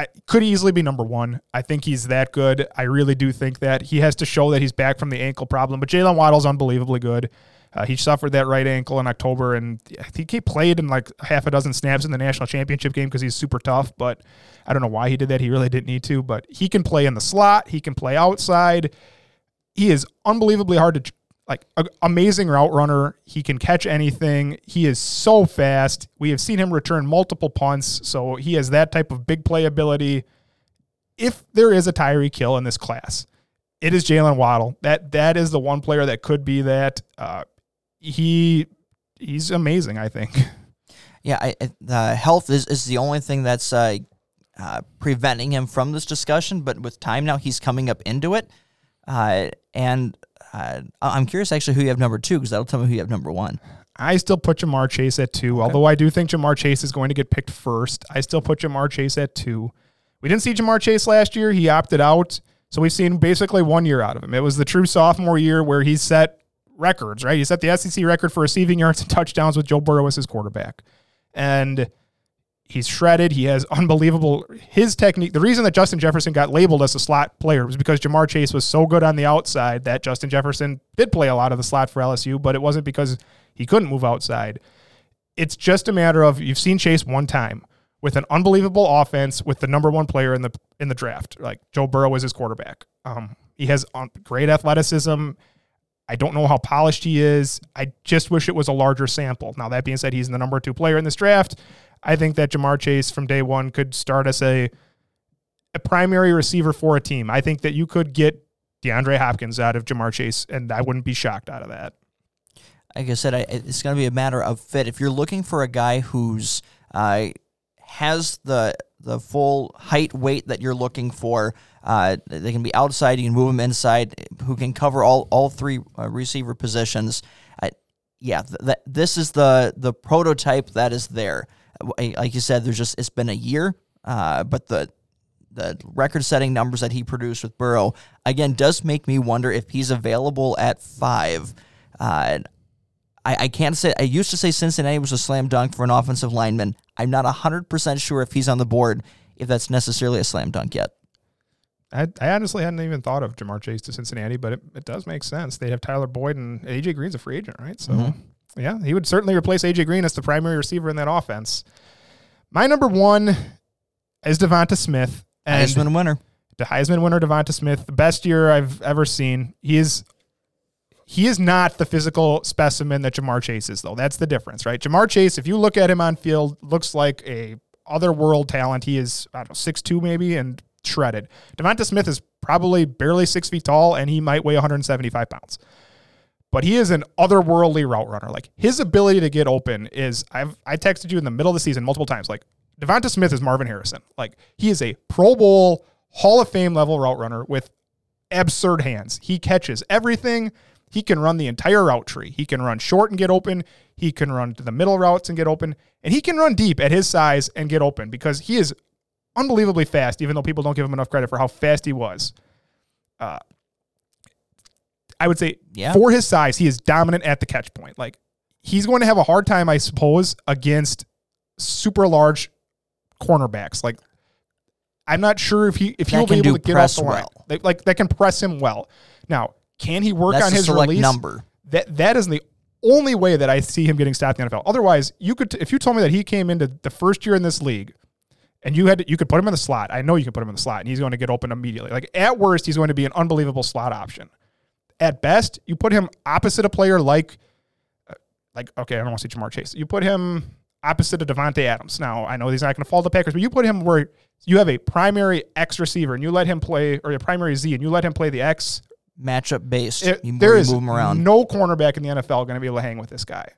I, could easily be number one. I think he's that good. I really do think that he has to show that he's back from the ankle problem. But Jaylen Waddle's unbelievably good. Uh, he suffered that right ankle in October, and he played in like half a dozen snaps in the national championship game because he's super tough. But I don't know why he did that. He really didn't need to. But he can play in the slot. He can play outside. He is unbelievably hard to like a, amazing route runner. He can catch anything. He is so fast. We have seen him return multiple punts, so he has that type of big play ability. If there is a Tyreek Hill in this class, it is Jaylen Waddle. That that is the one player that could be that. Uh, he he's amazing. I think. Yeah, I, the health is, is the only thing that's uh, uh, preventing him from this discussion. But with time now, he's coming up into it. Uh, and uh, I'm curious actually who you have number two because that'll tell me who you have number one. I still put Ja'Marr Chase at two, although I do think Ja'Marr Chase is going to get picked first. I still put Ja'Marr Chase at two. We didn't see Ja'Marr Chase last year. He opted out. So we've seen basically one year out of him. It was the true sophomore year where he set records, right? He set the SEC record for receiving yards and touchdowns with Joe Burrow as his quarterback. And He's shredded. He has unbelievable his technique. The reason that Justin Jefferson got labeled as a slot player was because Ja'Marr Chase was so good on the outside that Justin Jefferson did play a lot of the slot for LSU, but it wasn't because he couldn't move outside. It's just a matter of you've seen Chase one time with an unbelievable offense with the number one player in the in the draft. Like Joe Burrow is his quarterback. Um, he has um, great athleticism. I don't know how polished he is. I just wish it was a larger sample. Now that being said, he's the number two player in this draft. I think that Ja'Marr Chase from day one could start as a a primary receiver for a team. I think that you could get DeAndre Hopkins out of Ja'Marr Chase, and I wouldn't be shocked out of that. Like I said, I, it's going to be a matter of fit. If you're looking for a guy who's uh, has the the full height weight that you're looking for, uh, they can be outside. You can move them inside. Who can cover all all three uh, receiver positions? Yeah, th- th- this is the the prototype that is there. Like you said, there's just it's been a year, uh, but the the record-setting numbers that he produced with Burrow again does make me wonder if he's available at five. Uh, I, I can't say I used to say Cincinnati was a slam dunk for an offensive lineman. I'm not hundred percent sure if he's on the board, if that's necessarily a slam dunk yet. I, I honestly hadn't even thought of Ja'Marr Chase to Cincinnati, but it, it does make sense. They have Tyler Boyd and AJ Green's a free agent, right? So Mm-hmm. yeah, he would certainly replace AJ Green as the primary receiver in that offense. My number one is Devonta Smith. And Heisman winner. the Heisman winner Devonta Smith, the best year I've ever seen. He is he is not the physical specimen that Ja'Marr Chase is, though. That's the difference, right? Ja'Marr Chase, if you look at him on field, looks like a otherworld talent. He is I don't know six two maybe and shredded. Devonta Smith is probably barely six feet tall and he might weigh 175 pounds. But he is an otherworldly route runner. Like his ability to get open is I've I texted you in the middle of the season multiple times. Like Devonta Smith is Marvin Harrison. Like he is a Pro Bowl Hall of Fame level route runner with absurd hands. He catches everything. He can run the entire route tree. He can run short and get open. He can run to the middle routes and get open. And he can run deep at his size and get open because he is unbelievably fast, even though people don't give him enough credit for how fast he was. Uh, I would say Yeah. for his size, he is dominant at the catch point. Like he's going to have a hard time, I suppose, against super large cornerbacks. Like I'm not sure if he if That he'll be able do to get off the line. well. Like, like that can press him well. Now, can he work That's on his release? number. That that is the only way that I see him getting stopped in the NFL. Otherwise, you could if you told me that he came into the first year in this league and you had to, you could put him in the slot. I know you can put him in the slot and he's going to get open immediately. Like at worst, he's going to be an unbelievable slot option. At best, you put him opposite a player like uh, like okay, I don't want to say Ja'Marr Chase. You put him opposite of Davante Adams. Now I know he's not going to fall to the Packers, but you put him where you have a primary X receiver and you let him play, or a primary Z, and you let him play the X. Matchup based. It- you, there you is move him around. no cornerback in the NFL going to be able to hang with this guy.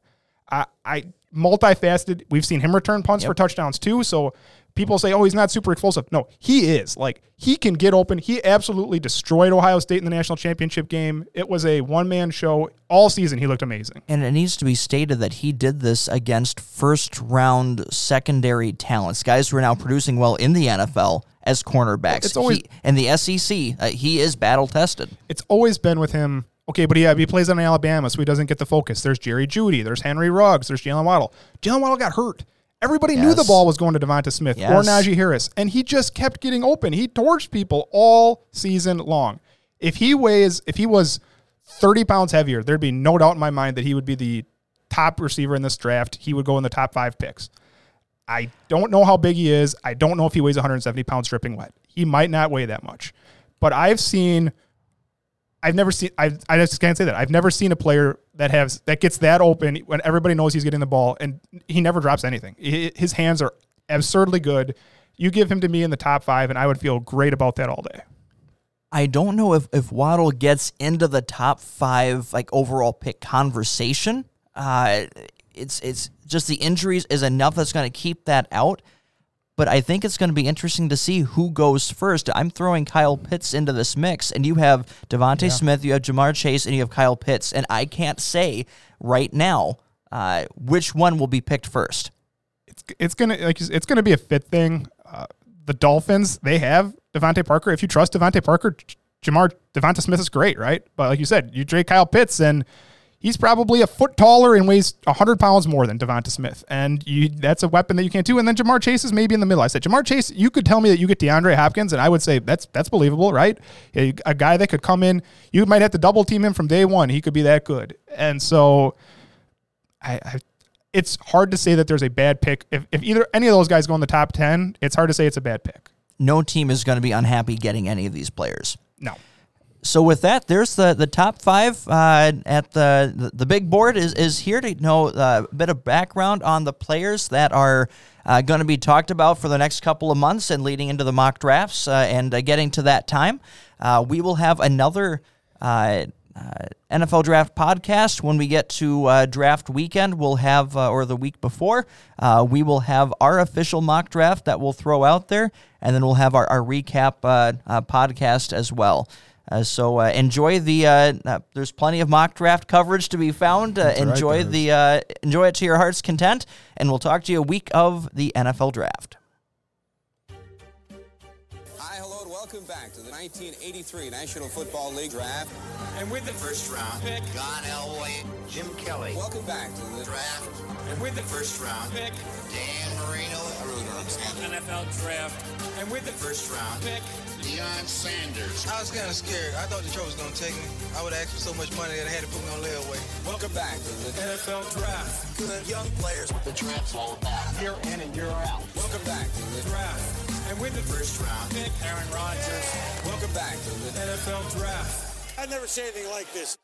I, I multifaceted. We've seen him return punts for touchdowns too. So people say, "Oh, he's not super explosive." No, he is. Like he can get open. He absolutely destroyed Ohio State in the national championship game. It was a one man show all season. He looked amazing. And it needs to be stated that he did this against first round secondary talents, guys who are now producing well in the NFL as cornerbacks. It's always- he, and the SEC, uh, he is battle tested. It's always been with him. Okay, but yeah, he plays on Alabama, so he doesn't get the focus. There's Jerry Jeudy. There's Henry Ruggs. There's Jaylen Waddle. Jaylen Waddle got hurt. Everybody knew the ball was going to Devonta Smith or Yes. Najee Harris, and he just kept getting open. He torched people all season long. If he weighs, if he was 30 pounds heavier, there'd be no doubt in my mind that he would be the top receiver in this draft. He would go in the top five picks. I don't know how big he is. I don't know if he weighs 170 pounds dripping wet. He might not weigh that much. But I've seen I've never seen I I just can't say that. I've never seen a player that has that gets that open when everybody knows he's getting the ball and he never drops anything. His hands are absurdly good. You give him to me in the top 5 and I would feel great about that all day. I don't know if, if Waddle gets into the top five like overall pick conversation. Uh, it's it's just the injuries is enough that's going to keep that out. But I think it's going to be interesting to see who goes first. I'm throwing Kyle Pitts into this mix, and you have DeVonta Smith, you have Ja'Marr Chase, and you have Kyle Pitts, and I can't say right now uh, which one will be picked first. It's it's going to like it's to be a fit thing. Uh, the Dolphins, they have DeVante Parker. If you trust DeVante Parker, Jamar Devonta Smith is great, right? But like you said, you trade Kyle Pitts and he's probably a foot taller and weighs 100 pounds more than Devonta Smith. And you, that's a weapon that you can't do. And then Ja'Marr Chase is maybe in the middle. I said, Ja'Marr Chase, you could tell me that you get DeAndre Hopkins, and I would say that's that's believable, right? A, a guy that could come in, you might have to double team him from day one. He could be that good. And so I, I it's hard to say that there's a bad pick. If, if either any of those guys go in the top 10, it's hard to say it's a bad pick. No team is going to be unhappy getting any of these players. No. So with that, there's the the top five uh, at the, the big board is is here to know uh, a bit of background on the players that are uh, going to be talked about for the next couple of months and leading into the mock drafts uh, and uh, getting to that time. Uh, we will have another. NFL Draft podcast. When we get to draft weekend, we'll have, or the week before, we will have our official mock draft that we'll throw out there, and then we'll have our, our recap podcast as well. Uh, so uh, enjoy the. Uh, uh, there's plenty of mock draft coverage to be found. Uh, enjoy right, the. Uh, enjoy it to your heart's content, and we'll talk to you a week of the NFL draft. Back to the 1983 National Football League Draft. And with the first round pick, John Elway, Jim Kelly. Welcome back to the Draft, and with the first round pick, Dan Marino. I really don't. NFL draft. And with the first round pick, Deion Sanders. I was kind of scared. I thought Detroit was going to take me. I would ask for so much money that I had to put me on layaway. welcome back to the NFL draft. Good young players. With the draft's all about year in and year out. welcome back to the Draft. And with the first round Aaron Rodgers. welcome back to the NFL draft. I've never seen anything like this.